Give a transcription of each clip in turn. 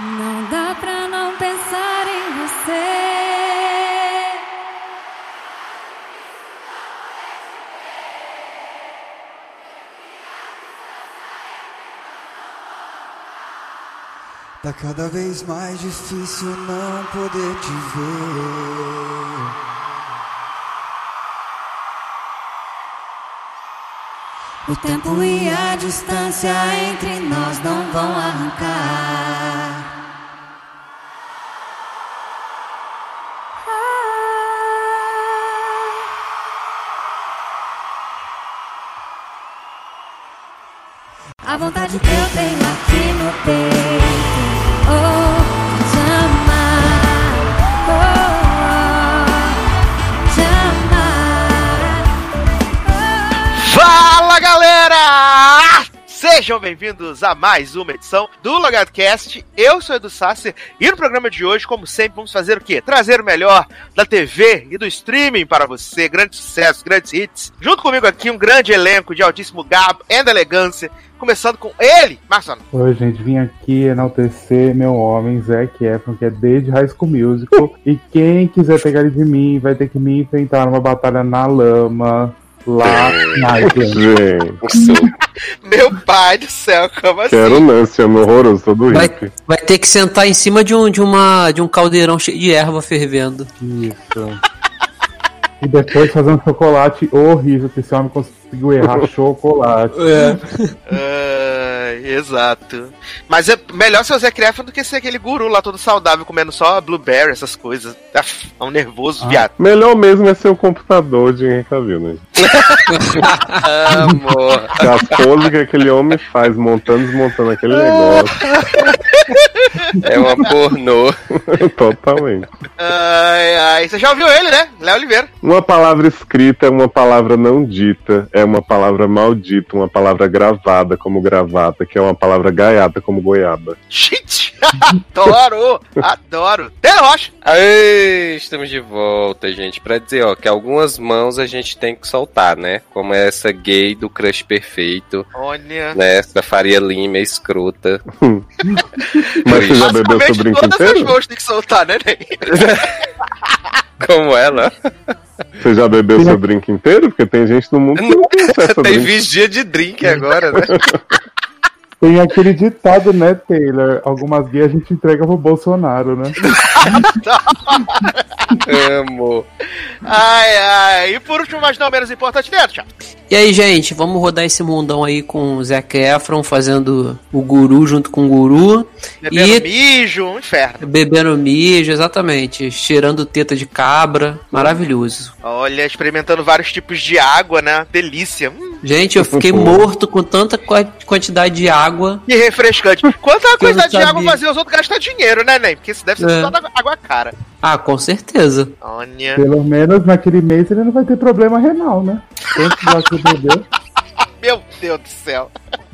Não dá pra não pensar em você. Tá cada vez mais difícil não poder te ver. O tempo e a distância entre nós não vão arrancar. Sejam bem-vindos a mais uma edição do LogadoCast. Eu sou Edu Sasser e no programa de hoje, como sempre, vamos fazer o quê? Trazer o melhor da TV e do streaming para você, grandes sucessos, grandes hits. Junto comigo aqui, um grande elenco de altíssimo gabo e elegância, começando com ele, Marcelo. Oi, gente, vim aqui enaltecer meu homem, Zac Efron, que é desde High School Musical. e quem quiser pegar ele de mim vai ter que me enfrentar numa batalha na lama, lá na. Gente, Meu pai do céu, como assim? quero Nancy, é horroroso, todo Vai, hippie. vai ter que sentar em cima de um, de uma, de um caldeirão cheio de erva fervendo. Isso. E depois fazer um chocolate horrível, que esse homem conseguiu errar chocolate. Ah, exato. Mas é melhor ser o Zac Efron do que ser aquele guru lá todo saudável comendo só blueberry, essas coisas. É um nervoso, Ah. viado. Melhor mesmo é ser o computador de Henry Cavill, né? Amor. Que a pose que aquele homem faz montando e desmontando aquele negócio. É uma pornô. Totalmente. Ai, ai. Você já ouviu ele, né? Léo Oliveira. Uma palavra escrita é uma palavra não dita, é uma palavra maldita, uma palavra gravada como gravata, que é uma palavra gaiata como goiaba. Gente, adoro, adoro. Taylor Rocha. Aê, estamos de volta, gente. Pra dizer, ó, que algumas mãos a gente tem que soltar, né? Como essa gay do crush perfeito, Olha. né? Essa Faria Lima escrota. Mas você já bebeu seu Basicamente, drink todas as inteiro? mãos tem que soltar, né, Ney? Como ela. Você já bebeu seu drink inteiro? Porque tem gente no mundo que não tem acesso a Tem drink. vigia de drink agora, né? Tem aquele ditado, né, Taylor? Algumas guias a gente entrega pro Bolsonaro, né? Amo. Ai, ai. E por último, mas não menos importante, Neto, tchau. E aí, gente, vamos rodar esse mundão aí com o Zac Efron fazendo o guru junto com o guru. Bebendo E- mijo, um inferno. Bebendo mijo, exatamente. Cheirando teta de cabra. Maravilhoso. Olha, experimentando vários tipos de água, né? Delícia. Hum, Gente, eu fiquei morto com tanta qua- quantidade de água. que refrescante. Quanta quantidade de água fazer os outros gastar dinheiro, né, Ney? Porque isso deve ser É. água- água cara. Ah, com certeza. Olha. Pelo menos naquele mês ele não vai ter problema renal, né? Tanto bebeu. Meu Deus do céu.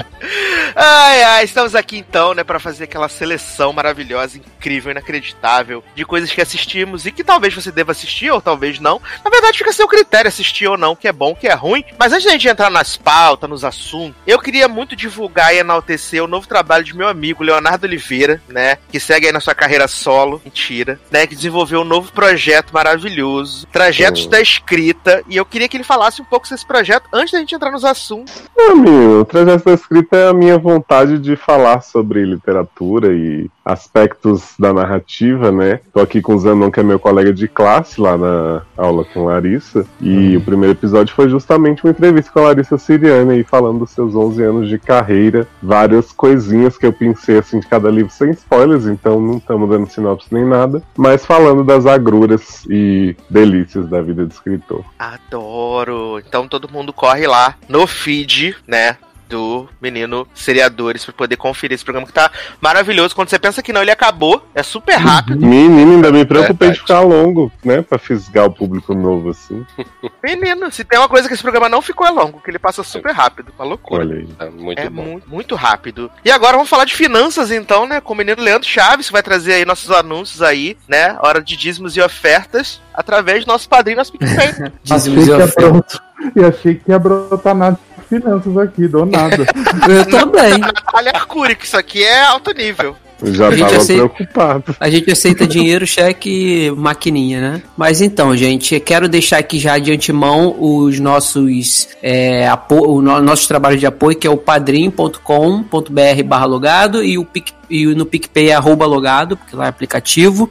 Ai, ai, estamos aqui então, né, para fazer aquela seleção maravilhosa, incrível, inacreditável de coisas que assistimos e que talvez você deva assistir ou talvez não. Na verdade, fica a seu critério assistir ou não, que é bom, que é ruim. Mas antes da gente entrar nas pautas, nos assuntos, eu queria muito divulgar e enaltecer o novo trabalho de meu amigo Leonardo Oliveira, né, que segue aí na sua carreira solo, mentira, né, que desenvolveu um novo projeto maravilhoso, Trajetos Oh. da Escrita, e eu queria que ele falasse um pouco sobre esse projeto antes da gente entrar nos assuntos. Menino, o Trajeto da Escrita é a minha vontade de falar sobre literatura e aspectos da narrativa, né? Tô aqui com o Zanon, que é meu colega de classe lá na aula com Larissa, e o primeiro episódio foi justamente uma entrevista com a Larissa Siriane aí falando dos seus 11 anos de carreira, várias coisinhas que eu pensei assim de cada livro sem spoilers, então não estamos dando sinopse nem nada, mas falando das agruras e delícias da vida de escritor. Adoro. Então todo mundo corre lá no feed, né? Do menino Seriadores pra poder conferir esse programa que tá maravilhoso. Quando você pensa que não, ele acabou. É super rápido. Menino, ainda me preocupei de Verdade. ficar longo, né? Pra fisgar o público novo assim. Menino, se tem uma coisa que esse programa não ficou é longo, que ele passa super rápido. Uma loucura. Olha aí. Tá muito é bom. muito, muito rápido. E agora vamos falar de finanças, então, né? Com o menino Leandro Chaves, que vai trazer aí nossos anúncios aí, né? Hora de dízimos e ofertas, através do nosso padrinho, nosso PicPay. Dízimos Achei e que ia ofertas. brotar- E achei que ia brotar nada de finanças aqui, do nada. Eu também. Natália Arcuri, que isso aqui é alto nível. Já A gente tava aceita- preocupado. A gente aceita dinheiro, cheque, maquininha, né? Mas então, gente, quero deixar aqui já de antemão os nossos é, apo o no, nossos trabalhos de apoio, que é o padrim.com.br barra logado e o Pic e no PicPay é arroba logado, porque lá é aplicativo.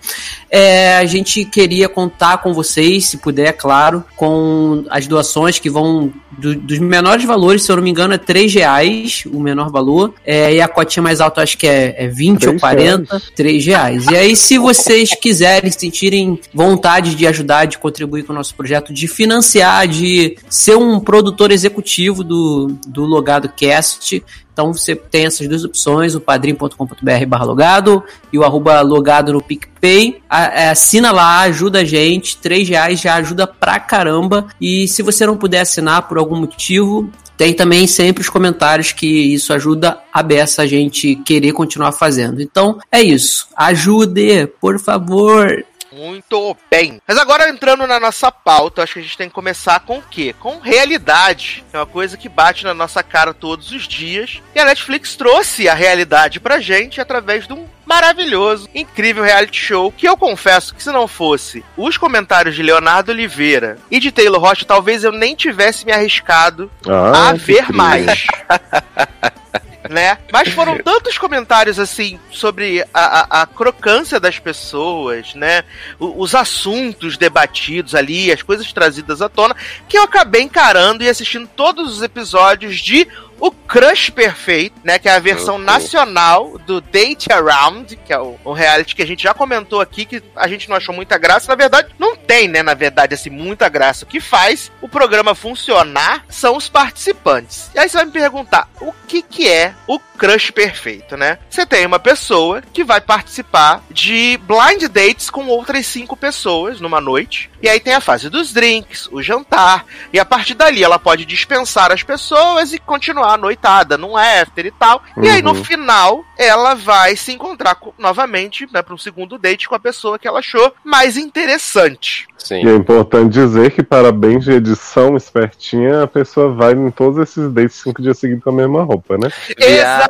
É, a gente queria contar com vocês, se puder, é claro, com as doações que vão do- dos menores valores, se eu não me engano, é 3 reais o menor valor. É, e a cotinha mais alta acho que é, é 20 ou Três 40. reais. 3 reais. E aí, se vocês quiserem, sentirem vontade de ajudar, de contribuir com o nosso projeto, de financiar, de ser um produtor executivo do, do Logado Cast, então você tem essas duas opções, o padrim.com.br barra logado e o arroba logado no PicPay. É, Assina lá, ajuda a gente, 3 reais já ajuda pra caramba. E se você não puder assinar por algum motivo, tem também sempre os comentários que isso ajuda a beça a gente querer continuar fazendo. Então é isso. Ajude, por favor. Muito bem. Mas agora entrando na nossa pauta, acho que a gente tem que começar com o quê? Com realidade. É uma coisa que bate na nossa cara todos os dias. E a Netflix trouxe a realidade pra gente através de um maravilhoso, incrível reality show que eu confesso que se não fosse os comentários de Leonardo Oliveira e de Taylor Rocha, talvez eu nem tivesse me arriscado Ah, a ver mais. né? Mas foram tantos comentários assim sobre a, a- a crocância das pessoas, né? O- os assuntos debatidos ali, as coisas trazidas à tona, que eu acabei encarando e assistindo todos os episódios de O Crush Perfeito, né? Que é a versão nacional do Date Around, que é o, o reality que a gente já comentou aqui, que a gente não achou muita graça. Na verdade, não tem, né? Na verdade, assim, muita graça. O que faz o programa funcionar são os participantes. E aí você vai me perguntar, o que que é o crush perfeito, né? Você tem uma pessoa que vai participar de blind dates com outras cinco pessoas numa noite. E aí tem a fase dos drinks, o jantar. E a partir dali ela pode dispensar as pessoas e continuar a noitada num after e tal. E aí no Uhum. final ela vai se encontrar com- novamente, né, para um segundo date com a pessoa que ela achou mais interessante. Sim. E é importante dizer que, para bens de edição espertinha, a pessoa vai em todos esses dates cinco dias seguidos com a mesma roupa, né?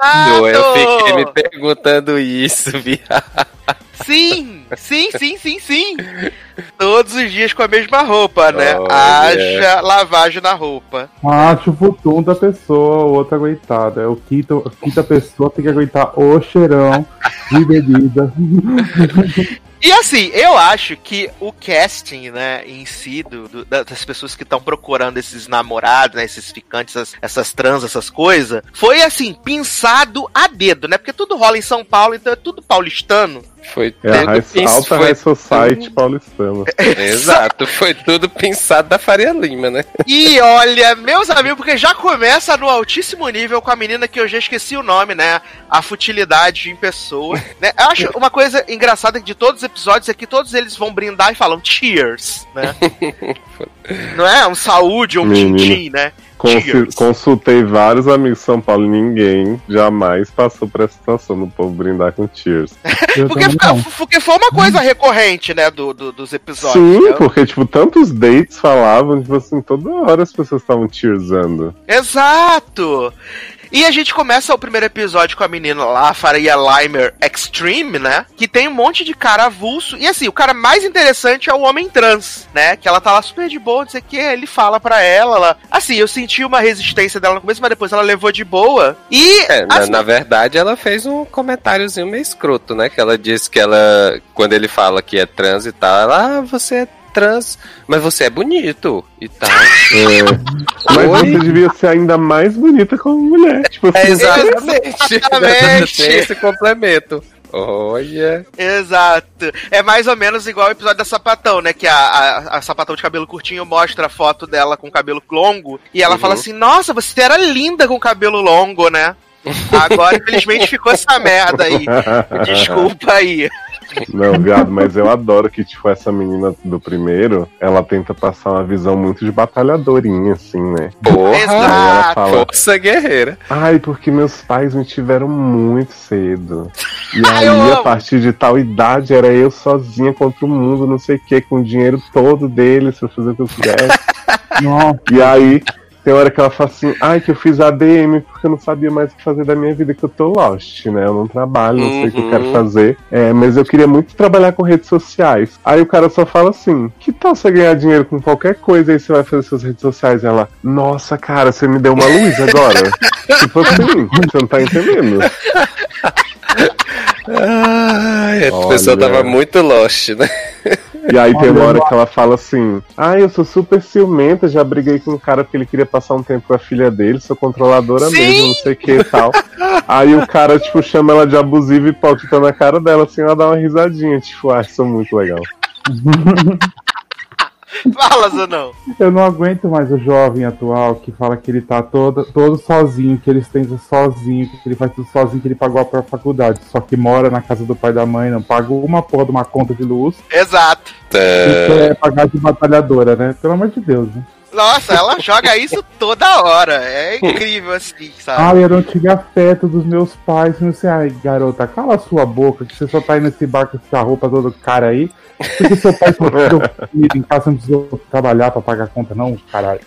Viado, eu Exato! fiquei me perguntando isso, viado. Sim, sim, sim, sim, sim. Todos os dias com a mesma roupa, né? Oh, Haja lavagem na roupa. Acho o futum da pessoa, o outro aguentado. É o quinto, a quinta pessoa tem que aguentar o cheirão de bebida. E assim, eu acho que o casting, né, em si, do, do- da- das pessoas que estão procurando esses namorados, né, esses ficantes, essas, essas trans, essas coisas, foi assim, pensado a dedo, né? Porque tudo rola em São Paulo, então é tudo paulistano. Foi É a tudo high, pens- alta foi high society paulistana. Exato, foi tudo pensado da Faria Lima, né? E olha, meus amigos, porque já começa no altíssimo nível com a menina que eu já esqueci o nome, né? A futilidade em pessoa. Né? Eu acho uma coisa engraçada de todos os episódios é que todos eles vão brindar e falam cheers, né? Não é um saúde ou um tchim-tchim, né? Cheers. consultei vários amigos de São Paulo, ninguém jamais passou por essa situação do povo brindar com cheers. Porque, porque foi uma coisa recorrente, né, do, do- dos episódios. Sim, né? porque, tipo, tantos dates falavam, tipo assim, toda hora as pessoas estavam cheersando. Exato! E a gente começa o primeiro episódio com a menina lá, a Faria Limer Extreme, né? Que tem um monte de cara avulso. E assim, o cara mais interessante é o homem trans, né? Que ela tá lá super de boa, não sei o que. Ele fala pra ela, ela. Assim, eu senti uma resistência dela no começo, mas depois ela levou de boa. E. É, na, assim, na verdade, ela fez um comentáriozinho meio escroto, né? Que ela disse que ela, quando ele fala que é trans e tal, ela, ah, você é trans, mas você é bonito e tal. É, mas Oi? você devia ser ainda mais bonita como mulher. Tipo É, assim, exatamente. Exatamente. Tem esse complemento. Olha. Exato. É mais ou menos igual o episódio da Sapatão, né? Que a, a, a Sapatão de cabelo curtinho mostra a foto dela com cabelo longo. E ela Uhum. fala assim: Nossa, você era linda com cabelo longo, né? Agora, infelizmente, ficou essa merda aí. Desculpa aí. Não, viado, mas eu adoro que, tipo, essa menina do primeiro, ela tenta passar uma visão muito de batalhadorinha, assim, né? Porra. Ela Exato. fala, Força guerreira. ai, porque meus pais me tiveram muito cedo. E Ai, aí, eu a partir de tal idade, era eu sozinha contra o mundo, não sei o que, com o dinheiro todo deles, pra fazer o que eu quisesse. Nossa, E aí, Tem hora que ela fala assim, ai, que eu fiz ADM porque eu não sabia mais o que fazer da minha vida, que eu tô lost, né? Eu não trabalho, não sei o que eu quero Uhum. fazer. É, mas eu queria muito trabalhar com redes sociais. Aí o cara só fala assim: que tal você ganhar dinheiro com qualquer coisa aí você vai fazer suas redes sociais? Ela, nossa, cara, você me deu uma luz agora. tipo assim, você não tá entendendo. Ai, a Olha. pessoa tava muito lost, né? E aí tem uma hora que ela fala assim: Ah, eu sou super ciumenta, já briguei com um cara porque ele queria passar um tempo com a filha dele, sou controladora Sim! mesmo, não sei o que e tal. aí o cara, tipo, chama ela de abusiva e hipócrita na cara dela, assim, ela dá uma risadinha, tipo, ah, sou muito legal. Fala, Zanão. Eu não aguento mais o jovem atual que fala que ele tá todo, todo sozinho, que ele estende sozinho, que ele faz tudo sozinho, que ele pagou a própria faculdade. Só que mora na casa do pai e da mãe, não pagou uma porra de uma conta de luz Exato. e quer pagar de batalhadora, né? Pelo amor de Deus, né? Nossa, ela joga isso toda hora. É incrível assim, sabe? Ah, eu não tive afeto dos meus pais. Não sei, ai, garota, cala a sua boca, que você só tá indo nesse bar com essa roupa todo cara aí. Porque seu pai deu comida em casa, não precisou trabalhar pra pagar a conta, não, caralho.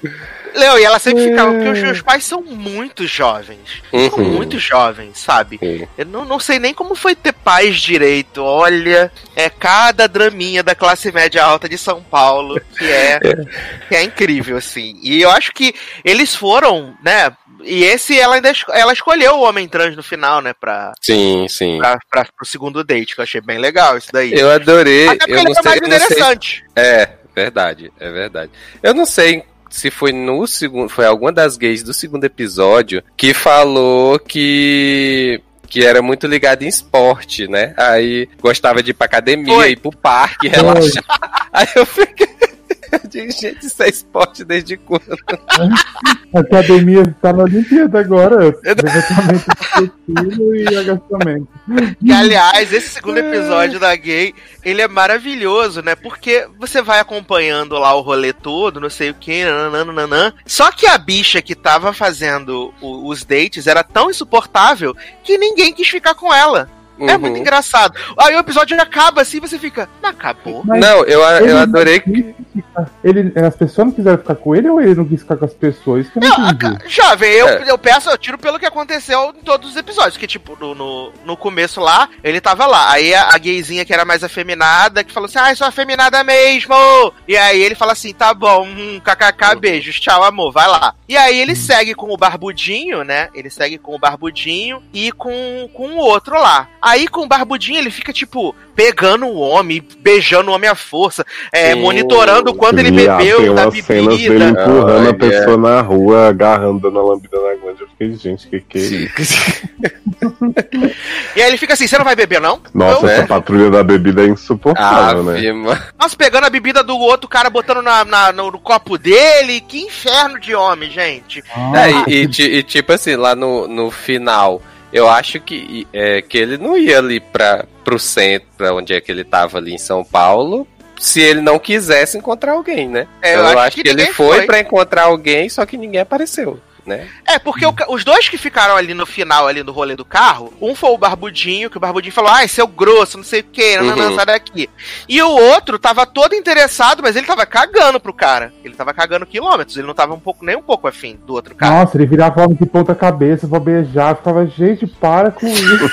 Leo, e ela sempre ficava, porque os meus pais são muito jovens. São Uhum. muito jovens, sabe? Sim. Eu não, não sei nem como foi ter pais direito. Olha, é cada draminha da classe média alta de São Paulo que é, que é incrível, assim. E eu acho que eles foram, né? E esse ela ainda ela escolheu o homem trans no final, né? Pra, Sim, sim. pra, pra, pro segundo date, que eu achei bem legal isso daí. Eu adorei. Até porque eu ele não foi sei, mais não sei interessante. É, verdade, é verdade. Eu não sei se foi no segundo, foi alguma das gays do segundo episódio que falou que que era muito ligado em esporte, né? Aí gostava de ir pra academia, Foi. ir pro parque, relaxar. Aí eu fiquei digo, gente, isso é esporte desde quando? A academia tá na Olimpíada agora. Levantamento esportivo e agachamento. E aliás, esse segundo episódio da gay, ele é maravilhoso, né? Porque você vai acompanhando lá o rolê todo, não sei o que, nananana. Só que a bicha que tava fazendo o- os dates era tão insuportável que ninguém quis ficar com ela. É Uhum. muito engraçado. Aí o episódio acaba assim, você fica, não acabou. Mas Não, eu, ele eu adorei ficar- Ele, as pessoas não quiseram ficar com ele ou ele não quis ficar com as pessoas? Isso que eu não Não, a- Jovem, eu, É. eu peço, eu tiro pelo que aconteceu em todos os episódios. Que, tipo, no, no, no começo lá, ele tava lá. Aí a, a gayzinha que era mais afeminada, que falou assim: Ah, sou afeminada mesmo! E aí ele fala assim: tá bom, hum, kkk, beijos, tchau, amor, vai lá. E aí ele segue com o barbudinho, né? Ele segue com o barbudinho e com, com o outro lá. Aí com o barbudinho ele fica, tipo, pegando o homem, beijando o homem à força, é, Sim. monitorando quando ele tem bebeu da umas cenas dele bebida. empurrando Olha. a pessoa na rua, agarrando, dando a lambida na glande. Eu fiquei, gente, que que é isso? E aí ele fica assim: você não vai beber, não? Nossa, Eu- essa patrulha da bebida é insuportável, né? Ave, mano. Nossa, pegando a bebida do outro cara, botando na, na- no, no copo dele. Que inferno de homem, gente. Ah, É, e, e ti- e tipo assim, lá no, no final, eu acho que, é, que ele não ia ali pra, pro centro, pra onde é que ele tava ali em São Paulo, se ele não quisesse encontrar alguém, né? É, eu, eu acho acho que que, ele foi, foi. pra encontrar alguém, só que ninguém apareceu, né? É, porque o os dois que ficaram ali no final, ali no rolê do carro, um foi o Barbudinho, que o Barbudinho falou, ai, seu grosso, não sei o que, não, não, Uhum. sai daqui. E o outro tava todo interessado, mas ele tava cagando pro cara. Ele tava cagando quilômetros, ele não tava um pouco, nem um pouco afim do outro cara. Nossa, ele virava homem de ponta cabeça, vou beijar, ficava, gente, para com isso.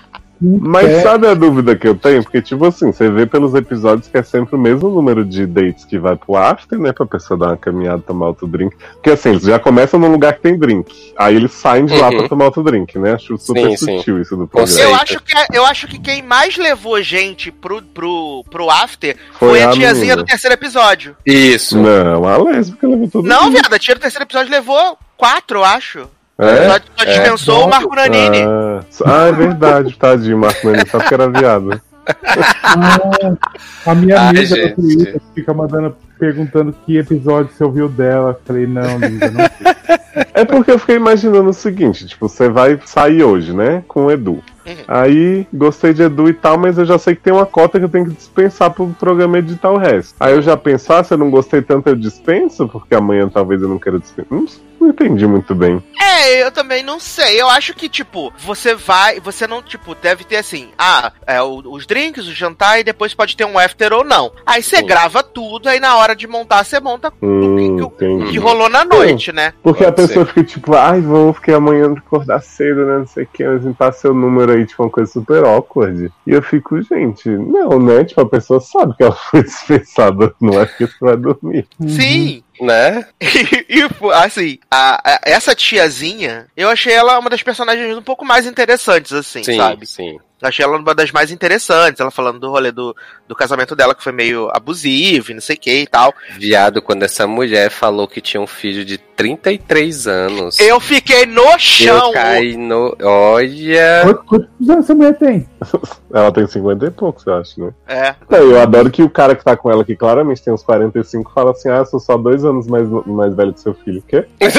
Mas É. sabe a dúvida que eu tenho? Porque, tipo assim, você vê pelos episódios que é sempre o mesmo número de dates que vai pro after, né? Pra pessoa dar uma caminhada, tomar outro drink. Porque assim, eles já começam num lugar que tem drink. Aí eles saem de lá Uhum. pra tomar outro drink, né? Acho super Sim, sim. sutil isso do programa. Eu acho, que, eu acho que quem mais levou gente pro, pro, pro after foi, Foi a a tiazinha menina. do terceiro episódio. Isso. Não, a lésbica levou tudo. Não, viado, a tia do terceiro episódio levou quatro, eu acho. É? Só, só dispensou o Marco Nanini. Ah, ah, é verdade, tadinho, Marco Nanini, só porque era viado. A minha Ai, amiga gente. do Twitter fica mandando, perguntando que episódio você ouviu dela. Falei, não, linda, não sei. É porque eu fiquei imaginando o seguinte, tipo, você vai sair hoje, né, com o Edu. Uhum. Aí, gostei de Edu e tal, mas eu já sei que tem uma cota que eu tenho que dispensar pro programa editar o resto. Aí eu já pensar, ah, se eu não gostei tanto, eu dispenso, porque amanhã talvez eu não queira dispensar. Não, não entendi muito bem. É, eu também não sei. Eu acho que, tipo, você vai. Você não, tipo, deve ter assim. Ah, é, os drinks, o jantar e depois pode ter um after ou não. Aí você grava tudo, aí na hora de montar, você monta Hum, o que, que rolou na noite, né? Porque a Pode pessoa fica tipo, ai, vamos ficar amanhã de acordar cedo, né? Não sei o que, mas me passa seu número aí, tipo, uma coisa super awkward. E eu fico, gente, não, né? Tipo, a pessoa sabe que ela foi dispensada, não é porque você vai dormir. Sim. Né? E, e, assim, a- a- essa tiazinha, eu achei ela uma das personagens um pouco mais interessantes, assim, Sim, sabe? sim. Eu achei ela uma das mais interessantes, ela falando do rolê do, do casamento dela, que foi meio abusivo e não sei o que e tal. Viado, quando essa mulher falou que tinha um filho de 33 anos. Eu fiquei no eu chão. caí no. Olha. Quantos anos essa mulher tem? Ela tem 50 e poucos, eu acho, né? É. Não, eu adoro que o cara que tá com ela, que claramente tem uns 45, fala assim: ah, eu sou só dois anos mais, mais velho que seu filho. O quê?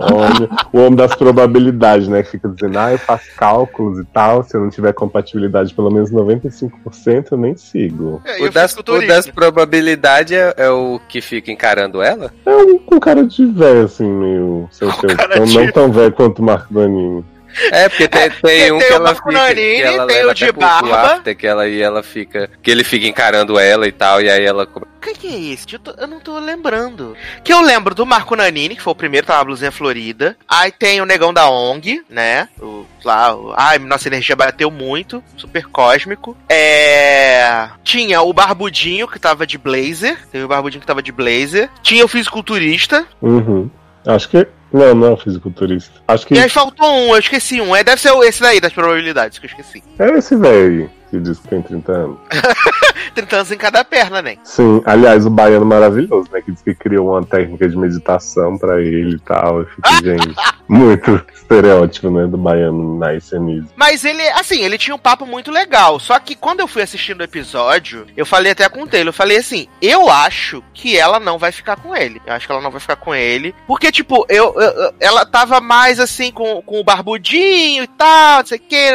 Olha, o homem das probabilidades, né? Que fica dizendo, ah, eu faço cálculos e tal. Se eu não tiver compatibilidade pelo menos 95%, eu nem sigo. É, O eu das, fico o das probabilidades é, é o que fica encarando ela? É um, um cara de velho, assim, meio. Seu, seu, então, de- não tão velho quanto o Marco Danini. É, porque tem, tem um tem que o ela Marco fica. Nanini, que ela tem o de barba. after, que ela e ela fica. Que ele fica encarando ela e tal, e aí ela. Quem que é esse? Eu, tô- eu não tô lembrando. Que eu lembro do Marco Nanini, que foi o primeiro, tá na blusinha florida. Aí tem o Negão da ONG, né? O, lá, o, ai, nossa energia bateu muito. Super cósmico. É. Tinha o Barbudinho, que tava de blazer. Teve o Barbudinho que tava de blazer. Tinha o fisiculturista. Uhum. Acho que. Não, não é o fisiculturista. Acho que E aí faltou um, eu esqueci um. É, deve ser esse daí, das probabilidades, que eu esqueci. é esse velho aí que diz que tem 30 anos. 30 anos em cada perna, né? Sim, aliás, o baiano maravilhoso, né? Que diz que criou uma técnica de meditação pra ele e tal. Eu fico, gente, muito estereótipo, né? Do baiano nice and easy. Mas ele, assim, ele tinha um papo muito legal. Só que quando eu fui assistindo o episódio, eu falei até com o Taylor, eu falei assim, eu acho que ela não vai ficar com ele. Eu acho que ela não vai ficar com ele. Porque, tipo, eu, eu- eu- ela tava mais assim com, com o barbudinho e tal, não sei o que,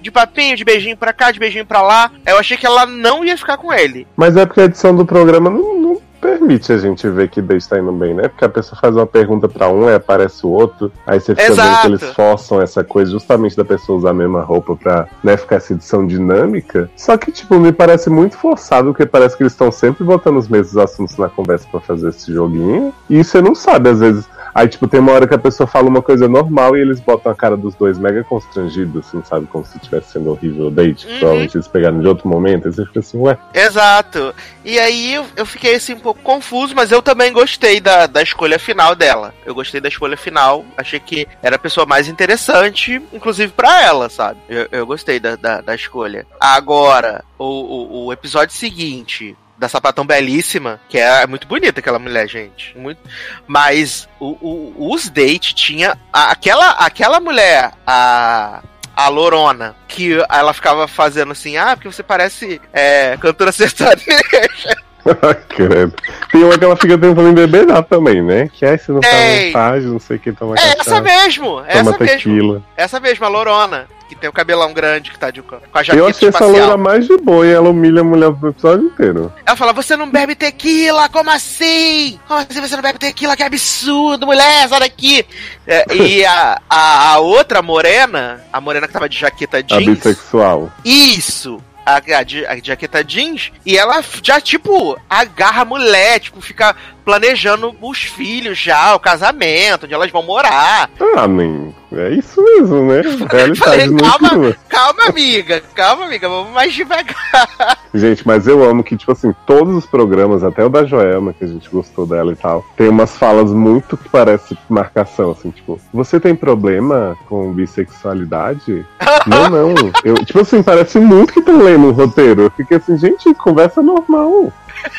de papinho, de beijinho pra cá, de beijinho pra lá. Eu achei que ela não ia ficar com ele. Mas é porque a edição do programa não, não permite a gente ver que Deus tá indo bem, né? Porque a pessoa faz uma pergunta pra um e aparece o outro. Aí você fica vendo Exato. que eles forçam essa coisa justamente da pessoa usar a mesma roupa pra né, ficar essa edição dinâmica. Só que, tipo, me parece muito forçado, porque parece que eles estão sempre botando os mesmos assuntos na conversa pra fazer esse joguinho. E você não sabe, às vezes. Aí, tipo, tem uma hora que a pessoa fala uma coisa normal e eles botam a cara dos dois mega constrangidos, assim, sabe? Como se estivesse sendo horrível o date. Uhum. Provavelmente eles pegaram de outro momento. Aí você fica assim, ué. Exato. E aí eu, eu fiquei assim um pouco confuso, mas eu também gostei da, da escolha final dela. Eu gostei da escolha final. Achei que era a pessoa mais interessante, inclusive pra ela, sabe? Eu, eu gostei da, da, da escolha. Agora, o, o, o episódio seguinte. Da sapatão belíssima, que é muito bonita aquela mulher, gente. Muito. Mas o, o, os date tinha. a- aquela, aquela mulher, a a Lorona, que ela ficava fazendo assim, ah, porque você parece é, cantora sertaneja. Credo. Tem uma que ela fica tentando embebedar também, né? Que é, se não tá Ei. vontade, não sei o que, toma É essa cachaça, mesmo, essa mesmo. tequila. Essa mesmo, a Lorona, que tem o cabelão grande, que tá de, com a Eu jaqueta achei essa espacial. loira mais de boa e ela humilha a mulher pro episódio inteiro. Ela fala, você não bebe tequila, como assim? Como assim você não bebe tequila? Que absurdo, mulher, sai daqui. É, e a, a, a outra morena, a morena que tava de jaqueta A jeans, bissexual. Isso! A, a, a jaqueta jeans, e ela já, tipo, agarra a mulher, tipo, fica planejando os filhos já, o casamento, onde elas vão morar. Ah, nem. É isso mesmo, né? Realidade Falei, calma. crua. Calma, amiga, calma, amiga, vamos mais devagar. Gente, mas eu amo que, tipo assim, todos os programas, até o da Joelma, que a gente gostou dela e tal, tem umas falas muito que parece marcação, assim, tipo, você tem problema com bissexualidade? não, não. Eu, tipo assim, parece muito que estão lendo o roteiro. Eu fiquei assim, gente, conversa normal.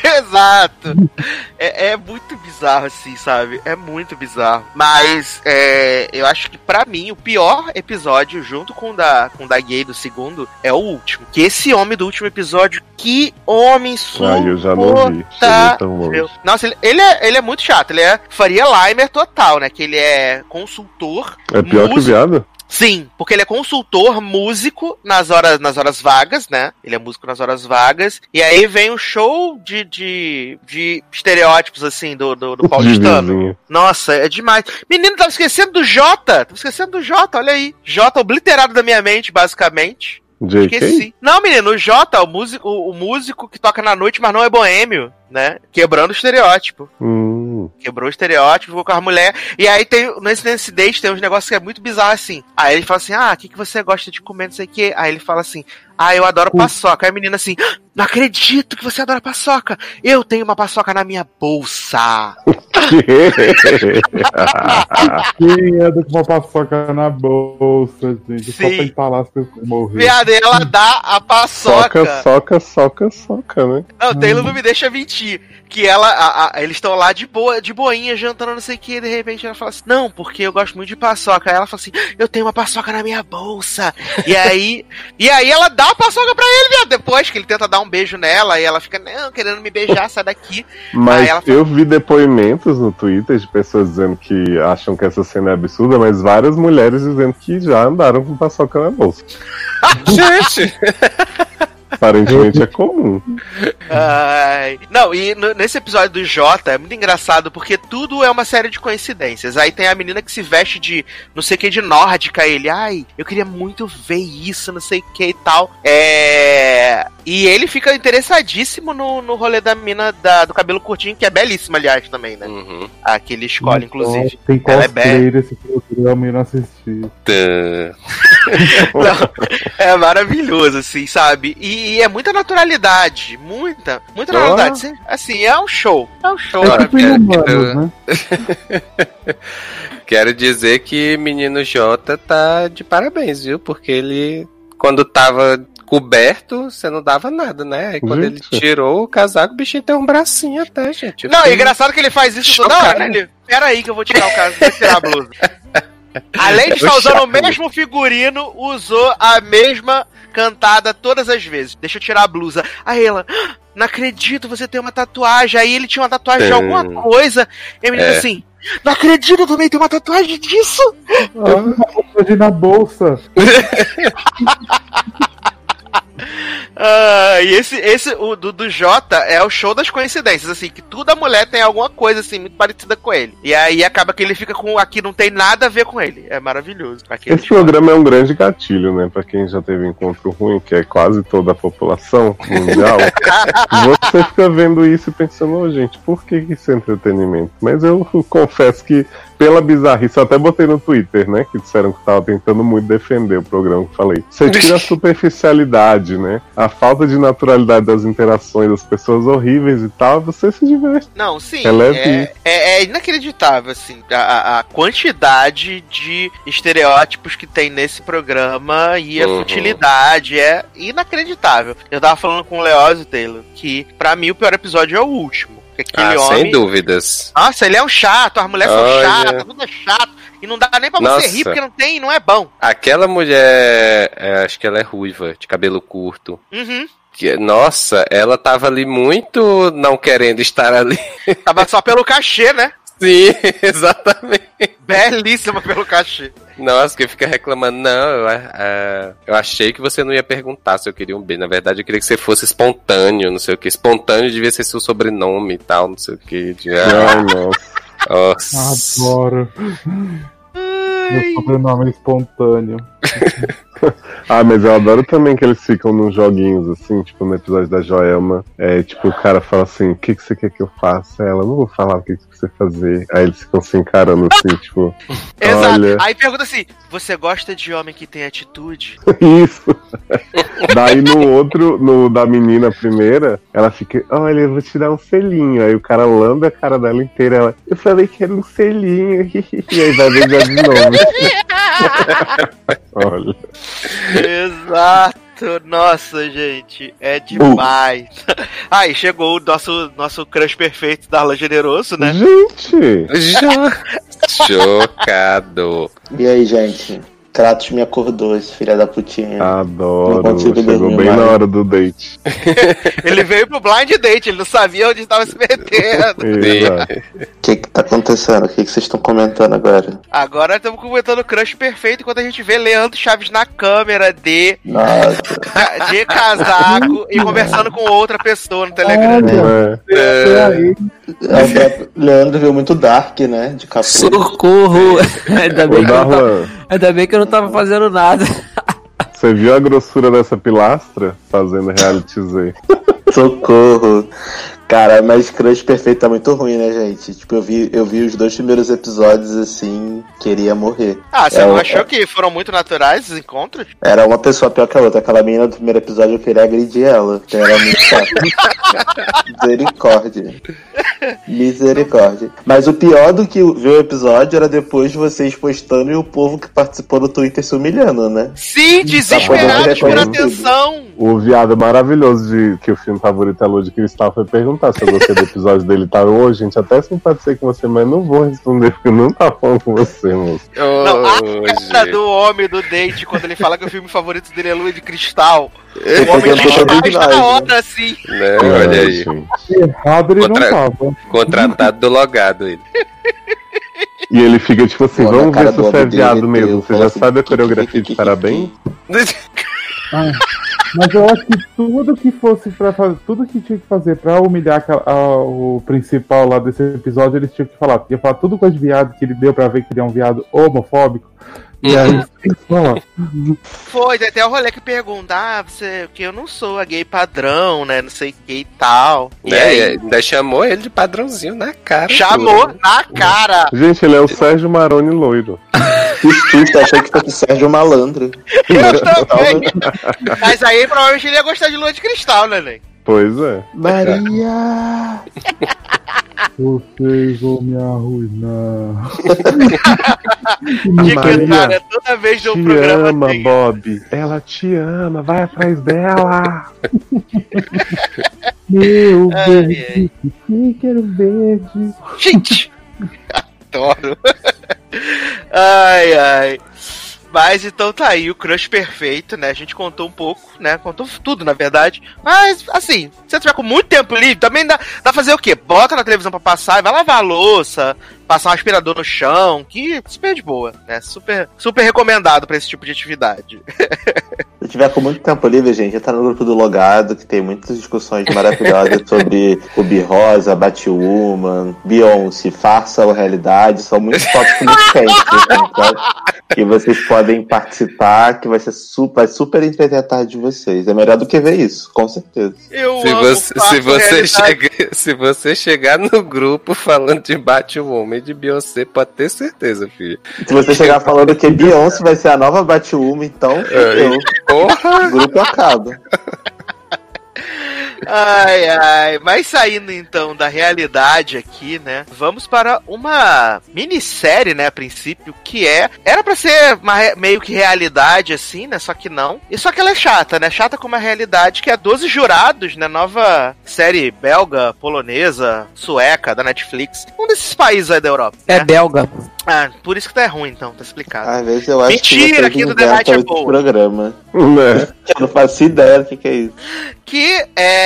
Exato. É, é muito bizarro, assim, sabe? É muito bizarro. Mas é, eu acho que pra mim o pior episódio, junto com o da, com o da gay do segundo, é o último. Que esse homem do último episódio, que homem Ai, eu já não vi. Longe. Meu- Nossa, ele, ele, é, ele é muito chato. Ele é Faria Limer total, né? Que ele é consultor. É pior que o músico- viado? Sim, porque ele é consultor, músico nas horas, nas horas vagas, né? Ele é músico nas horas vagas. E aí vem o show de, de, de estereótipos, assim, do, do, do paulistano. vizinho. Nossa, é demais. Menino, tava esquecendo do Jota. Tava esquecendo do Jota, olha aí. Jota obliterado da minha mente, basicamente. JK? Esqueci. Não, menino, o Jota, o músico, o, o músico que toca na noite, mas não é boêmio, né? Quebrando o estereótipo. Hum, Quebrou o estereótipo, ficou com as mulheres. E aí tem, nesse, nesse date tem uns negócios que é muito bizarro assim. Aí ele fala assim: Ah, o que, que você gosta de comer, não sei o quê. Aí ele fala assim: Ah, eu adoro paçoca. Aí a menina assim: "Ah, Não acredito que você adora paçoca. Eu tenho uma paçoca na minha bolsa. Quem anda com uma paçoca na bolsa, gente? Só Sim. pra empalar as pessoas morrer. Viado, e ela dá a paçoca. soca, soca, soca, soca, né? Não, o Taylor não me deixa mentir. Que ela, a- a- eles estão lá de boa, de boinha, jantando, não sei o que, e de repente ela fala assim, não, porque eu gosto muito de paçoca. Aí ela fala assim, eu tenho uma paçoca na minha bolsa. E aí, e aí ela dá a paçoca pra ele, viado. Depois que ele tenta dar um beijo nela, e ela fica, não, querendo me beijar, sai daqui. Mas Aí ela fala- eu vi depoimentos no Twitter de pessoas dizendo que acham que essa cena é absurda, mas várias mulheres dizendo que já andaram com paçoca na bolsa. Gente! Aparentemente é comum. Ai. Não, e no- nesse episódio do Jota é muito engraçado porque tudo é uma série de coincidências. Aí tem a menina que se veste de não sei o que de nórdica, ele, ai, eu queria muito ver isso, não sei o que e tal. É. E ele fica interessadíssimo no, no rolê da mina da- do cabelo curtinho, que é belíssima, aliás, também, né? Uhum. A que ele escolhe, inclusive. Tem Ela é cosplay desse programa e eu não assisti. Tã. Não, é maravilhoso, assim, sabe? E, e é muita naturalidade. Muita, muita Ah. naturalidade. Assim, é um show. É um show. É tipo né? Quero dizer que menino Jota tá de parabéns, viu? Porque ele, quando tava coberto, você não dava nada, né? Aí quando Gente. ele tirou o casaco, o bichinho tem um bracinho até, gente. Eu Não, é fiquei- engraçado que ele faz isso toda hora. né? Ele, Pera aí que eu vou tirar o caso, vou tirar a blusa. Além de estar usando o mesmo figurino, usou a mesma cantada todas as vezes. Deixa eu tirar a blusa. Aí ela, "Ah, não acredito, você tem uma tatuagem. Aí ele tinha uma tatuagem de alguma coisa. E a menina É. assim, não acredito, eu também tenho uma tatuagem disso. Hoje na bolsa. Ah, e esse, esse o do, do Jota é o show das coincidências, assim, que toda mulher tem alguma coisa, assim, muito parecida com ele. E aí acaba que ele fica com aqui não tem nada a ver com ele. É maravilhoso. Aquele Esse programa é um grande gatilho, né? Pra quem já teve encontro ruim, que é quase toda a população mundial. você fica vendo isso e pensando, ô gente, por que isso é entretenimento? Mas eu confesso que, pela bizarrice, eu até botei no Twitter, né? Que disseram que tava tentando muito defender o programa que falei. Você tira a superficialidade, né? A falta de naturalidade das interações das pessoas horríveis e tal, você se diverte. Não, sim. Releve É, é, é inacreditável, assim, a- a, quantidade de estereótipos que tem nesse programa e a Uhum. futilidade é inacreditável. Eu tava falando com o Leózio Taylor que, pra mim, o pior episódio é o último. Ah, homem. sem dúvidas. Nossa, ele é um chato, as mulheres são Olha. chatas, tudo é chato. E não dá nem pra você Nossa. rir, porque não tem, não é bom. Aquela mulher, é, acho que ela é ruiva, de cabelo curto. Uhum. Que, nossa, ela tava ali muito não querendo estar ali. Tava só pelo cachê, né? Sim, exatamente. Belíssima pelo cachê. Nossa, que fica reclamando. Não, eu, ah, eu achei que você não ia perguntar se eu queria um B. Na verdade, eu queria que você fosse espontâneo, não sei o que. Espontâneo devia ser seu sobrenome e tal, não sei o que. Ai, nossa. Nossa. Adoro. Meu sobrenome é espontâneo. Ah, mas eu adoro também que eles ficam nos joguinhos, assim, tipo no episódio da Joelma. É, tipo, o cara fala assim, o que, que você quer que eu faça? Ela, não vou falar o que, que você fazer. Aí eles ficam se encarando assim, tipo, Exato. olha, Aí pergunta assim: você gosta de homem que tem atitude? isso. Daí no outro, no da menina primeira, ela fica, olha, eu vou te dar um selinho. Aí o cara lambe a cara dela inteira. Ela, eu falei que era um selinho. e aí vai beijar de novo. olha. Exato. Nossa, gente, é demais. Aí chegou o nosso, nosso crush perfeito Darla Generoso, né? Gente! Chocado. E aí, gente? Kratos me acordou, esse filho da putinha. Não Adoro. consigo Chegou bem mais. na hora do date. Ele veio pro blind date, ele não sabia onde estava se metendo. Que tá acontecendo? O que, que vocês estão comentando agora? Agora estamos comentando o crush perfeito enquanto a gente vê Leandro Chaves na câmera de, Nossa, de casaco e conversando com outra pessoa no Telegram. Olha, É. é é Leandro viu muito Dark, né? De capuz. Socorro! Ainda Ô, bem, que eu não tava, ainda bem que eu não tava fazendo nada. você viu a grossura dessa pilastra fazendo reality Z? Socorro. Cara, mas Crush Perfeito tá muito ruim, né, gente? Tipo, eu vi, eu vi os dois primeiros episódios assim, queria morrer. Ah, você É, não achou que foram muito naturais os encontros? Era uma pessoa pior que a outra. Aquela menina do primeiro episódio eu queria agredir ela. porque Era muito. Misericórdia. Misericórdia. Mas o pior do que ver o episódio era depois de vocês postando e o povo que participou do Twitter se humilhando, né? Sim, podendo desesperados por atenção. O viado maravilhoso de que o filme favorito é Lua de Cristal foi perguntar se eu gostei do episódio dele. Tá, ô, gente, até simpatizei com você, mas não vou responder porque não tá falando com você, moço. Não, a Hoje. cara do homem do date, quando ele fala que o filme favorito dele é Lua de Cristal. Eu O homem tentando desfaz demais, na né? hora, assim. Né? Olha aí. gente. Errado ele Contra- não tava. Contratado do logado ele. E ele fica tipo assim, vamos ver se você é viado mesmo. Você já assim, sabe a coreografia de parabéns? Mas eu acho que tudo que fosse para fazer, tudo que tinha que fazer pra humilhar aquela- a- o principal lá desse episódio, eles tinham que falar. Ia falar tudo coisa de viado que ele deu pra ver que ele é um viado homofóbico. E aí, Foi, tem até o rolê que pergunta, ah, você, que eu não sou a gay padrão, né, não sei o que e tal. E Né? aí, E ainda chamou ele de padrãozinho na cara. chamou tudo. na cara. Gente, ele é o Sérgio Maroni loiro. Que susto, achei que fosse Sérgio Malandro. Eu também. Mas aí provavelmente ele ia gostar de Lua de Cristal, né, Ney? Pois é. Maria! vocês vão me arruinar. Maria, cantar, né? Toda vez de um Te programa ama, tem. Bob. Ela te ama, vai atrás dela. Meu Ai, verde, que quero verde. Gente, adoro. ai, ai. Mas então tá aí, o crush perfeito, né? A gente contou um pouco, né? Contou tudo, na verdade. Mas, assim, se você tiver com muito tempo livre, também dá, dá fazer o quê? Bota na televisão pra passar e vai lavar a louça, passar um aspirador no chão, que super de boa, né? Super, super recomendado pra esse tipo de atividade. Se tiver com muito tempo livre, gente, entra no grupo do Logado, que tem muitas discussões maravilhosas sobre Ruby Rosa, Batwoman, Beyoncé, farsa ou realidade. São muitos tópicos muito quentes, assim, sabe? Que vocês podem participar, que vai ser super, vai super entreter a tarde de vocês. É melhor do que ver isso, com certeza. Eu Se amo você, se, você chega, se você chegar no grupo falando de Batwoman e de Beyoncé, pode ter certeza, filho. Se você chegar falando que Beyoncé vai ser a nova Batwoman, então, É. eu, Porra! grupo acaba. Ai, ai. Mas saindo então da realidade aqui, né? Vamos para uma minissérie, né? A princípio, que é. Era pra ser uma re- meio que realidade, assim, né? Só que não. E só que ela é chata, né? Chata como a realidade, que é 12 Jurados, né? Nova série belga, polonesa, sueca, da Netflix. Um desses países aí da Europa. É né? belga. Ah, por isso que tá ruim, então, tá explicado. Às vezes eu acho Mentira, que aqui do The Night é boa. programa. Né? Eu não faço ideia do que, que é isso. que é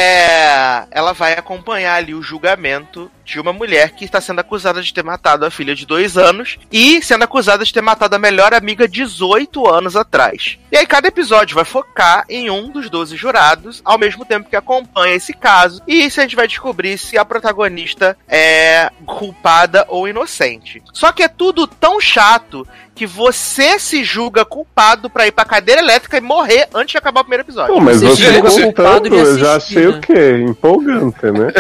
ela vai acompanhar ali o julgamento de uma mulher que está sendo acusada de ter matado a filha de dois anos e sendo acusada de ter matado a melhor amiga 18 anos atrás. E aí cada episódio vai focar em um dos 12 jurados, ao mesmo tempo que acompanha esse caso, e isso a gente vai descobrir se a protagonista é culpada ou inocente. Só que é tudo tão chato que você se julga culpado pra ir pra cadeira elétrica e morrer antes de acabar o primeiro episódio. Pô, mas Você você chega culpado contando, de eu já assistir, achei né? o quê? Empolgante, né?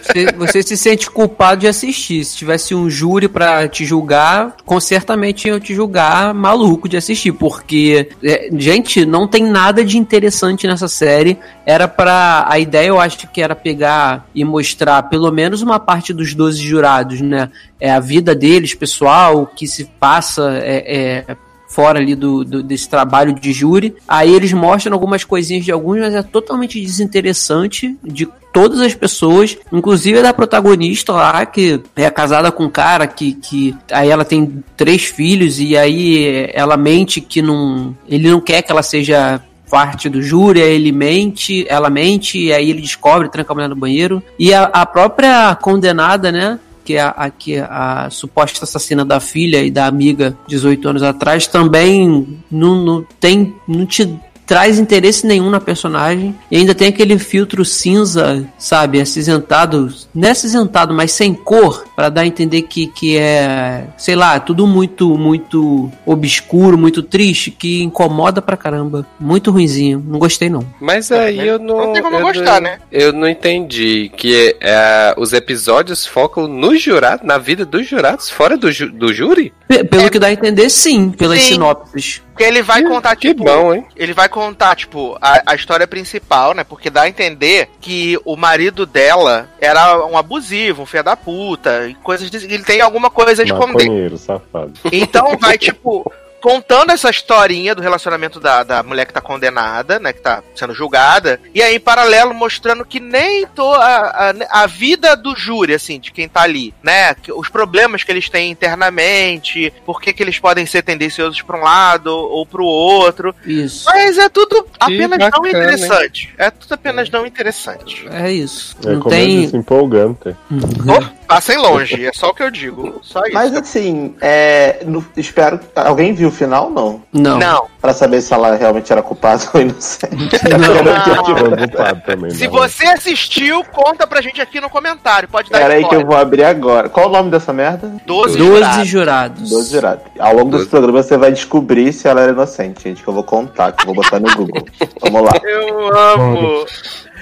Você, você se sente culpado de assistir. Se tivesse um júri pra te julgar, com certamente eu te julgar maluco de assistir, porque é, gente, não tem nada de interessante nessa série. Era pra. a ideia eu acho que era pegar e mostrar pelo menos uma parte dos 12 jurados, né? É a vida deles, pessoal, o que se passa é, é, fora ali do, do- desse trabalho de júri. Aí eles mostram algumas coisinhas de alguns, mas é totalmente desinteressante de todas as pessoas, inclusive a da protagonista lá, que é casada com um cara que, que aí ela tem três filhos e aí ela mente que não, ele não quer que ela seja parte do júri, ele mente, ela mente, e aí ele descobre, tranca a mulher no banheiro. E a, a própria condenada, né? Que a, a, que a suposta assassina da filha e da amiga 18 anos atrás também não, não tem. não te traz interesse nenhum na personagem e ainda tem aquele filtro cinza, sabe, acinzentado, não é acinzentado, mas sem cor, para dar a entender que, que é, sei lá, tudo muito muito obscuro, muito triste, que incomoda pra caramba. Muito ruinzinho, não gostei não. Mas aí eu não. Não tem como eu gostar, não- né? Eu não entendi que é, os episódios focam no jurado, na vida dos jurados, fora do, ju- do júri? P- pelo que dá a entender, sim, pelas Sim. sinopses. Porque ele vai contar, Que tipo. bom, hein? Ele vai contar, tipo, a, a história principal, né? Porque dá a entender que o marido dela era um abusivo, um filho da puta, e coisas desse. Ele tem alguma coisa a esconder. Maconheiro, safado. Então vai, tipo, contando essa historinha do relacionamento da, da mulher que tá condenada, né? Que tá sendo julgada. E aí, em paralelo, mostrando que nem to, a, a, a vida do júri, assim, de quem tá ali, né? que- Os problemas que eles têm internamente, por que, que eles podem ser tendenciosos pra um lado ou pro outro. Isso. Mas é tudo apenas não bacana, interessante. É tudo apenas não interessante. É isso. É não como tem. disse, empolgante. Oh, passem longe, é só o que eu digo. Só isso. Mas assim, é, no- espero. Alguém viu o final? Não. Não. não, Pra saber se ela realmente era culpada ou inocente. Não. Preocupado também. Se né? você assistiu, conta pra gente aqui no comentário. Pode dar Pera aí que eu spoiler. vou abrir agora. Qual o nome dessa merda? 12 12 jurados. jurados. 12 jurados. Ao longo desse Doze. programa você vai descobrir se ela era inocente, gente, que eu vou contar, que eu vou botar no Google. Vamos lá. Eu amo.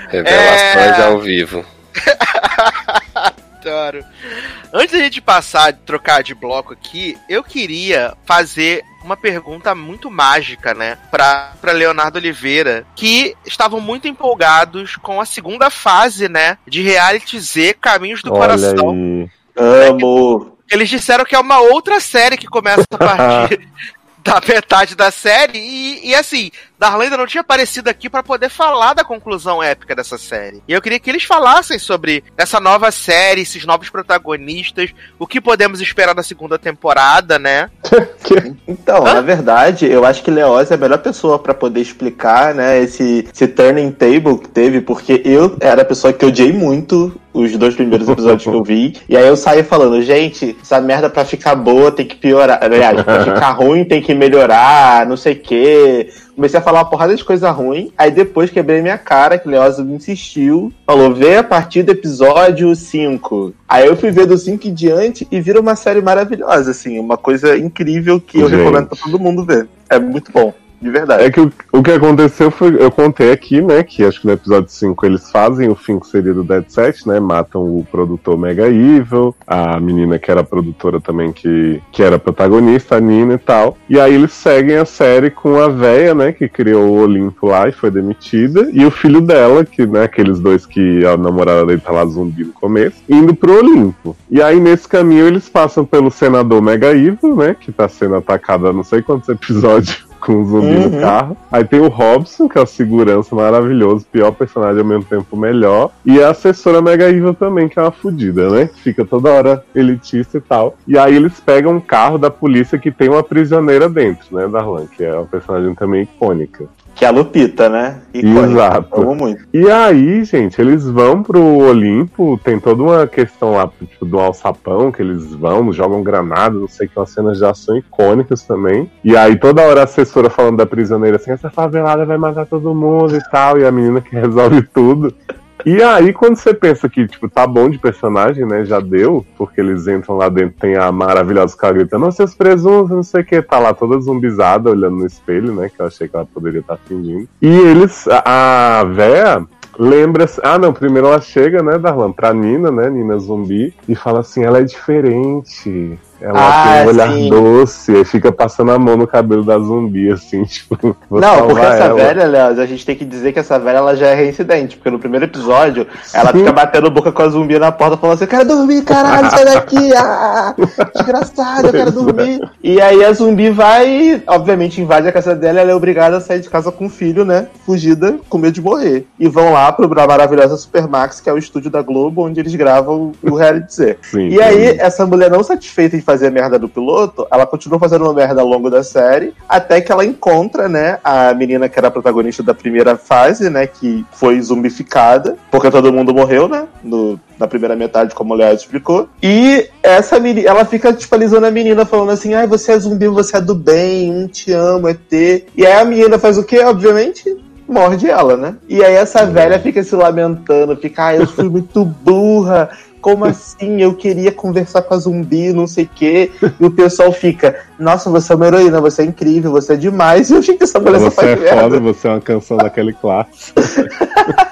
Revelações É. ao vivo. Adoro. Antes da gente passar, trocar de bloco aqui, eu queria fazer uma pergunta muito mágica, né, pra, pra Leonardo Oliveira, que estavam muito empolgados com a segunda fase, né, de Reality Z Caminhos do Olha Coração. aí. Amo. Eles disseram que é uma outra série que começa a partir da metade da série. E, e assim, Darlan ainda não tinha aparecido aqui pra poder falar da conclusão épica dessa série. E eu queria que eles falassem sobre essa nova série, esses novos protagonistas, o que podemos esperar da segunda temporada, né? Então, na verdade, eu acho que Leoz é a melhor pessoa pra poder explicar, né, esse, esse turning table que teve, porque eu era a pessoa que odiei muito os dois primeiros episódios que eu vi, e aí eu saí falando, gente, essa merda pra ficar boa tem que piorar, aliás, pra ficar ruim tem que melhorar, não sei o quê. Comecei a falar uma porrada de coisa ruim, aí depois quebrei minha cara, que Leoz insistiu, falou, vê a partir do episódio 5. Aí eu fui ver do 5 em diante e vira uma série maravilhosa, assim, uma coisa incrível que eu Gente. recomendo pra todo mundo ver. É muito bom, de verdade. É que o, o que aconteceu foi, eu contei aqui, né, que acho que no episódio 5 eles fazem o fim que seria do Dead Set, né, matam o produtor Mega Evil, a menina que era produtora também, que, que era protagonista, a Nina e tal, e aí eles seguem a série com a véia, né, que criou o Olimpo lá e foi demitida, e o filho dela, que, né, aqueles dois que a namorada dele tá lá zumbi no começo, indo pro Olimpo. E aí nesse caminho eles passam pelo senador Mega Evil, né, que tá sendo atacado há não sei quantos episódios com o zumbi Uhum. no carro. Aí tem o Robson, que é o segurança maravilhoso, pior personagem ao mesmo tempo melhor. E a assessora Mega Evil também, que é uma fodida, né? Fica toda hora elitista e tal. E aí eles pegam um carro da polícia que tem uma prisioneira dentro, né, Darlan? Que é uma personagem também icônica. Que é a Lupita, né? Icônica. Exato. Muito. E aí, gente, eles vão pro Olimpo, tem toda uma questão lá, tipo, do alçapão, que eles vão, jogam granada, não sei que, umas cenas de ação icônicas também. E aí toda hora a assessora falando da prisioneira assim, essa favelada vai matar todo mundo e tal, e a menina que resolve tudo. E aí, quando você pensa que, tipo, tá bom de personagem, né? Já deu, porque eles entram lá dentro, tem a maravilhosa cara gritando, "Ô, seus presuntos, não sei o que, tá lá toda zumbizada, olhando no espelho, né? Que eu achei que ela poderia estar fingindo. E eles, a, véia lembra. Ah, não, primeiro ela chega, né, Darlan, pra Nina, né? Nina zumbi, e fala assim: ela é diferente. Ela Ah, tem um olhar sim. doce, e fica passando a mão no cabelo da zumbi, assim, tipo, Não, porque essa ela. velha, Léo, a gente tem que dizer que essa velha ela já é reincidente, porque no primeiro episódio ela Sim. fica batendo boca com a zumbi na porta falando assim: Eu quero dormir, caralho, sai daqui, ah, desgraçado, eu quero dormir. E aí a zumbi vai, obviamente, invade a casa dela ela é obrigada a sair de casa com o filho, né? Fugida, com medo de morrer. E vão lá pro maravilhosa Supermax, que é o estúdio da Globo, onde eles gravam o reality Z. Sim, E aí, essa mulher não satisfeita em fazer a merda do piloto, ela continua fazendo uma merda ao longo da série, até que ela encontra, né, a menina que era a protagonista da primeira fase, né, que foi zumbificada, porque todo mundo morreu, né, no, na primeira metade, como o Léo explicou. E essa menina, ela fica tipo alisando a menina, falando assim: ai, você é zumbi, você é do bem, um te amo, é ter. E aí a menina faz o quê? Obviamente, morde ela, né? E aí essa velha fica se lamentando, fica, ah, eu fui muito burra. Como assim? Eu queria conversar com a zumbi, não sei o quê. E o pessoal fica, nossa, você é uma heroína, você é incrível, você é demais. E eu achei que essa mulher só Você faz é merda. foda, você é uma canção daquele clássico.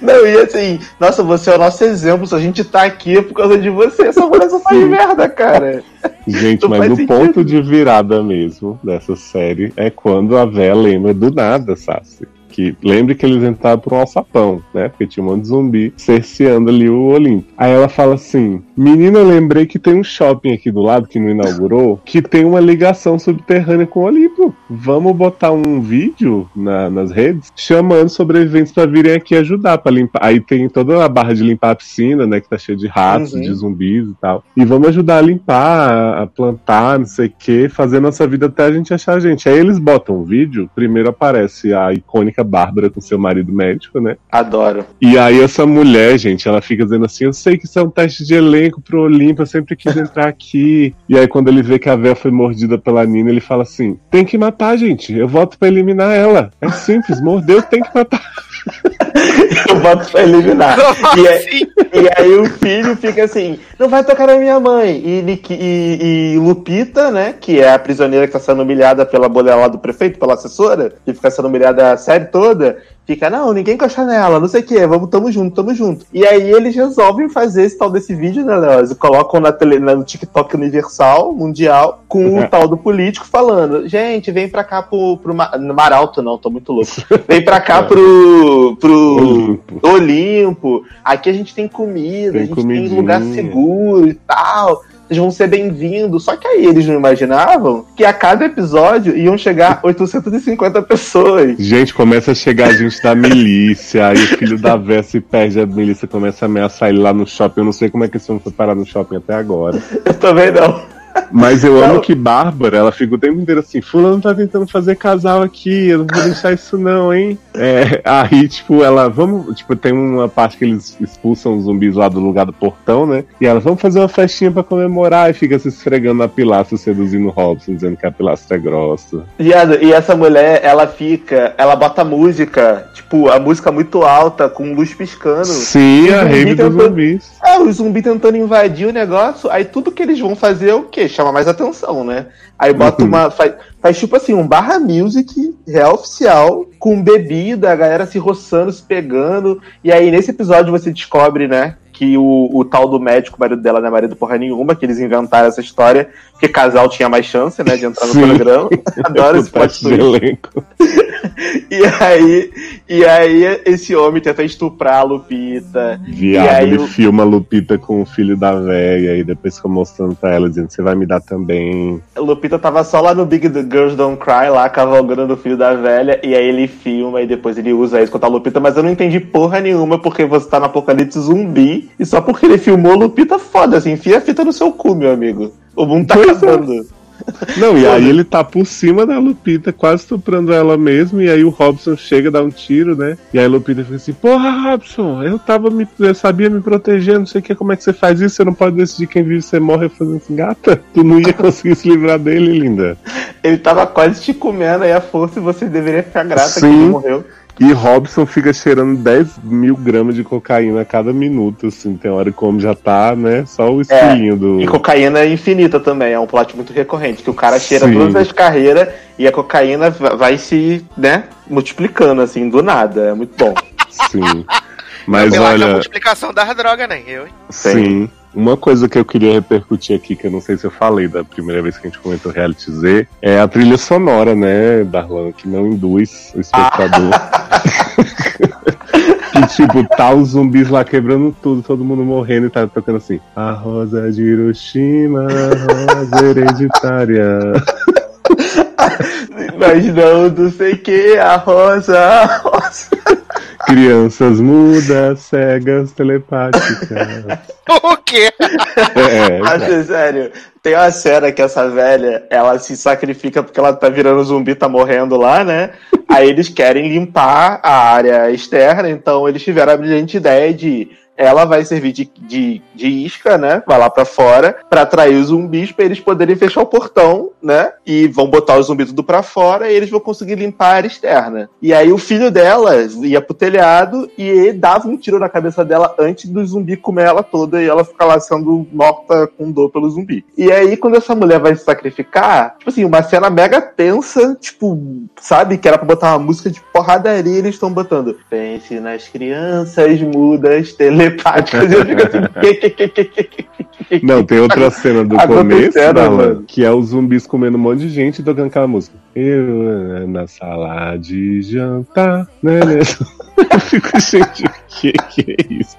Não, e assim, nossa, você é o nosso exemplo, se a gente tá aqui é por causa de você. Essa mulher só faz merda, cara. Gente, Não mas o sentido. ponto de virada mesmo dessa série é quando a véia lembra do nada, Sassi. Que lembre que eles entraram por um alçapão, né? Porque tinha um monte de zumbi cerceando ali o Olimpo. Aí ela fala assim: Menina, eu lembrei que tem um shopping aqui do lado que não inaugurou, que tem uma ligação subterrânea com o Olimpo. Vamos botar um vídeo na- nas redes chamando sobreviventes pra virem aqui ajudar pra limpar. Aí tem toda a barra de limpar a piscina, né? Que tá cheia de ratos, Uhum. de zumbis e tal. E vamos ajudar a limpar, a- a plantar, não sei o que, fazer nossa vida até a gente achar a gente. Aí eles botam um vídeo, primeiro aparece a icônica Bárbara com seu marido médico, né? Adoro. E aí essa mulher, gente, ela fica dizendo assim, eu sei que isso é um teste de elenco pro Olimpo, eu sempre quis entrar aqui. E aí quando ele vê que a véia foi mordida pela Nina, ele fala assim, tem que matar, gente, eu voto pra eliminar ela. É simples, mordeu, tem que matar. Eu voto pra eliminar. E é- assim? E aí o filho fica assim, não vai tocar na minha mãe. E, e- e Lupita, né, que é a prisioneira que tá sendo humilhada pela lá do prefeito, pela assessora, que fica sendo humilhada a toda, fica, não, ninguém encosta nela, não sei o que, vamos, tamo junto, tamo junto. E aí eles resolvem fazer esse tal desse vídeo, né, Léo? Eles colocam na tele, no TikTok Universal, Mundial, com o tal do político falando, gente, vem pra cá pro, pro Ma- no Maralto, não, tô muito louco. Vem pra cá pro, pro Olimpo. Olimpo, aqui a gente tem comida, Tem a gente tem comidinha. lugar seguro e tal. Vocês vão ser bem-vindos. Só que aí eles não imaginavam que a cada episódio iam chegar 850 pessoas. Gente, começa a chegar gente da milícia, aí o filho da se perde, a milícia começa a ameaçar ele lá no shopping. Eu não sei como é que esse homem foi parar no shopping até agora. Eu também não. Mas eu Não. amo que Bárbara, ela fica o tempo inteiro assim, fulano tá tentando fazer casal aqui, eu não vou deixar isso não, hein? É, aí, tipo, ela, vamos, tipo, tem uma parte que eles expulsam os zumbis lá do lugar do portão, né? E ela, vamos fazer uma festinha pra comemorar, e fica se esfregando na pilastra, seduzindo o Robson, dizendo que a pilastra é grossa. Viado, E essa mulher, ela fica, ela bota música, tipo, a música muito alta, com luz piscando. Sim, a rave dos zumbis. É, o zumbi tentando invadir o negócio, aí tudo que eles vão fazer é o quê? Chama mais atenção, né? Aí bota Uhum. uma. Faz, faz tipo assim, um barra music real oficial, com bebida, a galera se roçando, se pegando. E aí nesse episódio você descobre, né? Que o, o tal do médico, o marido dela não é marido porra nenhuma, que eles inventaram essa história, porque casal tinha mais chance, né, de entrar no Sim. programa. Adoro esse O plot teste de twist. elenco. E aí, e aí esse homem tenta estuprar a Lupita. Viado, E aí ele o- filma a Lupita com o filho da véia, e depois fica mostrando pra ela, dizendo, você vai me dar também. A Lupita tava só lá no Big The Girls Don't Cry, lá cavalgando o filho da velha, e aí ele filma e depois ele usa isso contra a Lupita, mas eu não entendi porra nenhuma porque você tá no apocalipse zumbi, e só porque ele filmou Lupita, foda-se, enfia a fita no seu cu, meu amigo. O mundo tá Pois é. acabando. Não, e aí ele tá por cima da Lupita, quase estuprando ela mesmo, e aí o Robson chega, dá um tiro, né? E aí a Lupita fica assim, porra, Robson, eu tava me. Eu sabia me proteger, não sei o que, como é que você faz isso? Você não pode decidir quem vive você morre fazendo assim, gata. Tu não ia conseguir se livrar dele, linda. Ele tava quase te comendo aí a força e você deveria ficar grata que Sim. ele morreu. E Robson fica cheirando 10 mil gramas de cocaína a cada minuto, assim. Tem hora que o homem já tá, né? Só o esquilinho do. E cocaína é infinita também, é um plot muito recorrente, que o cara cheira Sim. todas as carreiras e a cocaína va- vai se, né, multiplicando, assim, do nada. É muito bom. Sim. Mas olha. multiplicação das drogas, né? Eu, hein? Sim. Uma coisa que eu queria repercutir aqui, que eu não sei se eu falei da primeira vez que a gente comentou Reality Z, é a trilha sonora, né, Darlan, que não induz o espectador. que, tipo, tá os zumbis lá quebrando tudo, todo mundo morrendo e tá tocando assim. A rosa de Hiroshima, a rosa hereditária. Mas não, não sei que, a rosa, a rosa. Crianças mudas, cegas, telepáticas. O quê? É, Acho sério. Tem uma cena que essa velha, ela se sacrifica porque ela tá virando zumbi, tá morrendo lá, né? Aí eles querem limpar a área externa, então eles tiveram a brilhante ideia de ela vai servir de, de, de isca, né? Vai lá pra fora pra atrair os zumbis pra eles poderem fechar o portão, né? E vão botar os zumbis tudo pra fora e eles vão conseguir limpar a área externa. E aí o filho dela ia pro telhado e dava um tiro na cabeça dela antes do zumbi comer ela toda e ela ficar lá sendo morta com dor pelo zumbi. E aí quando essa mulher vai se sacrificar, tipo assim, uma cena mega tensa, tipo, sabe? Que era pra botar uma música de porradaria eles estão botando Pense nas crianças mudas, telepáticas. E eu fico assim. Não, tem outra cena do começo, que é os zumbis comendo um monte de gente e tocando aquela música. Eu na sala de jantar. Né, né? Eu fico, gente, o que, que é isso?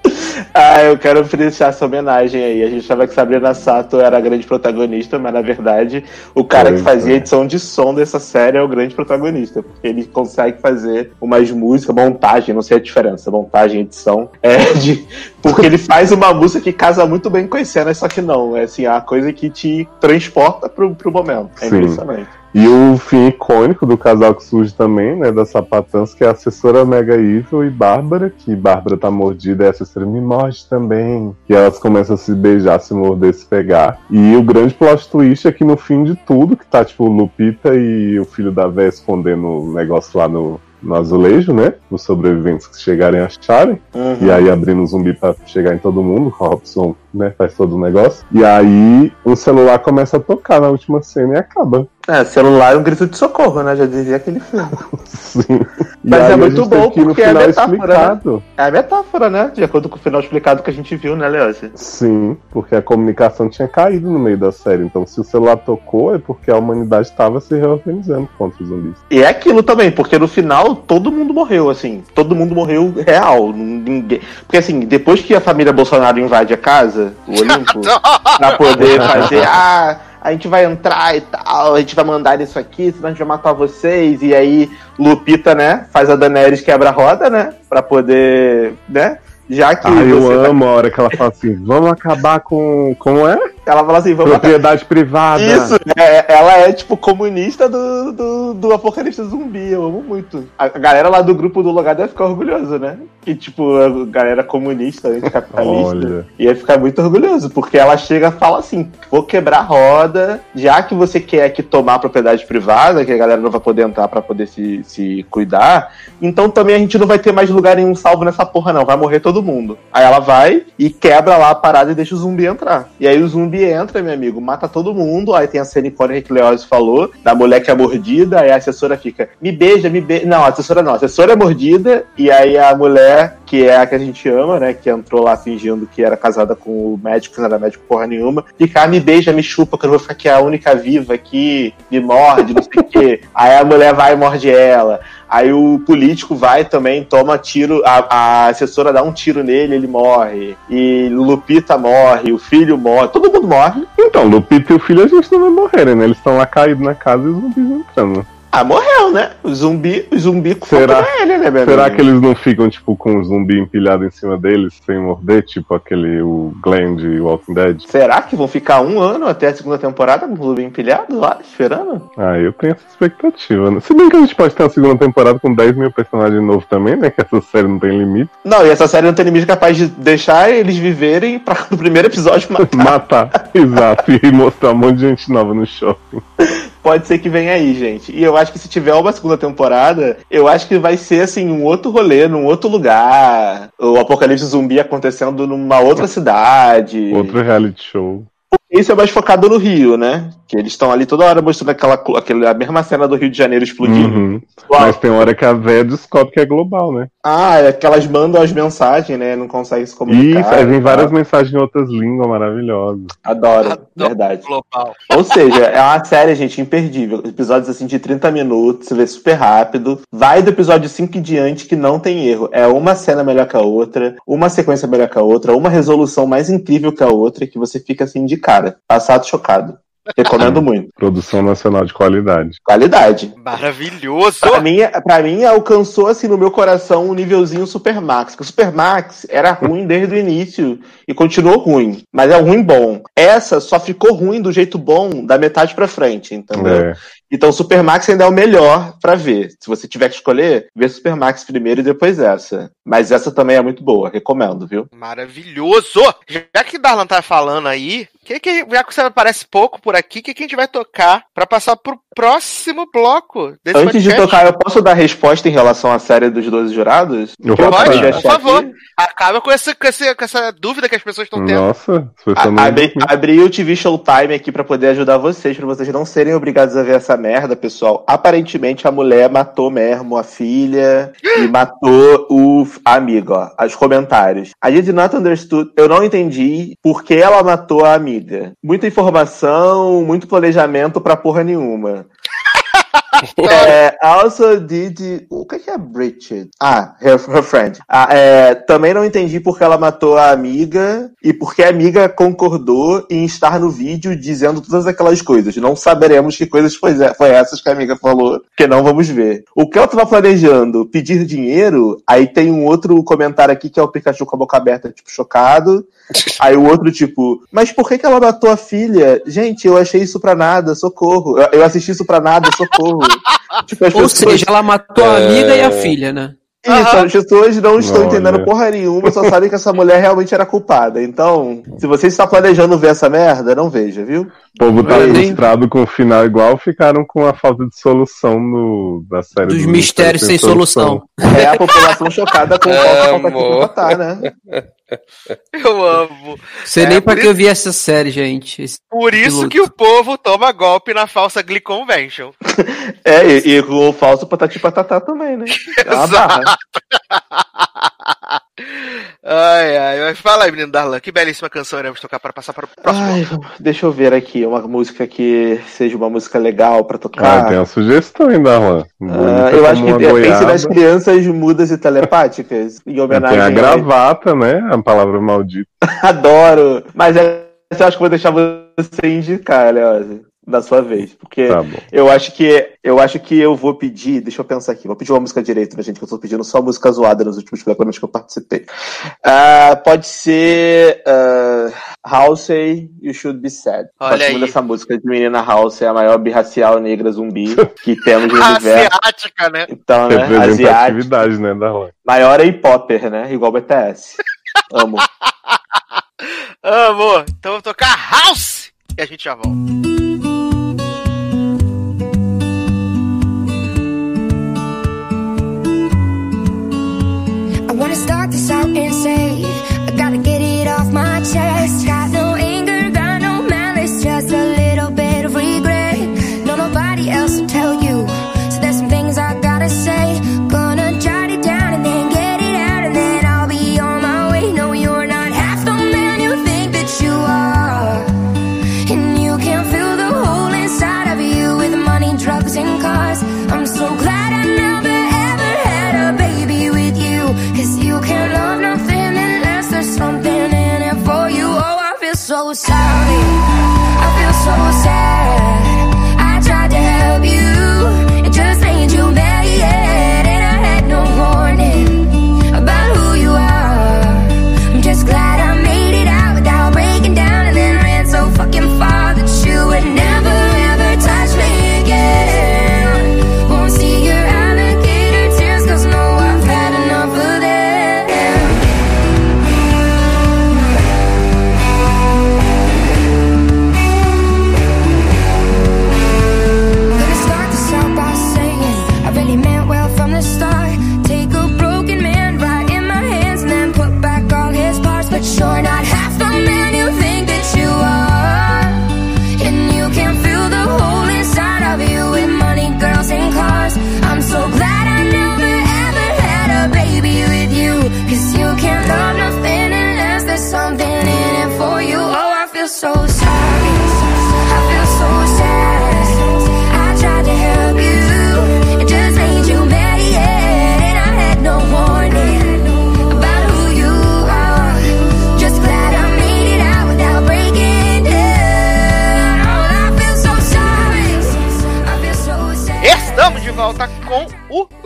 Ah, eu quero oferecer essa homenagem aí. A gente achava que Sabrina Sato era a grande protagonista, mas na verdade o cara Pois que fazia é. a edição de som dessa série é o grande protagonista, porque ele consegue fazer umas músicas, montagem, não sei a diferença, montagem, edição, é de porque ele faz uma música que casa muito bem com as cenas, só que não, é assim, é uma coisa que te transporta pro, pro momento. É Sim. impressionante. E o fim icônico do casal que surge também, né, da Sapatãs, que é a assessora Mega Evil e Bárbara, que Bárbara tá mordida e a assessora me morde também. E elas começam a se beijar, se morder, se pegar. E o grande plot twist é que no fim de tudo, que tá tipo Lupita e o filho da Vé escondendo o negócio lá no, no azulejo, né? Os sobreviventes que chegarem acharem. Uhum. E aí abrindo o zumbi pra chegar em todo mundo, Robson, né, faz todo o negócio. E aí o celular começa a tocar na última cena e acaba. É, celular é um grito de socorro, né? Já dizia aquele filme. Sim. Mas é a muito bom porque é final metáfora, explicado. É a metáfora, né? De acordo com o final explicado que a gente viu, né, Leôncia? Sim, porque a comunicação tinha caído no meio da série. Então, se o celular tocou, é porque a humanidade estava se reorganizando contra os zumbis. E é aquilo também, porque no final todo mundo morreu, assim. Todo mundo morreu real. Ninguém... Porque assim, depois que a família Bolsonaro invade a casa, o Olimpo, pra poder fazer, ah, a gente vai entrar e tal, a gente vai mandar isso aqui, senão a gente vai matar vocês. E aí, Lupita, né, faz a Daenerys quebra a roda, né? Pra poder, né? Já que Ah, eu vai- amo a hora que ela fala assim: vamos acabar com. Como é? Ela fala assim, vamos matar Propriedade privada. Isso, é, ela é tipo comunista do, do, do apocalipse zumbi, eu amo muito. A galera lá do grupo do lugar deve ficar orgulhosa, né? Que tipo, a galera comunista, anticapitalista, Olha. ia ficar muito orgulhoso, porque ela chega e fala assim: vou quebrar a roda, já que você quer que tomar a propriedade privada, que a galera não vai poder entrar pra poder se, se cuidar, então também a gente não vai ter mais lugar nenhum salvo nessa porra, não. Vai morrer todo mundo. Aí ela vai e quebra lá a parada e deixa o zumbi entrar. E aí o zumbi entra, meu amigo, mata todo mundo. Aí tem a cena icônica que o Leoz falou, da mulher que é mordida, aí a assessora fica, me beija, me beija. Não, a assessora não, a assessora é mordida, e aí a mulher, que é a que a gente ama, né, que entrou lá fingindo que era casada com o médico, que não era médico porra nenhuma, fica, ah, me beija, me chupa, que eu vou ficar aqui a única viva aqui, me morde, não sei o quê. Aí a mulher vai e morde ela. Aí o político vai também, toma tiro, a, a assessora dá um tiro nele, ele morre. E Lupita morre, o filho morre, todo mundo morre. Então, Lupita e o filho a gente não vai morrerem, né? Eles estão lá caídos na casa e os zumbis entrando. Ah, morreu, né? O zumbi, o zumbi Será- contra ele, né, meu Será que eles não ficam, tipo, com o zumbi empilhado em cima deles, sem morder, tipo aquele, o Glenn de Walking Dead? Será que vão ficar um ano até a segunda temporada com o zumbi empilhado lá, esperando? Ah, eu tenho essa expectativa, né? Se bem que a gente pode ter uma segunda temporada com 10 mil personagens novos também, né? Que essa série não tem limite. Não, e essa série não tem limite capaz de deixar eles viverem pra no primeiro episódio matar. Matar, exato, e mostrar um monte de gente nova no shopping. Pode ser que venha aí, gente. E eu acho que se tiver uma segunda temporada, eu acho que vai ser assim, um outro rolê, num outro lugar. O apocalipse zumbi acontecendo numa outra cidade. Outro reality show. Isso é mais focado no Rio, né? Que eles estão ali toda hora mostrando aquela, aquela a mesma cena do Rio de Janeiro explodindo. Uhum. Mas tem hora que a véia descobre que é global, né? Ah, é que elas mandam as mensagens, né? Não conseguem se comunicar. Isso, aí vem várias Ah, mensagens em outras línguas maravilhosas. Adoro, Adoro. verdade. Global. Ou seja, é uma série, gente, imperdível. Episódios assim de 30 minutos, você vê super rápido. Vai do episódio 5 em diante que não tem erro. É uma cena melhor que a outra, uma sequência melhor que a outra, uma resolução mais incrível que a outra, que você fica assim de cara, passado chocado. Recomendo muito. Produção nacional de qualidade. Qualidade. Maravilhoso! Pra mim, pra mim, alcançou assim no meu coração um nívelzinho Supermax. Porque o Supermax era ruim desde o início e continuou ruim. Mas é um ruim bom. Essa só ficou ruim do jeito bom da metade pra frente, entendeu? É. Então Supermax ainda é o melhor pra ver. Se você tiver que escolher, vê Supermax primeiro e depois essa. Mas essa também é muito boa, recomendo, viu? Maravilhoso! Já que Darlan tá falando aí, que que, já que você aparece pouco por aqui, o que, que a gente vai tocar pra passar pro próximo bloco desse Antes de podcast? tocar, eu posso dar resposta em relação à série dos 12 jurados? Eu Pode, por favor. aqui? Acaba com essa, com, essa, com essa dúvida que as pessoas estão tendo. Nossa, se você A- não. Abri, abri o TV Showtime aqui pra poder ajudar vocês, pra vocês não serem obrigados a ver essa merda, pessoal. Aparentemente a mulher matou mesmo a filha e matou o a amiga, ó. Os comentários. I did not understood. Eu não entendi por que ela matou a amiga. Muita informação, muito planejamento pra porra nenhuma. É, also did. O que que é Bridget? Ah, her, her friend. Ah, é, também não entendi porque ela matou a amiga e porque a amiga concordou em estar no vídeo dizendo todas aquelas coisas. Não saberemos que coisas foi, foi essas que a amiga falou, que não vamos ver. O que ela tava planejando? Pedir dinheiro? Aí tem um outro comentário aqui que é o Pikachu com a boca aberta, tipo, chocado. Aí o outro, tipo, mas por que, que ela matou a filha? Gente, eu achei isso pra nada, socorro. Eu, eu assisti isso pra nada, socorro. Tipo, Ou pessoas- seja, ela matou a É. amiga e a filha, né? Isso, as pessoas não estão Olha. entendendo porra nenhuma, só sabem que essa mulher realmente era culpada. Então, se você está planejando ver essa merda, não veja, viu? O povo tá hein? frustrado com o final igual, ficaram com a falta de solução no, da série. Dos do mistérios sem solução. É a população chocada com o aqui pra botar, né? Eu amo. Sei É, nem pra que eu vi essa série, gente. Esse- Por isso Piloto. que o povo toma golpe na falsa Glee Convention. É, e, e o falso patati patatá também, né? É barra. Ai, ai. Mas fala aí, menino Darlan. Que belíssima canção iremos tocar para passar para o próximo. Ai, deixa eu ver aqui, uma música que seja uma música legal pra Ah, tocar. tem uma sugestão ainda, Darlan. Ah, eu acho que é, pense nas crianças mudas e telepáticas, em Tem homenagem a a gravata, né? A palavra maldita. Adoro. Mas essa eu acho que eu vou deixar você indicar, Leose, da sua vez. Porque Tá eu acho que eu acho que eu vou pedir. Deixa eu pensar aqui. Vou pedir uma música direito, né, gente? Que eu tô pedindo só música zoada nos últimos programas que eu participei. Ah, pode ser uh, Halsey, You Should Be Sad. Olha Gosto aí. dessa música de menina Halsey, a maior birracial negra zumbi que temos no universo. Asiática, né? Então, né? Asiática. Né, Darlan? Maior é hip-hopper, né? Igual BTS. Amo. Amor. Então vou tocar House e a gente já volta. insane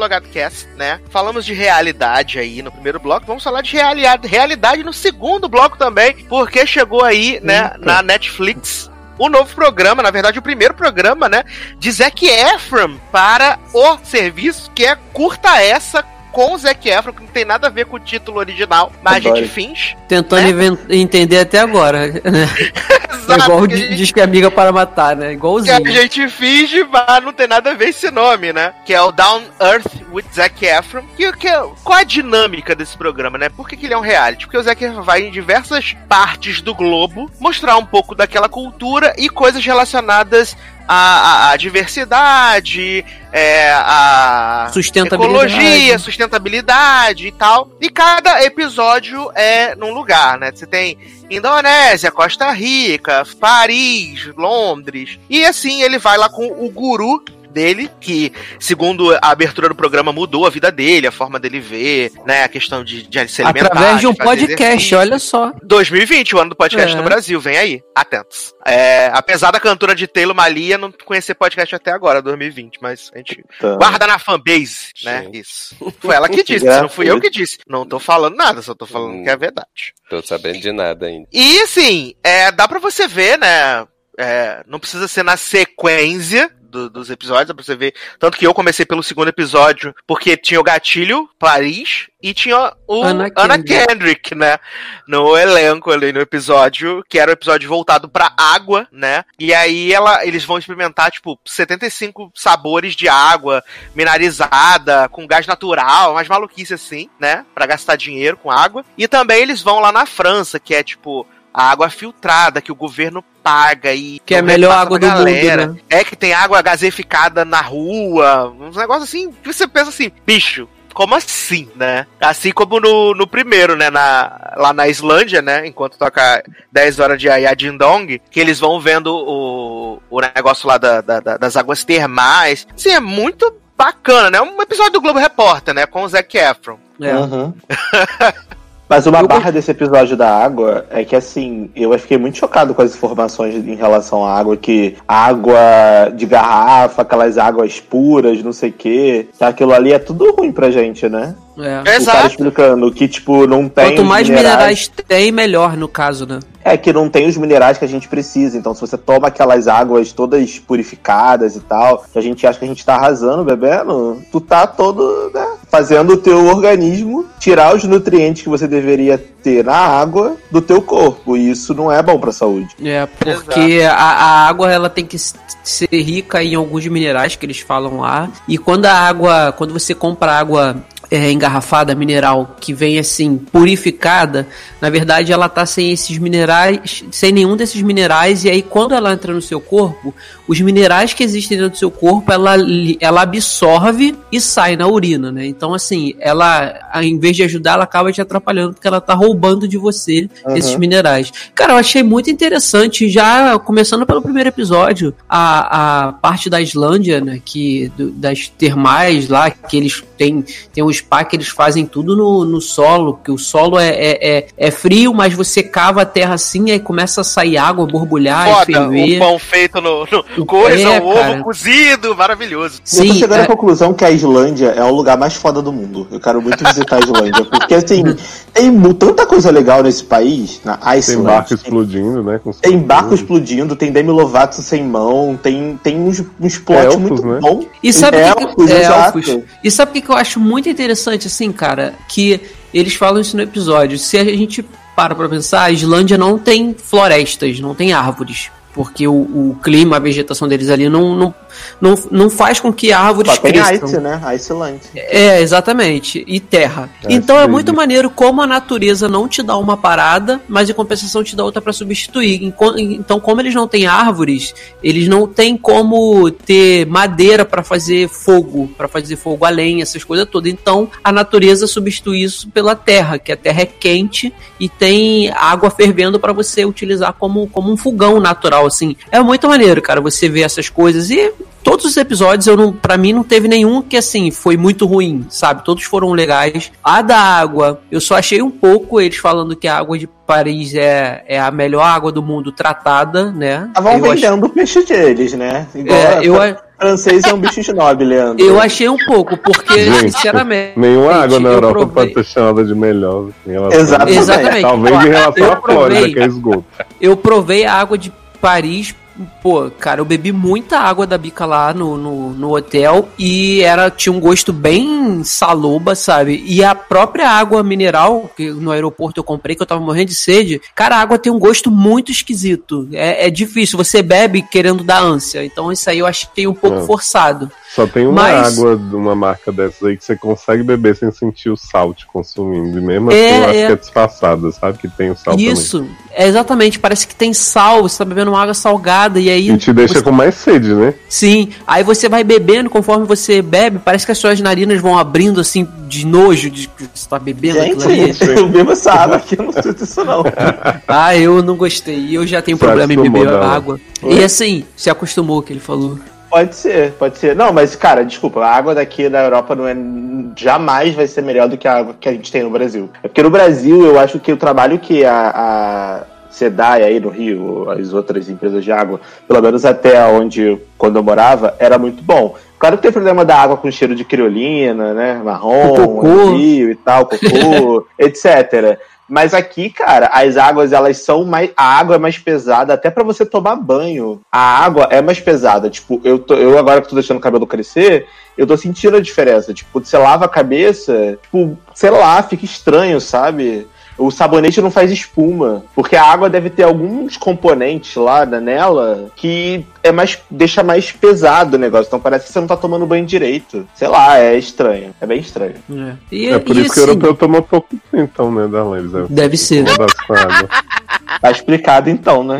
LogadoCast, né? Falamos de realidade aí no primeiro bloco, vamos falar de realidade, realidade no segundo bloco também, porque chegou aí, né, na Netflix o novo programa, na verdade o primeiro programa, né, de Zac Efron para o serviço, que é Curta Essa com o Zac Efron, que não tem nada a ver com o título original, mas a Adoro. gente finge. Tentando Né? entender até agora. Né? É Exato, igual a di- gente- diz que é amiga para matar, né? que Igualzinho. a gente finge, mas não tem nada a ver esse nome, né? Que é o Down Earth with Zac Efron. Que, que, qual a dinâmica desse programa, né? Por que, que ele é um reality? Porque o Zac Efron vai em diversas partes do globo mostrar um pouco daquela cultura e coisas relacionadas à, à- à diversidade, é, à Sustentabilidade. ecologia, sustentabilidade e tal. E cada episódio é num lugar, né? Você tem Indonésia, Costa Rica, Paris, Londres. E assim ele vai lá com o guru dele, que, segundo a abertura do programa, mudou a vida dele, a forma dele ver, né? A questão de, de se alimentar. Através de um podcast, exercício. olha só. 2020, o ano do podcast É. no Brasil, vem aí, atentos. É, apesar da cantora de Taylor Malia não conhecer podcast até agora, 2020, mas a gente Tá. guarda na fanbase, né? Sim. Isso. Foi ela que disse, não fui eu que disse. Não tô falando nada, só tô falando Hum. que é verdade. Tô sabendo de nada ainda. E assim, é, dá pra você ver, né? é, não precisa ser na sequência do- dos episódios, dá pra você ver. Tanto que eu comecei pelo segundo episódio, porque tinha o gatilho, Paris, e tinha o Ana Kendrick. Kendrick, né? No elenco ali no episódio, que era o episódio voltado pra água, né? E aí ela, eles vão experimentar, tipo, 75 sabores de água mineralizada, com gás natural, umas maluquices assim, né? Pra gastar dinheiro com água. E também eles vão lá na França, que é tipo a água filtrada que o governo paga e Que é a melhor água pra do mundo, né? É que tem água gaseificada na rua, uns negócios assim, que você pensa assim, bicho, como assim, né? Assim como no, no primeiro, né? Na, lá na Islândia, né? Enquanto toca 10 horas de Ayadindong, que eles vão vendo o, o negócio lá da- da- da- das águas termais. Sim, é muito bacana, né? Um episódio do Globo Repórter, né? Com o Zac Efron. É. Uhum. Mas uma Eu barra desse episódio da água é que, assim, eu fiquei muito chocado com as informações em relação à água, que água de garrafa, aquelas águas puras, não sei o quê, aquilo ali é tudo ruim pra gente, né? É. O cara Exato. explicando que, tipo, não tem. Quanto mais minerais tem, melhor no caso, né? É que não tem os minerais que a gente precisa. Então, se você toma aquelas águas todas purificadas e tal, que a gente acha que a gente tá arrasando bebendo, tu tá todo, né? Fazendo o teu organismo tirar os nutrientes que você deveria ter na água do teu corpo. E isso não é bom pra saúde. É, porque a, a água ela tem que ser rica em alguns minerais que eles falam lá. E quando a água, quando você compra água é, engarrafada, mineral, que vem assim, purificada, na verdade ela tá sem esses minerais, sem nenhum desses minerais, e aí quando ela entra no seu corpo, os minerais que existem dentro do seu corpo, ela, ela absorve e sai na urina, né? Então, assim, ela, ao invés de ajudar, ela acaba te atrapalhando, porque ela tá roubando de você Uhum. esses minerais. Cara, eu achei muito interessante, já começando pelo primeiro episódio, a, a parte da Islândia, né, que, do- das termais lá, que eles têm, tem um spa que eles fazem tudo no, no solo, que o solo é, é, é, é frio, mas você cava a terra assim, aí começa a sair água, borbulhar e Foda, ferver. um pão feito no, no coisa, É, um ovo cara. cozido, maravilhoso. eu tô Sim, chegando é- à conclusão que a Islândia é o lugar mais foda do mundo. Eu quero muito visitar a Islândia. Porque, assim, tem tanta coisa legal nesse país, na Tem Iceland. barco explodindo, né? com Tem barco explodindo, tem Demi Lovato sem mão, tem, tem uns, uns plot Elfos, muito né? bom. E sabe o que, Elfos, que, é, elfos. E sabe o que, que eu acho muito interessante, assim, cara? Que eles falam isso no episódio. Se a gente para pra pensar, a Islândia não tem florestas, não tem árvores. Porque o, o clima, a vegetação deles ali não, não, não, não faz com que árvores Só tem cresçam. Ice, né? Iceland. É, exatamente. E terra. É, então é muito maneiro como a natureza não te dá uma parada, mas em compensação te dá outra pra substituir. Então, como eles não têm árvores, eles não têm como ter madeira pra fazer fogo, pra fazer fogo a lenha, essas coisas todas. Então, a natureza substitui isso pela terra, que a terra é quente e tem água fervendo pra você utilizar como, como um fogão natural, assim. É muito maneiro, cara, você ver essas coisas e todos os episódios, eu não, para mim não teve nenhum que assim foi muito ruim, sabe? Todos foram legais. A da água, eu só achei um pouco eles falando que a água de Paris é, é a melhor água do mundo tratada, né? Estavam eu vendendo o peixe deles, né? Igual é, eu, a- a- Francês é um bicho snob, Leandro. Eu achei um pouco, porque, Gente, sinceramente. Nenhuma água na eu Europa provei- pode ser chamada de melhor. em relação- Exatamente. Exatamente. Talvez em relação Eu à Flórida, que é esgoto. Eu provei a água de Paris. Pô, cara, eu bebi muita água da bica lá no, no, no hotel e era tinha um gosto bem saloba, sabe? E a própria água mineral, que no aeroporto eu comprei, que eu tava morrendo de sede, cara, a água tem um gosto muito esquisito. É, é difícil, você bebe querendo dar ânsia. Então isso aí eu achei um pouco É. forçado. Só tem uma Mas- água de uma marca dessas aí que você consegue beber sem sentir o sal te consumindo. E mesmo É, assim, eu acho é. que é disfarçada, sabe? Que tem o sal Isso, é exatamente, parece que tem sal, você tá bebendo uma água salgada e aí. também. E te deixa você- com mais sede, né? Sim, aí você vai bebendo, conforme você bebe, parece que as suas narinas vão abrindo assim de nojo de que você tá bebendo aquilo ali. Gente, eu bebo essa água aqui, eu não sinto isso não. Ah, eu não gostei. E eu já tenho Se problema em beber água. E assim, se acostumou que ele falou. Pode ser, pode ser. Não, mas, cara, desculpa, a água daqui da Europa não é. jamais vai ser melhor do que a água que a gente tem no Brasil. É porque no Brasil, eu acho que o trabalho que a. a SEDAI aí no Rio, as outras empresas de água, pelo menos até onde, quando eu morava, era muito bom. Claro que tem problema da água com cheiro de criolina, né? Marrom, rio e tal, cocô, etc. Mas aqui, cara, as águas elas são mais. A água é mais pesada, até pra você tomar banho. A água é mais pesada. Tipo, eu, tô, eu agora que tô deixando o cabelo crescer, eu tô sentindo a diferença. Tipo, você lava a cabeça, tipo, sei lá, fica estranho, sabe? O sabonete não faz espuma, porque a água deve ter alguns componentes lá nela que é mais deixa mais pesado o negócio. Então parece que você não tá tomando banho direito. Sei lá, é estranho. É bem estranho. É, e, É por e isso que o assim, europeu toma pouco então, né, Darlan? Eles devem Deve ser. Tá explicado então, né?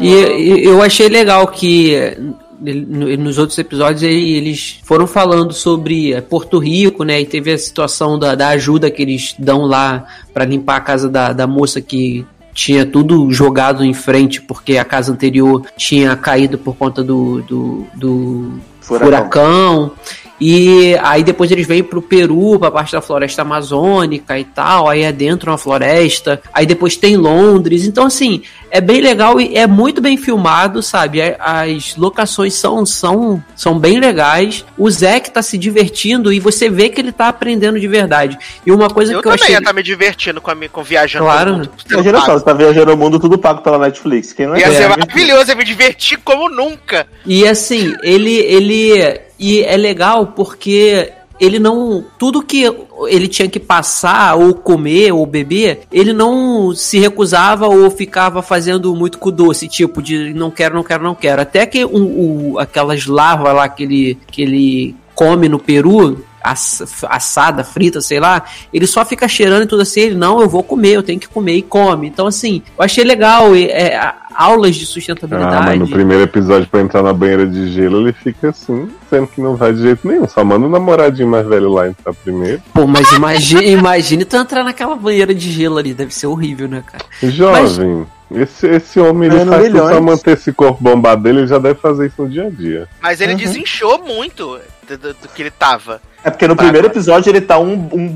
E, e eu achei legal que no- nos outros episódios ele- eles foram falando sobre eh, Porto Rico, né? E teve a situação da, da ajuda que eles dão lá pra limpar a casa da, da moça que tinha tudo jogado em frente porque a casa anterior tinha caído por conta do, do, do Furacão. furacão. E aí depois eles vêm pro Peru, pra parte da floresta amazônica e tal, aí adentram a floresta, aí depois tem Londres. Então, assim, é bem legal e é muito bem filmado, sabe? É- As locações são, são, são bem legais. O Zack tá se divertindo e você vê que ele tá aprendendo de verdade. E uma coisa Eu que eu também achei. ia estar me divertindo com, a minha, com viajando Claro. mundo, Imagina só, você tá viajando o mundo tudo pago pela Netflix. Quem não é Ia ser É. maravilhoso, ia me divertir como nunca. E assim, ele ele e é legal porque ele não tudo que ele tinha que passar ou comer ou beber, ele não se recusava ou ficava fazendo muito com doce, tipo de não quero, não quero, não quero. Até que um, aquelas larvas lá que ele que ele come no Peru, assada, frita, sei lá, ele só fica cheirando e tudo assim, ele, não, eu vou comer, eu tenho que comer e come. Então, assim, eu achei legal, e, é, aulas de Ah, sustentabilidade. mas no primeiro episódio, pra entrar na banheira de gelo, ele fica assim, sendo que não vai de jeito nenhum. Só manda o namoradinho mais velho lá entrar primeiro. Pô, mas imagine, imagine tu entrar naquela banheira de gelo ali, deve ser horrível, né, cara? Jovem, esse, esse homem, ele faz tudo milhões. pra manter esse corpo bombado dele, ele já deve fazer isso no dia a dia. Mas ele Uhum. desinchou muito do, do- do que ele tava. É porque no primeiro agora. episódio ele tá um, um,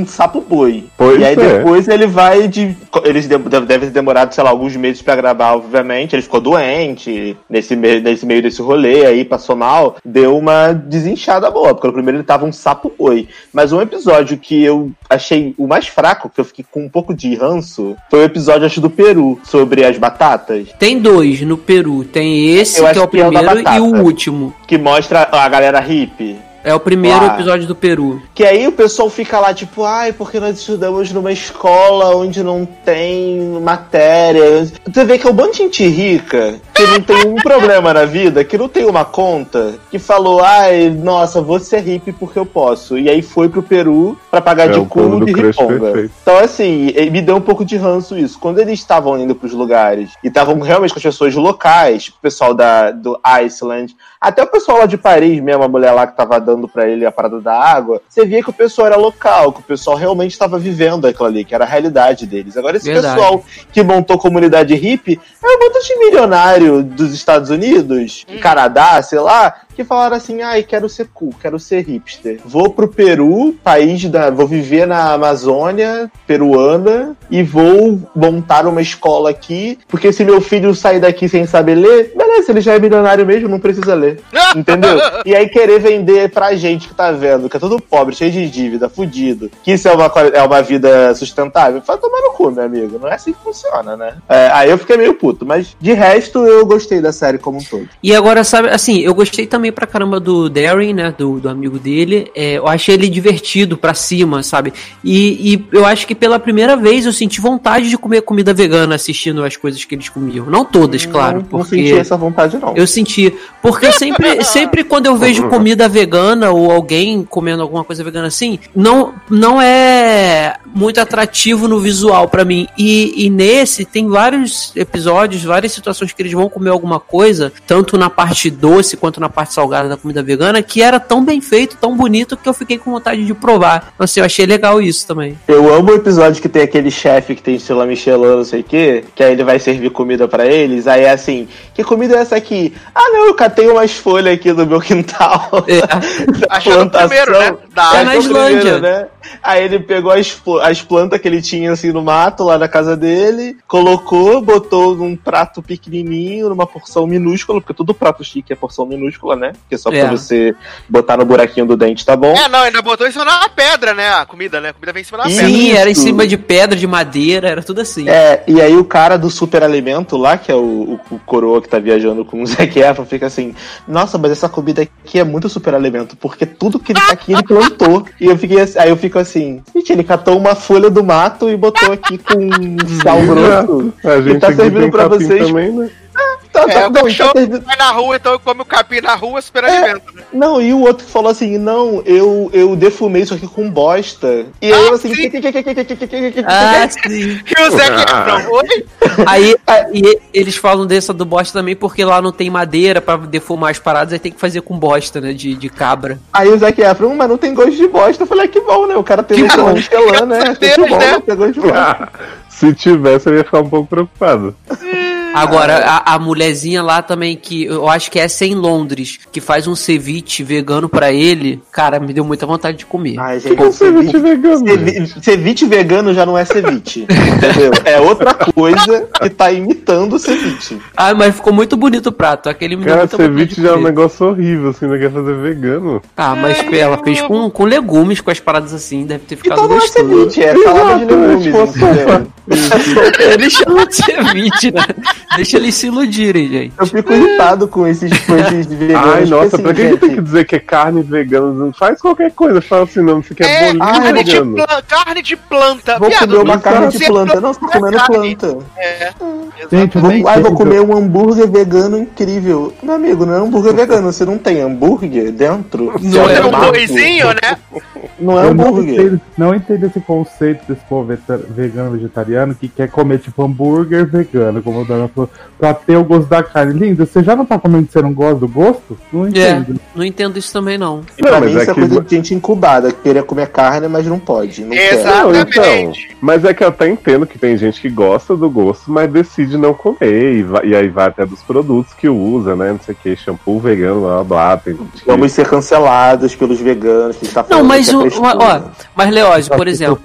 um sapo boi. Pois e aí é. depois ele vai de. Eles de- deve- devem ter demorado, sei lá, alguns meses pra gravar, obviamente. Ele ficou doente nesse, me- nesse meio desse rolê aí, passou mal. Deu uma desinchada boa, porque no primeiro ele tava um sapo boi. Mas um episódio que eu achei o mais fraco, que eu fiquei com um pouco de ranço, foi o episódio, acho, do Peru, sobre as batatas. Tem dois no Peru. Tem esse, Eu que é o que é o primeiro, e o último. Que mostra a galera hippie. É o primeiro Uau. episódio do Peru. Que aí o pessoal fica lá, tipo, ai, porque nós estudamos numa escola onde não tem matéria. Você vê que é um bando de gente rica, que não tem um problema na vida, que não tem uma conta, que falou, ai, nossa, vou ser hippie porque eu posso. E aí foi pro Peru pra pagar É de cu de riponga. Então, assim, me deu um pouco de ranço isso. Quando eles estavam indo pros lugares e estavam realmente com as pessoas locais, o pessoal da, do Iceland, até o pessoal lá de Paris mesmo, a mulher lá que tava dando pra ele a parada da água, você via que o pessoal era local, que o pessoal realmente estava vivendo aquilo ali, que era a realidade deles. Agora, esse Verdade. pessoal que montou comunidade hippie é um bando de milionário dos Estados Unidos, Canadá, sei lá, que falaram assim: ai, quero ser cool, quero ser hipster. Vou pro Peru, país da. Vou viver na Amazônia peruana e vou montar uma escola aqui, porque se meu filho sair daqui sem saber ler, beleza, ele já é milionário mesmo, não precisa ler. Entendeu? E aí querer vender pra gente que tá vendo, que é todo pobre, cheio de dívida, fudido, que isso é uma, é uma vida sustentável, vai tomar no cu, meu amigo. Não é assim que funciona, né? É, aí eu fiquei meio puto, mas de resto eu gostei da série como um todo. E agora, sabe, assim, eu gostei também pra caramba do Darren, né? Do, do amigo dele. É, eu achei ele divertido pra cima, sabe? E, e eu acho que pela primeira vez eu senti vontade de comer comida vegana assistindo as coisas que eles comiam. Não todas, claro. não, não porque senti essa vontade, não. Eu senti. Porque sempre, sempre quando eu vejo comida vegana ou alguém comendo alguma coisa vegana assim, não, não é muito atrativo no visual pra mim. E, e nesse tem vários episódios, várias situações que eles vão comer alguma coisa, tanto na parte doce quanto na parte salgada da comida vegana, que era tão bem feito, tão bonito, que eu fiquei com vontade de provar. Então, assim, eu achei legal isso também. Eu amo o episódio que tem aquele chefe que tem estilo Michelin, não sei o quê, que aí ele vai servir comida pra eles, aí é assim, que comida é essa aqui? Ah não, eu catei umas folhas aqui do meu quintal. Achou no primeiro, né? Da É, na Islândia. primeiro, né? Aí ele pegou as, as plantas que ele tinha assim no mato lá na casa dele, colocou, botou num prato pequenininho, numa porção minúscula, porque todo prato chique é porção minúscula, né? Porque só É. pra você botar no buraquinho do dente tá bom. É, não, ainda botou em cima da pedra, né? A comida, né? A comida vem em cima da Sim. pedra. Sim, era em cima de pedra, de madeira, era tudo assim. É, e aí o cara do superalimento lá, que é o, o, o coroa que tá viajando com o Zac Efron, fica assim, nossa, mas essa comida aqui é muito superalimento, porque tudo que ele tá aqui ele plantou. E eu fiquei assim, aí eu fico assim, gente, ele catou uma folha do mato e botou aqui com sal grosso. A gente tá aqui servindo pra vocês. também, né? Tá, É, tá, o não, e tá cachorro servindo- vai na rua, então come o capim na rua, super alimento, né? não, e o outro falou assim, não, eu, eu defumei isso aqui com bosta. E aí Ah, eu assim, sim. Ah, sim. E o Zé Efron, oi? Aí e eles falam dessa do bosta também porque lá não tem madeira pra defumar as paradas, aí tem que fazer com bosta, né? De, de cabra. Aí o Zac Efron, mas não tem gosto de bosta. Eu falei, ah, que bom, né? O cara tem Que um bom. Michelin, né? Que bom, né? né? Tem gosto de bosta. Se tivesse, eu ia ficar um pouco preocupado. Agora, a, a mulherzinha lá também, que eu acho que essa é em Londres, que faz um ceviche vegano pra ele, cara, me deu muita vontade de comer. Ai, gente, que é um ceviche vegano? ceviche, ceviche vegano já não é ceviche, entendeu? É outra coisa que tá imitando o ceviche. Ah, mas ficou muito bonito o prato. Aquele me deu Cara, ceviche de já é um negócio horrível, assim, não quer fazer vegano. Ah, mas ela fez com, com legumes, com as paradas assim, deve ter ficado Então não é gostoso. ceviche, é salada de é legumes, tipo? Eles chamam de ceviche, né? Deixa eles se iludirem, gente. Eu fico irritado com esses, com esses veganos. Ai, nossa, porque, pra assim, que, que tem que gente, dizer que é carne vegana? Não faz qualquer coisa, fala assim, não, você quer É, bolinho carne, de vegano. planta, carne de planta. Vou Viado, comer uma carne de planta. Não, você tá é comendo carne. planta. É, Gente, Vou, exatamente. ai, vou comer um hambúrguer vegano incrível. Meu amigo, não é hambúrguer vegano. Você não tem hambúrguer dentro? Não é um mato. boizinho, né? Não é Eu não hambúrguer. entendo, não entendo esse conceito desse povo vegano vegetariano que quer comer tipo hambúrguer vegano, como o Dana falou, pra ter o gosto da carne. Linda, você já não tá comendo que você não gosta do gosto? Não É, entendo. não entendo isso também, não. E pra Não, mim isso é é que- coisa de gente incubada, que queria comer carne, mas não pode. Não. Não, então, Exatamente. mas é que eu até entendo que tem gente que gosta do gosto, mas decide não comer, e, vai- e aí vai até dos produtos que usa, né, não sei o que, shampoo vegano, blá blá tem que- Vamos ser cancelados pelos veganos que está Não, mas que é o. Ó, mas Leózio, por exemplo,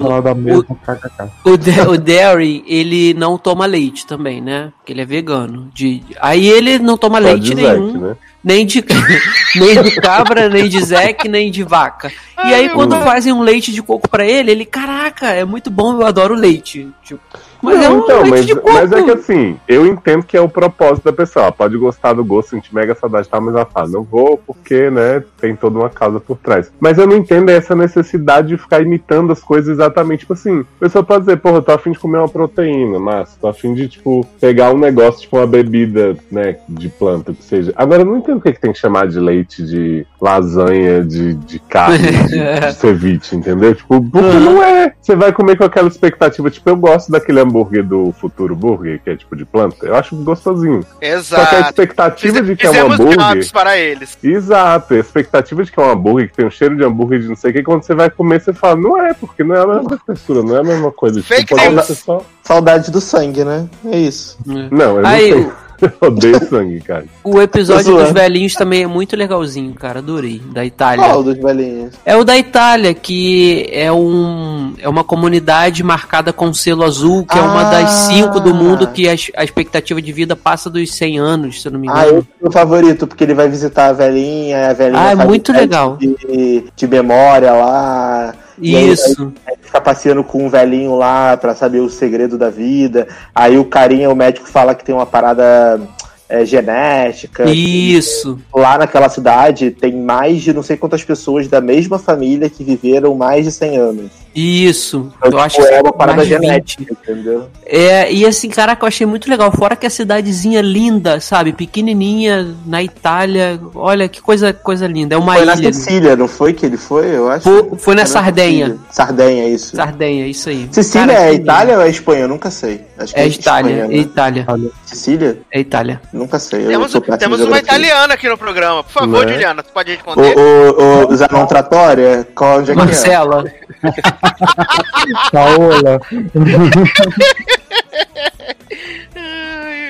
o, Da- o Derry, ele não toma leite também, né? Porque ele é vegano. De, aí ele não toma só leite nenhum. né? Nem de, nem de cabra, nem de Zec, nem de vaca. E aí, quando fazem um leite de coco pra ele, ele, caraca, é muito bom, eu adoro leite. Tipo, mas Não, é um então, mas, de coco. mas é que assim, eu entendo que é o propósito da pessoa. Ela pode gostar do gosto, sentir mega saudade e tal, mas ela fala, não vou porque, né, tem toda uma causa por trás. Mas eu não entendo essa necessidade de ficar imitando as coisas exatamente, tipo assim, a pessoa pode dizer, porra, eu tô afim de comer uma proteína, mas tô afim de, tipo, pegar um negócio, tipo uma bebida, né, de planta, que seja. Agora, eu não entendo o que, que tem que chamar de leite, de lasanha, de, de carne, de, de ceviche, entendeu? Tipo, porque não é. Você vai comer com aquela expectativa, tipo, eu gosto daquele hambúrguer do Futuro Burger, que é tipo de planta, eu acho gostosinho. Só que a Exato. expectativa de que é um hambúrguer. para eles. Exato, a expectativa de que é um hambúrguer, que tem um cheiro de hambúrguer de não sei o que, quando você vai comer, você fala, não é, porque não é a mesma textura, não é a mesma coisa. Fake pode news. ser só. Saudade do sangue, né? É isso. Não, eu Aí, não sei. Eu odeio sangue, cara. O episódio zoando. dos velhinhos também é muito legalzinho, cara. Adorei. Da Itália. Qual dos velhinhos? É o da Itália, que é um é uma comunidade marcada com selo azul, que é uma das Ah. cinco do mundo que a, a expectativa de vida passa dos 100 anos, se eu não me Ah, engano. eu meu favorito, porque ele vai visitar a velhinha, a velhinha Ah, é muito legal. De, de memória lá. E aí- Isso. Aí fica passeando com um velhinho lá pra saber o segredo da vida. Aí o carinha, o médico, fala que tem uma parada é, genética. Isso. Lá naquela cidade tem mais de não sei quantas pessoas da mesma família que viveram mais de 100 anos. Isso. Então, eu acho tipo, que é uma parada mais de 20. genética, entendeu? É, e assim, caraca, eu achei muito legal. Fora que a cidadezinha linda, sabe? Pequenininha, na Itália. Olha que coisa, coisa linda. É uma foi na ilha. Sicília, não foi que ele foi? Eu acho. Foi- foi na Sardenha. Sicília. Sardenha, isso. Sardenha, isso aí. Sicília Cara, é Itália ou é Espanha? Eu nunca sei. Acho que É é, Itália, Espanha, é né? Itália. Sicília? É Itália. Nunca sei. eu Temos, temos em uma italiana aqui no programa. Por favor, Né? Juliana, tu pode responder? O, o, o Zanon Tratória? Qual onde é que Marcela. Paola.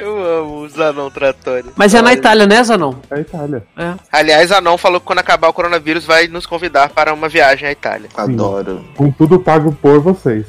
Eu amo o Zanon Trattori. Mas é na Itália, né, Zanon? É Itália. É. Aliás, Zanon falou que quando acabar o coronavírus vai nos convidar para uma viagem à Itália. é? Adoro. Com tudo pago por vocês.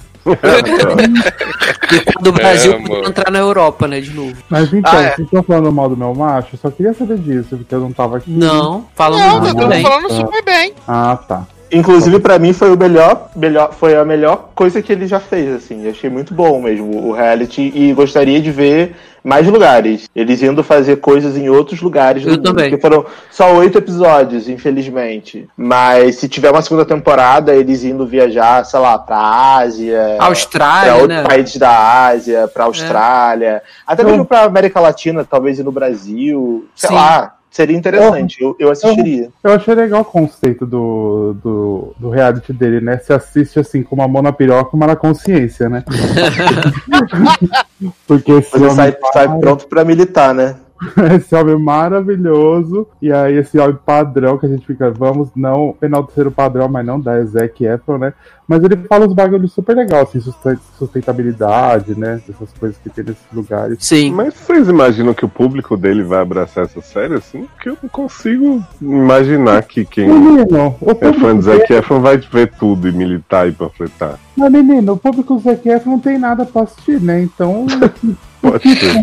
E quando o Brasil podia entrar na Europa, né, de novo. Mas então, Ah, é. vocês estão falando mal do meu macho? Eu só queria saber disso, porque eu não tava aqui. Não, falando Não, tá muito todo bem. mundo falando super bem. Ah, tá. Inclusive, pra mim, foi o melhor, melhor, foi a melhor coisa que ele já fez, assim. Eu achei muito bom mesmo o reality e gostaria de ver mais lugares. Eles indo fazer coisas em outros lugares. Eu do mundo, também. Porque foram só oito episódios, infelizmente. Mas se tiver uma segunda temporada, eles indo viajar, sei lá, pra Ásia. pra Austrália, outros né? países da Ásia, pra Austrália, até mesmo pra América Latina, talvez ir no Brasil, sei Sim. lá, seria interessante, eu, eu assistiria. Eu achei legal o conceito do, do, do reality dele, né? Se assiste assim com uma mão na piroca e uma na consciência, né? Porque Você sai, sai pronto pra militar, né? esse homem maravilhoso, e aí esse homem padrão que a gente fica, vamos não enaltecer o padrão, mas não da Zac Efron, né? Mas ele fala uns bagulhos super legais, assim, susten- sustentabilidade, né? Essas coisas que tem nesses lugares. Sim. Mas vocês imaginam que o público dele vai abraçar essa série assim? Porque eu não consigo imaginar que quem Menino, o é fã de Zac Efron vai ver tudo e militar e panfletar. Mas, menino, o público do Zac Efron não tem nada pra assistir, né? Então, Pode ser.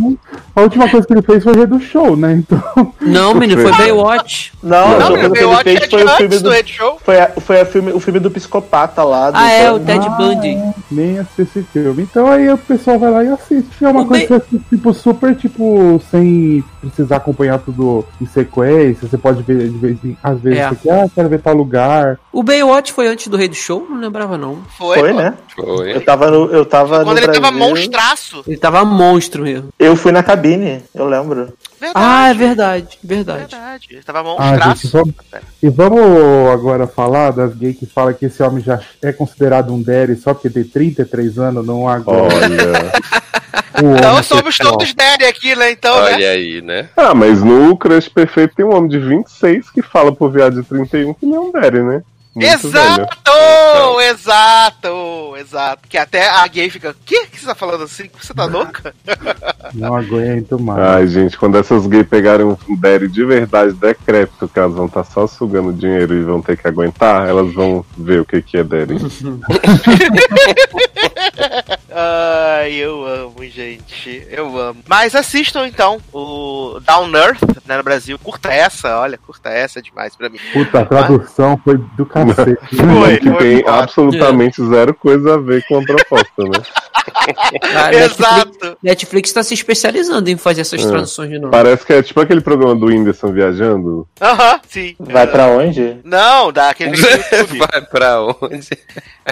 a última coisa que ele fez foi Rei do Show, né? Então, Não, menino, foi Baywatch. Não, Não, Não, Baywatch é foi o filme antes do. do Red Show. Foi, a- foi a filme, o filme do psicopata lá. Do Ah, é, o. Ted Bundy. nem assisti esse filme. Então aí o pessoal vai lá e assiste. É uma O coisa bem- que tipo, super, tipo, sem precisar acompanhar tudo em sequência. Você pode ver de vez em às vezes É. você quer, ah, quero ver tal lugar. O Baywatch foi antes do Rei do Show? Não lembrava, não. Foi, Foi, né? Foi. Eu tava no. Eu tava Quando no ele tava Brasil. monstraço. Ele tava monstro mesmo. Eu fui na cabine, eu lembro. Verdade. Ah, é verdade, verdade. Verdade. Ele tava Ah, gente, monstraço. vamos... E vamos agora falar das gays que falam que esse homem já é considerado um daddy só porque tem 33 anos, não agora. Olha. O Então homem somos todos daddy aqui, né? Então, né? Olha aí, né? Ah, mas no Crush Perfeito tem um homem de 26 que fala pro viado de 31 que não é um Derry, né? Muito velho. Exato! Exato! Exato. Que até a gay fica, que que você tá falando assim? Você tá louca? Não aguento mais. Ai, gente, quando essas gays pegarem um Derry de verdade decrépito, que elas vão estar só sugando dinheiro e vão ter que aguentar, elas vão ver o que, que é Derry. Ai, eu amo, gente. Eu amo. Mas assistam então o Down Earth, né, no Brasil. Curta essa, olha, curta essa é demais pra mim. Puta, a tradução foi do cacete. Foi, que foi tem foda. absolutamente zero coisa a ver com a proposta, né? A Netflix, Exato. Netflix tá se especializando em fazer essas É. traduções de novo. Parece que é tipo aquele programa do Whindersson viajando. Aham, sim. Vai É. pra onde? Não, daquele do YouTube. Vai pra onde?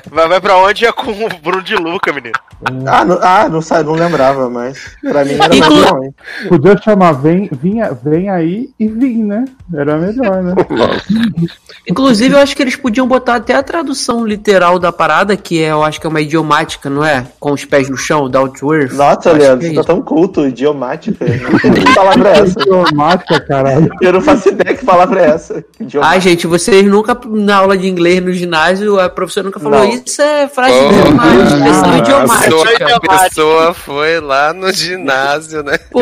vai, vai pra onde é com o Bruno de Luca, menino. Ah, não, ah, não, sa- não lembrava, mas pra mim era mais Inclu- bom, hein? Podia chamar vem, vinha, vem aí e vim, né? Era melhor, né? Inclusive, eu acho que eles podiam botar até a tradução literal da parada, que é, eu acho que é uma idiomática, não é? Com os pés no chão, down to earth. Nossa, Leandro, é você tá tão culto, idiomática. Que palavra é essa? Idiomática, caralho. Eu não faço ideia que palavra é essa. Idiomática. Ai, gente, vocês nunca, na aula de inglês no ginásio, a professora nunca falou Não. isso é frase Oh, idiomática, expressão ah, A idiomática. pessoa, a pessoa foi lá no ginásio, né? Pô,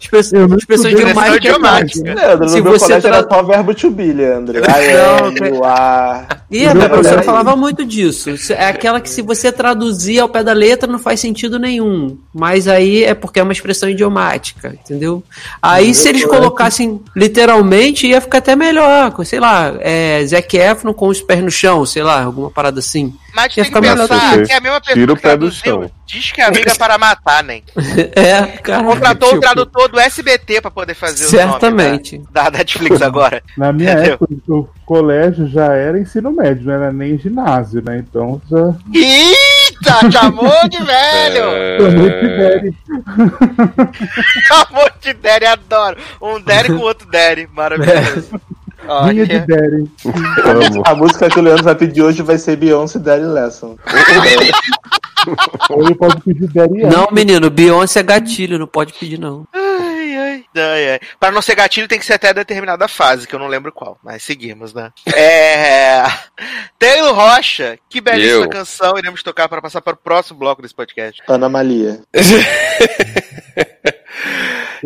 expressão, expressão idiomática é idiomática. Leandro, no Se meu você colégio tra- era só verbo to be, Leandro. I am, you are. E a minha professora falava muito disso. É aquela que se você traduzir ao pé da letra não faz sentido nenhum. Mas aí é porque é uma expressão idiomática, entendeu? Aí se eles colocassem literalmente ia ficar até melhor. Sei lá, é, Zac Efron com os pés no chão, sei lá, alguma parada assim. Mas tem que melhor pensar que é a mesma pessoa tira o que pé do traduziu chão. diz que amiga é para matar, né? É, cara. Contratou tipo, o tradutor do SBT pra poder fazer Certamente. o nome da, da Netflix agora. Na minha Entendeu? época, o colégio já era ensino médio, não era nem ginásio, né? Então já. Eita, chamou de velho! Também É, tiverem. Chamou de Derry, adoro. Um Derry com outro Derry, maravilhoso. Vinha de. Amo. A música que o Leandro vai pedir hoje vai ser Beyoncé Daddy Lesson. Ou ele pode pedir Derry Não, menino, Beyoncé é gatilho, não pode pedir não. ai, ai, ai, ai. Pra não ser gatilho tem que ser até determinada fase, que eu não lembro qual, mas seguimos, né? É. Taylor Rocha, que belíssima Eu. canção iremos tocar para passar para o próximo bloco desse podcast. Ana Malia.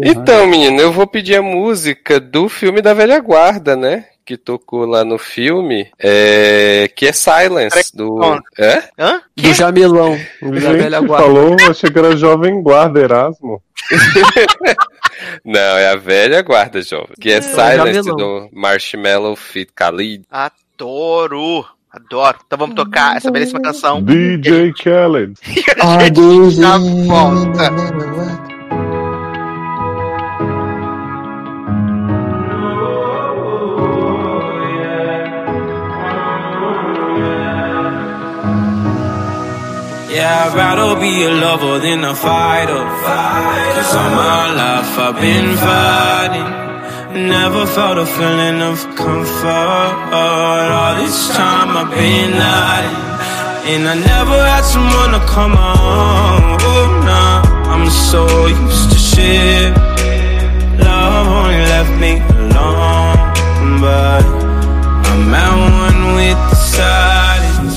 Então, menino, eu vou pedir a música do filme da velha guarda, né? Que tocou lá no filme, é... que é Silence, do... É? Hã? Do Jamilão, o da velha Gente, guarda. falou, achei que era Jovem Guarda Erasmo. Não, é a velha guarda, jovem. Que é, É, Silence, do Marshmallow Fit Khalid. Adoro! Adoro. Então vamos tocar essa belíssima canção. DJ Khaled. A gente já volta. I'd rather be a lover than a fighter. Cause all my life I've been fighting. Never felt a feeling of comfort. All this time I've been hiding. And I never had someone to come on. Oh, nah, I'm so used to shit. Love only left me alone. But I'm at one with the silence.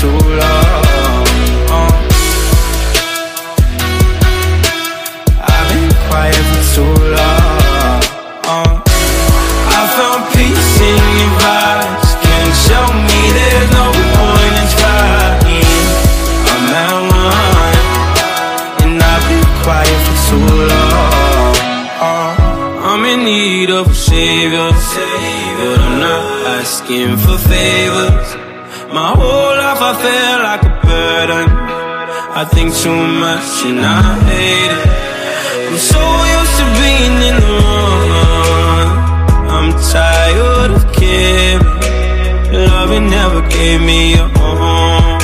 Too long. Too much and I hate it. I'm so used to being in the wrong. I'm tired of caring. Loving never gave me a home.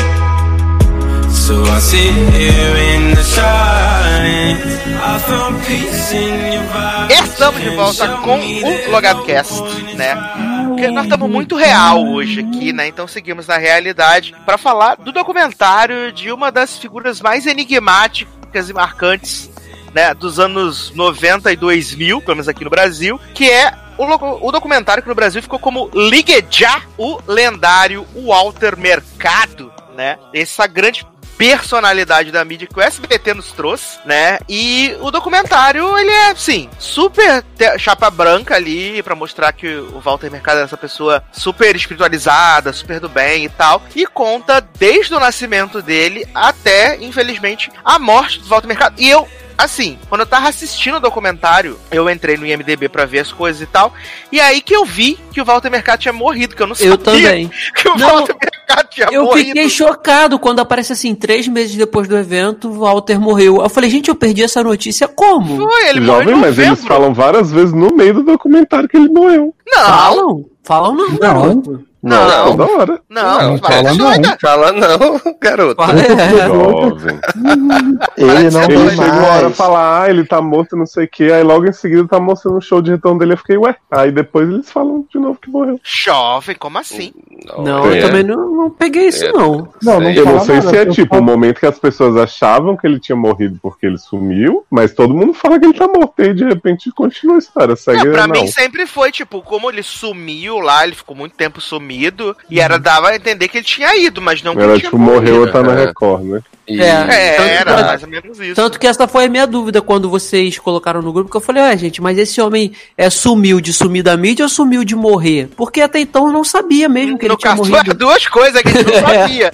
So I sit here in the silence. I found peace in your vibes. Estamos de volta com o LogadoCast, né? Porque nós estamos muito real hoje aqui, né? Então seguimos na realidade para falar do documentário de uma das figuras mais enigmáticas e marcantes, né? Dos anos 90 e 2000, pelo menos aqui no Brasil, que é o, o documentário que no Brasil ficou como Ligue Já, o lendário Walter Mercado, né? Essa grande personalidade da mídia que o SBT nos trouxe, né? E o documentário, ele é, sim, super chapa branca ali pra mostrar que o Walter Mercado é essa pessoa super espiritualizada, super do bem e tal. E conta desde o nascimento dele até, infelizmente, a morte do Walter Mercado. E eu Assim, quando eu tava assistindo o documentário, eu entrei no IMDB pra ver as coisas e tal. E aí que eu vi que o Walter Mercado tinha morrido, que eu não sabia Eu também. que o Não. Walter Mercado tinha Eu morrido. fiquei chocado quando aparece assim, três meses depois do evento, o Walter morreu. Eu falei, gente, eu perdi essa notícia como? Foi, ele morreu Jovem, em mas eles falam várias vezes no meio do documentário que ele morreu. Não, Falam? Falam não, Não. garoto. Não, Não. toda hora. não, Não, fala fala não. ainda. Fala não, garoto. É. Jovem. Ele não Ele chega uma hora e mais. fala, ah, ele tá morto, não sei o que, aí logo em seguida tá mostrando um show de retorno dele, eu fiquei, ué. Aí depois eles falam de novo que morreu. Jovem, como assim? Não, É. eu também não, não peguei isso, É. não. Não, não Eu não fala sei nada, se é tipo o falo- momento que as pessoas achavam que ele tinha morrido porque ele sumiu, mas todo mundo fala que ele tá morto, e de repente continua a história, segue É, pra não. mim sempre foi, tipo, como ele sumiu lá, ele ficou muito tempo sumido, e era dava a entender que ele tinha ido, mas não Era ele tipo, tinha morreu ou tá na É. Record, né? E- É. É, Tanto era que- mais ou menos isso. Tanto que essa foi a minha dúvida quando vocês colocaram no grupo, que eu falei, ué, gente, mas esse homem é sumiu de sumir da mídia ou sumiu de morrer? Porque até então eu não sabia mesmo que ele no tinha caso, morrido. é duas coisas que a gente não É. sabia.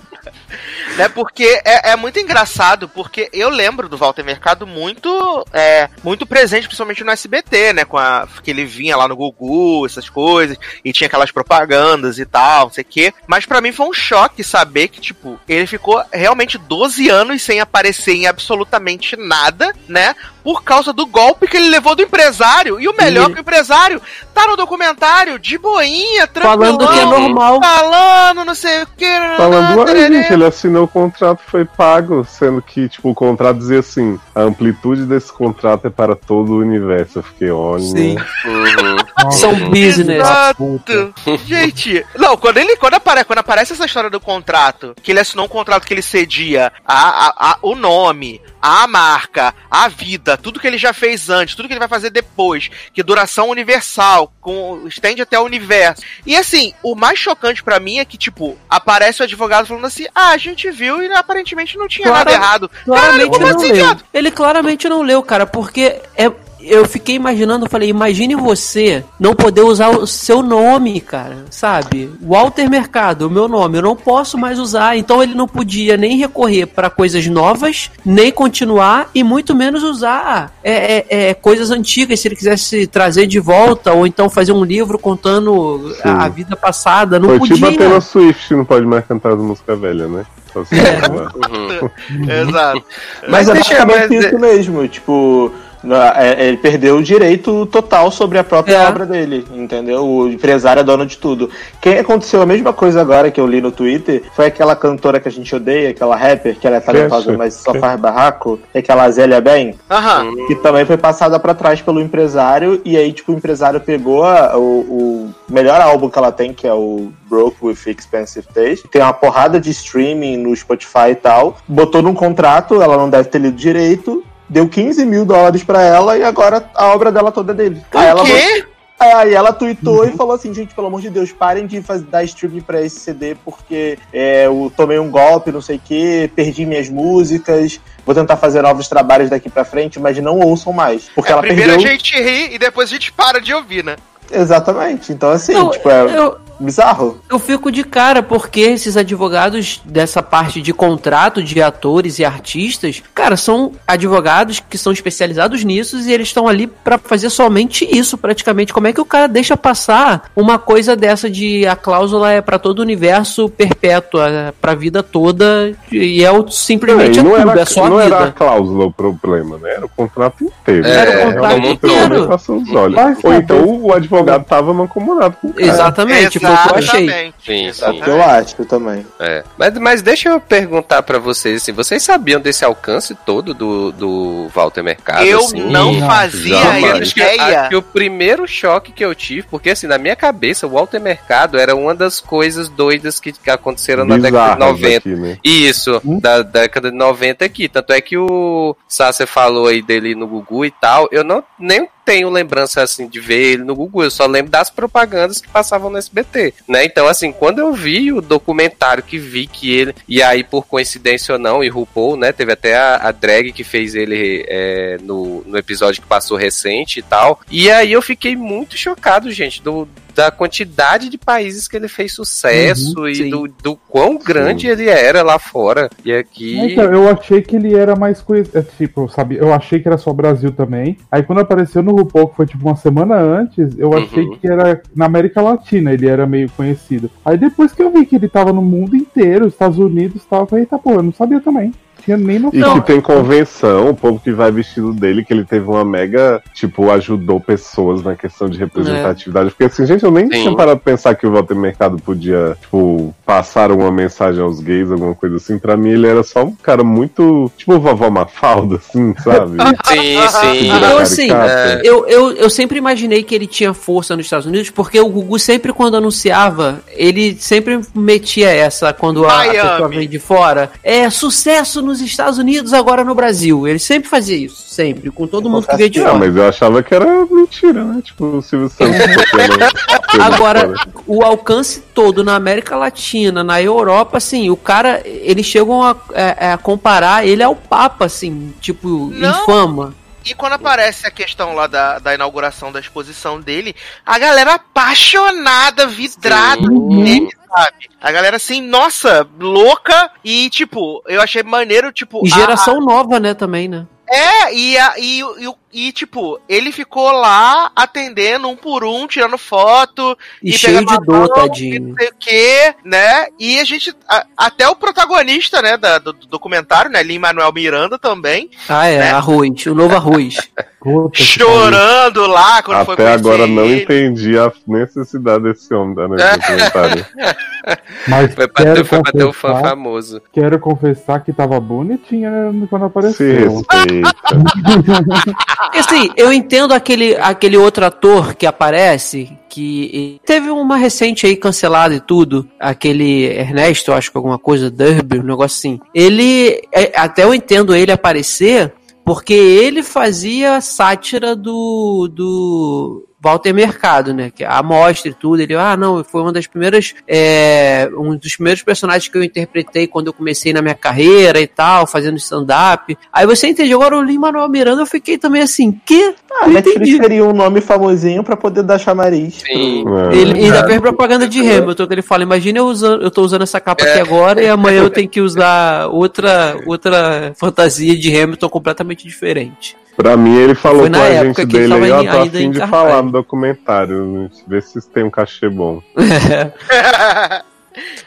né, porque é, é muito engraçado, porque eu lembro do Walter Mercado muito é, muito presente, principalmente no SBT, né? Com a, que ele vinha lá no Gugu, essas coisas, e tinha aquelas propagandas e tal, não sei o quê. Mas pra mim foi um choque saber que, tipo, ele ficou realmente 12 anos sem aparecer em absolutamente nada, né? Por causa do golpe que ele levou do empresário. E o melhor E- que o empresário tá no documentário, de boinha, tranquilão. Falando que é normal. Falando, não sei o que. Falando, gente, ele assinou o contrato, foi pago, sendo que, tipo, o contrato dizia assim, a amplitude desse contrato é para todo o universo. Eu fiquei, olha... Sim. Uhum. São business. Exato. Gente, não, quando ele quando aparece, quando aparece essa história do contrato, que ele assinou um contrato que ele cedia a, a- a- o nome, a marca, a vida, tudo que ele já fez antes, tudo que ele vai fazer depois, que duração universal, com estende até o universo. E assim, o mais chocante pra mim é que tipo, aparece o advogado falando assim: "Ah, a gente viu e aparentemente não tinha Clara- nada errado". Claramente como não assim, leu. viado? Ele claramente não leu, cara, porque é. Eu fiquei imaginando, eu falei, imagine você não poder usar o seu nome, cara, sabe? Walter Mercado, o meu nome, eu não posso mais usar. Então ele não podia nem recorrer para coisas novas, nem continuar, e muito menos usar é, é, é, coisas antigas, se ele quisesse trazer de volta, ou então fazer um livro contando a, a vida passada. Não Foi podia. tipo a Taylor Swift, não pode mais cantar as músicas velhas, né? Assim, né? Uhum. Exato. Mas, é deixa- basicamente mas- isso mesmo, tipo. Na- é- Ele perdeu o direito total sobre a própria É. obra dele, entendeu? O empresário é dono de tudo. Quem aconteceu a mesma coisa agora que eu li no Twitter foi aquela cantora que a gente odeia, aquela rapper, que ela é talentosa, mas só faz barraco, é aquela Zélia Bem, Aham. que também foi passada pra trás pelo empresário, e aí, tipo, o empresário pegou a- o, o melhor álbum que ela tem, que é o Broke with Expensive Taste, tem uma porrada de streaming no Spotify e tal, botou num contrato, ela não deve ter lido direito, deu 15 mil dólares pra ela e agora a obra dela toda é dele. Aí ela, quê? aí ela tweetou e falou assim, gente, pelo amor de Deus, parem de fazer, dar streaming pra esse CD porque é, eu tomei um golpe, não sei o que, perdi minhas músicas, vou tentar fazer novos trabalhos daqui pra frente, mas não ouçam mais. Porque É, ela primeiro perdeu... a gente ri e depois a gente para de ouvir, né? Exatamente. Então, assim, Não, tipo, é eu, bizarro. Eu fico de cara porque esses advogados dessa parte de contrato de atores e artistas, cara, são advogados que são especializados nisso e eles estão ali pra fazer somente isso, praticamente. Como é que o cara deixa passar uma coisa dessa de a cláusula é pra todo o universo perpétua, é pra vida toda e é o, simplesmente É, e é não tudo, era, é só a não era a vida. cláusula o problema, né? Era o contrato inteiro. É, Era o contrato como um inteiro. todo. Passou os olhos. Mas, Ou então o advogado tava mancomunado com o cara. Exatamente, foi o que eu achei. Exatamente. Sim, que eu acho também. É. Mas, mas deixa eu perguntar pra vocês, assim, vocês sabiam desse alcance todo do, do Walter Mercado? Eu assim? não fazia Jamais. Acho que, ideia. acho que o primeiro choque que eu tive, porque assim, na minha cabeça, o Walter Mercado era uma das coisas doidas que, que aconteceram na década de Bizarras 90. aqui, né? Isso, Hum? da década de 90 aqui. Tanto é que o Sasser falou aí dele no Gugu e tal. Eu não nem tenho lembrança assim de ver ele no Gugu, eu só lembro das propagandas que passavam no SBT, né? Então, assim, quando eu vi o documentário que vi que ele, e aí por coincidência ou não, e RuPaul, né? Teve até a, a drag que fez ele é, no, no episódio que passou recente e tal. E aí eu fiquei muito chocado, gente, do, da quantidade de países que ele fez sucesso Uhum, e sim. do, do quão grande ele era lá fora. E aqui. Então, eu achei que ele era mais conhecido. é, Tipo, sabe, eu achei que era só Brasil também. Aí quando apareceu no RuPaul, que foi tipo uma semana antes, eu achei Uhum. que era na América Latina, ele era meio conhecido. Aí depois que eu vi que ele tava no mundo inteiro, Estados Unidos e tal, eu falei, eita pô, eu não sabia também. Tinha nem E noção. que tem convenção, o povo que vai vestido dele, que ele teve uma mega, tipo, ajudou pessoas na questão de representatividade. Porque assim, gente, eu nem Sim. tinha parado pra pensar que o Walter Mercado podia, tipo, passar uma mensagem aos gays, alguma coisa assim. Pra mim, ele era só um cara muito, tipo, vovó Mafalda, assim, sabe? Sim, sim. Então, assim, Caricata. Eu, eu, eu sempre imaginei que ele tinha força nos Estados Unidos, porque o Gugu sempre, quando anunciava, ele sempre metia essa quando a, a pessoa vem de fora. É sucesso nos Estados Unidos, agora no Brasil. Ele sempre fazia isso, sempre, com todo mundo que veio de Ah, fora. mas eu achava que era mentira, né? Tipo, o Silvio Santos. Agora, o alcance todo na América Latina, na Europa, assim, o cara, eles chegam a, a- a comparar ele ao Papa, assim, tipo, Não. em fama. E quando aparece a questão lá da, da inauguração da exposição dele, a galera apaixonada, vidrada Sim. nele, sabe? A galera assim, nossa, louca. E, tipo, eu achei maneiro, tipo. E a- geração nova, né, também, né? É, e, a- e, o- e, e, tipo, ele ficou lá atendendo um por um, tirando foto. E, cheio pegando de dor, tadinho. e Não sei o quê, né? E a gente. a- até o protagonista, né, da- do, do documentário, né? Lin Manuel Miranda também. Ah, é, Né? arroz, o novo arroz. Puta Chorando lá quando foi Até agora não ele. entendi a necessidade desse homem da É. documentário. pariu. Mas Foi quero bater, foi bater o fã famoso. quero confessar que tava bonitinha né, quando Se apareceu. respeita. E, assim, eu entendo aquele, aquele outro ator que aparece, que teve uma recente aí cancelada e tudo, aquele Ernesto, acho que alguma coisa, Derby, um negócio assim. Ele, é, até eu entendo ele aparecer, porque ele fazia sátira do, do Walter Mercado, né? Que é a amostra e tudo. Ele, ah, não, foi uma das primeiras. é, um dos primeiros personagens que eu interpretei quando eu comecei na minha carreira e tal, fazendo stand-up. Aí você entende. Agora o Lin Manuel Miranda, eu fiquei também assim, que? Ah, a Não Netflix entendi. queria um nome famosinho pra poder dar chamariz. Sim. pro- É. Ele ainda fez propaganda de Hamilton, que ele fala, imagina eu usando, eu tô usando essa capa aqui agora e amanhã eu tenho que usar outra, outra fantasia de Hamilton completamente diferente. Pra mim, ele falou com a gente dele aí, ó, tô afim de falar no documentário. Ver se tem um cachê bom.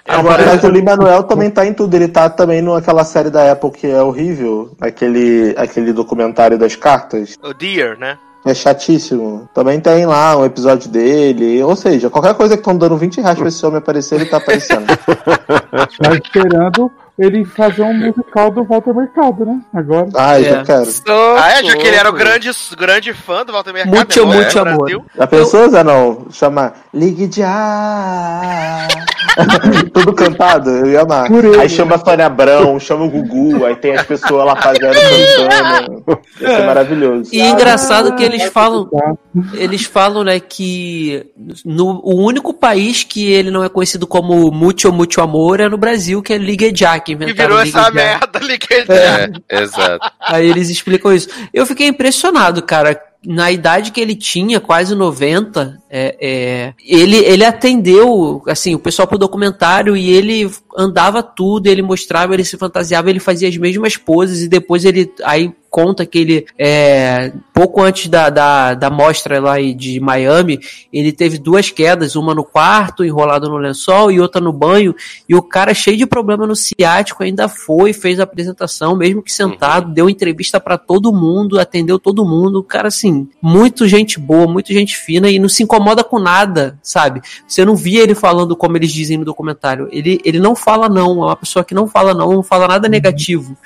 Agora, mas o Lin Manuel também tá em tudo. Ele tá também naquela série da Apple que é horrível. Aquele, aquele documentário das cartas. o Deer, né? É chatíssimo. Também tem lá um episódio dele. Ou seja, qualquer coisa que estão dando 20 reais pra esse homem aparecer, ele tá aparecendo. Tá esperando ele fazer um musical do Walter Mercado, né? Agora. É. já quero. Ah, é, já que ele era o grande, grande fã do Walter Mercado. Muito, né? muito No amor. Brasil. Já pensou, Zé, não? Chama Ligue já. Tudo cantado, eu ia amar. Por ele. Aí chama a Sônia Abrão, chama o Gugu, aí tem as pessoas lá fazendo cantando. Ia ser maravilhoso. E é engraçado que eles falam, eles falam, né, que no, o único país que ele não é conhecido como Mucho Mucho Amor é no Brasil, que é Ligue Já, que E virou Ligue essa Já. merda ali que ele É, exato. Aí eles explicam isso. Eu fiquei impressionado, cara. Na idade que ele tinha, quase 90, é, é, ele, ele atendeu, assim, o pessoal pro documentário e ele andava tudo, ele mostrava, ele se fantasiava, ele fazia as mesmas poses e depois ele aí conta que ele, é, pouco antes da, da, da mostra lá de Miami, ele teve duas quedas, uma no quarto, enrolado no lençol, e outra no banho, e o cara cheio de problema no ciático ainda foi, fez a apresentação, mesmo que sentado, deu entrevista pra todo mundo, atendeu todo mundo, o cara assim, muito gente boa, muito gente fina e não se incomoda com nada, sabe? Você não via ele falando como eles dizem no documentário. Ele, ele não fala não, é uma pessoa que não fala não, não fala nada negativo.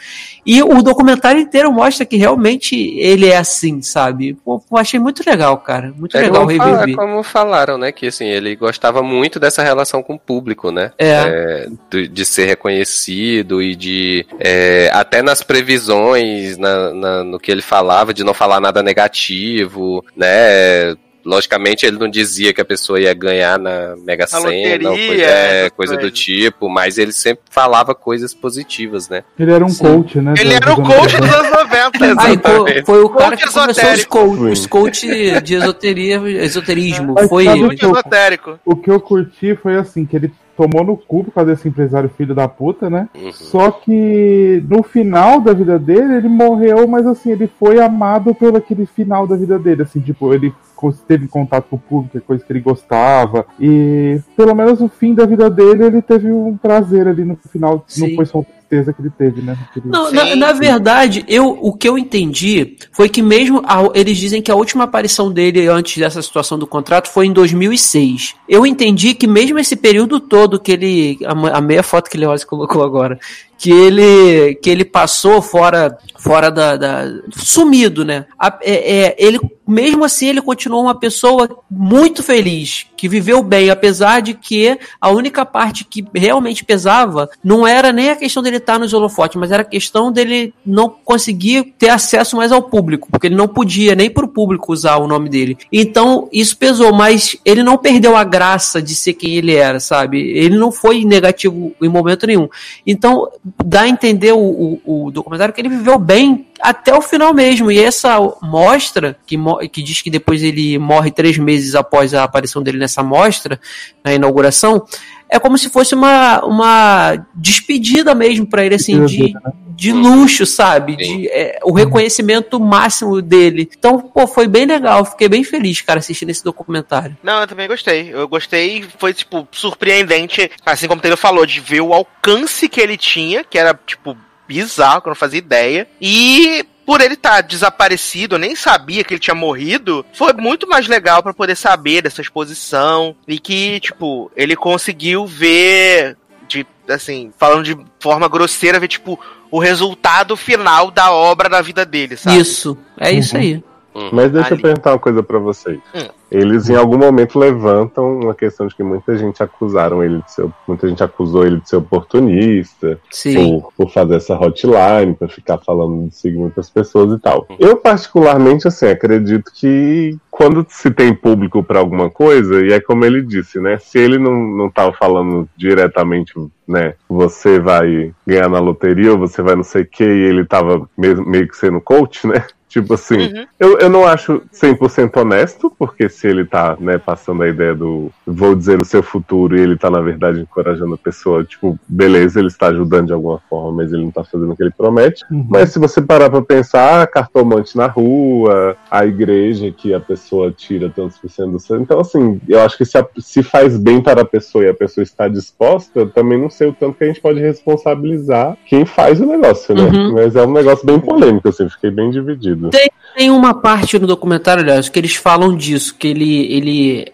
E o documentário inteiro mostra que realmente ele é assim, sabe? Pô, eu achei muito legal, cara. Muito É legal como, fala- reviver. como falaram, né? Que assim, ele gostava muito dessa relação com o público, né? É. de, de ser reconhecido e de. é, até nas previsões, na, na- no que ele falava, de não falar nada negativo, né? Logicamente ele não dizia que a pessoa ia ganhar na Mega Na Sena, coisa, é, coisa do tipo, mas ele sempre falava coisas positivas, né? Ele era um Sim. coach, né? Ele era o coach 90. dos anos 90. Aí, Exatamente. foi, foi o cara Coach que começou os esotérico. coach, os coach de esoteria, esoterismo. Mas Foi ele. Coach esotérico. O que eu curti foi assim, que ele tomou no cu por causa desse empresário filho da puta, né? Uhum. Só que no final da vida dele, ele morreu, mas assim, ele foi amado pelo aquele final da vida dele, assim, tipo, ele co- teve contato com o público, é coisa que ele gostava, e pelo menos no fim da vida dele, ele teve um prazer ali no final, Sim. não foi só tristeza que ele teve, né? Não, na, na verdade, eu, o que eu entendi foi que mesmo a- eles dizem que a última aparição dele antes dessa situação do contrato foi em 2006. Eu entendi que mesmo esse período todo que ele a, a meia foto que o Leoz colocou agora, que ele que ele passou fora fora da, da- sumido, né? A- é- é, ele mesmo assim ele continuou uma pessoa muito feliz, que viveu bem, apesar de que a única parte que realmente pesava não era nem a questão dele estar nos holofotes, mas era a questão dele não conseguir ter acesso mais ao público, porque ele não podia nem para o público usar o nome dele. Então isso pesou, mas ele não perdeu a graça de ser quem ele era, sabe? Ele não foi negativo em momento nenhum. Então dá a entender o, o, o documentário que ele viveu bem até o final mesmo. E essa mostra, que, que diz que depois ele morre três meses após a aparição dele nessa mostra, na inauguração, é como se fosse uma, uma despedida mesmo pra ele, assim, de, de luxo, sabe? De, é, o reconhecimento máximo dele. Então, pô, foi bem legal. Fiquei bem feliz, cara, assistindo esse documentário. Não, eu também gostei. Eu gostei, foi, tipo, surpreendente, assim como o Taylor falou, de ver o alcance que ele tinha, que era, tipo, bizarro, que eu não fazia ideia. E por ele estar desaparecido, eu nem sabia que ele tinha morrido, foi muito mais legal pra poder saber dessa exposição. E que, tipo, ele conseguiu ver, de, assim, falando de forma grosseira, ver, tipo, o resultado final da obra da vida dele, sabe? Isso, é isso aí. Mas deixa eu Ali. perguntar uma coisa pra vocês. Hum. Eles em algum momento levantam uma questão de que muita gente acusaram ele de ser, muita gente acusou ele de ser oportunista, Sim. por, por fazer essa hotline, pra ficar falando de seguir muitas pessoas e tal. Eu particularmente assim acredito que quando se tem público pra alguma coisa, e é como ele disse, né? Se ele não, não tava falando diretamente, né? Você vai ganhar na loteria ou você vai não sei o que, e ele tava meio, meio que sendo coach, né? Tipo assim, Uhum. eu, eu não acho 100% honesto, porque se ele tá, né, passando a ideia do vou dizer o seu futuro e ele tá, na verdade, encorajando a pessoa, tipo, beleza, ele está ajudando de alguma forma, mas ele não tá fazendo o que ele promete. Uhum. Mas se você parar pra pensar, cartomante na rua, a igreja que a pessoa tira tantos por cento do seu. Então, assim, eu acho que se, a- se faz bem para a pessoa e a pessoa está disposta, também não sei o tanto que a gente pode responsabilizar quem faz o negócio, né? Uhum. Mas é um negócio bem polêmico, assim, fiquei bem dividido. Tem uma parte no documentário, aliás, que eles falam disso, que ele, ele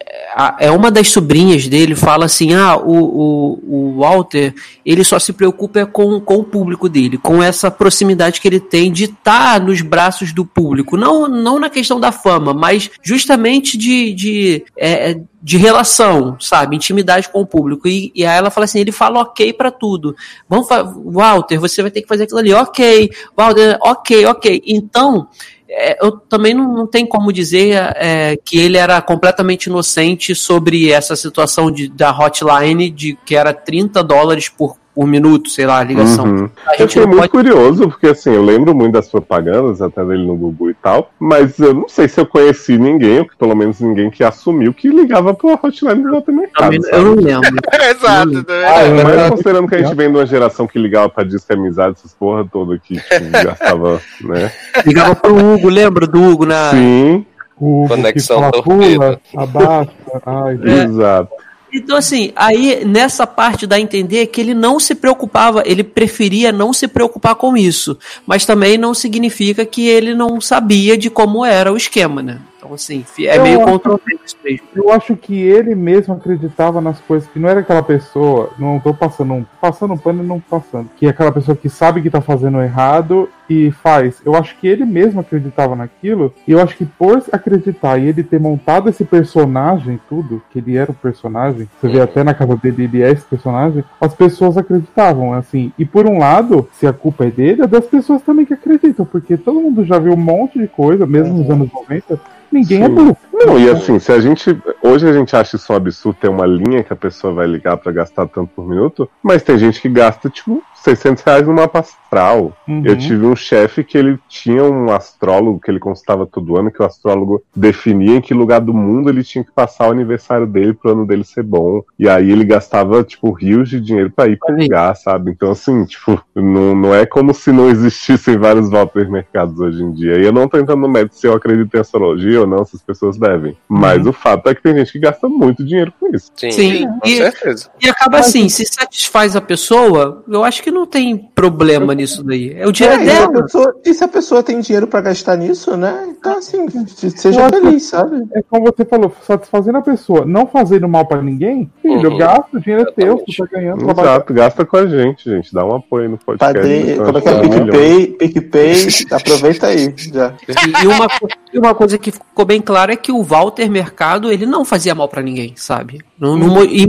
é uma das sobrinhas dele fala assim, ah, o, o, o Walter, ele só se preocupa com, com o público dele, com essa proximidade que ele tem de estar nos braços do público, não, não na questão da fama, mas justamente de, de, é, de relação, sabe, intimidade com o público, e, e aí ela fala assim, ele fala ok pra tudo, vamos Walter, você vai ter que fazer aquilo ali, ok, Walter, ok, ok, então é, eu também não, não tenho como dizer é, que ele era completamente inocente sobre essa situação de, da hotline, de que era 30 dólares por, por minuto, sei lá, a ligação. Uhum. A Eu fiquei muito pode. curioso, porque assim, eu lembro muito das propagandas, até dele no Google e tal, mas eu não sei se eu conheci ninguém, ou que pelo menos ninguém que assumiu que ligava pra hotline do Jota Mercado. Também, sabe? eu não lembro. Exato. também. Ah, mas era- considerando que a gente vem de uma geração que ligava pra disco amizade, essas porra toda que tipo, gastava, né? Ligava pro Hugo, lembra do Hugo na. Sim, O Hugo Conexão que fala, pula, abaixa, ai, exato. Então, assim, aí nessa parte dá a entender que ele não se preocupava, ele preferia não se preocupar com isso. Mas também não significa que ele não sabia de como era o esquema, né? Então, assim, é Eu meio acho- controverso mesmo. Eu acho que ele mesmo acreditava nas coisas, que não era aquela pessoa, não tô passando um, passando um pano e não passando, que é aquela pessoa que sabe que tá fazendo errado e faz. Eu acho que ele mesmo acreditava naquilo, e eu acho que por acreditar e ele ter montado esse personagem, tudo, que ele era o personagem, você vê até na casa dele, ele é esse personagem, as pessoas acreditavam, assim. E por um lado, se a culpa é dele, é das pessoas também que acreditam, porque todo mundo já viu um monte de coisa, mesmo nos anos 90, ninguém é burro. Não, e assim, se a gente. Hoje a gente acha isso um absurdo ter uma linha que a pessoa vai ligar pra gastar tanto por minuto, mas tem gente que gasta, tipo, 600 reais no mapa astral. Uhum. Eu tive um chefe que ele tinha um astrólogo que ele consultava todo ano, que o astrólogo definia em que lugar do mundo ele tinha que passar o aniversário dele pro ano dele ser bom. E aí ele gastava, tipo, rios de dinheiro pra ir pra lugar, sabe? Então, assim, tipo, não, não é como se não existissem vários Walter mercados hoje em dia. E eu não tô entrando no mérito se eu acredito em astrologia ou não, se as pessoas devem. Mas o fato é que tem gente que gasta muito dinheiro com isso. Sim, Sim, com e- certeza. E acaba assim, se satisfaz a pessoa, eu acho que não tem problema nisso daí. É o dinheiro É, e, se a dela. pessoa, e se a pessoa tem dinheiro pra gastar nisso, né? Então, assim, seja Eu feliz, sabe? É como você falou, satisfazendo a pessoa, não fazendo mal pra ninguém, filho, Uhum. gasta, o dinheiro é teu, você tá ganhando. Exato, gasta com a gente, gente. Dá um apoio no podcast. Padrinho, Então, como é que é? PicPay, PicPay, aproveita aí, já. E, e uma, e uma coisa que ficou bem clara é que o Walter Mercado, ele não fazia mal pra ninguém, sabe? Não, não mo- e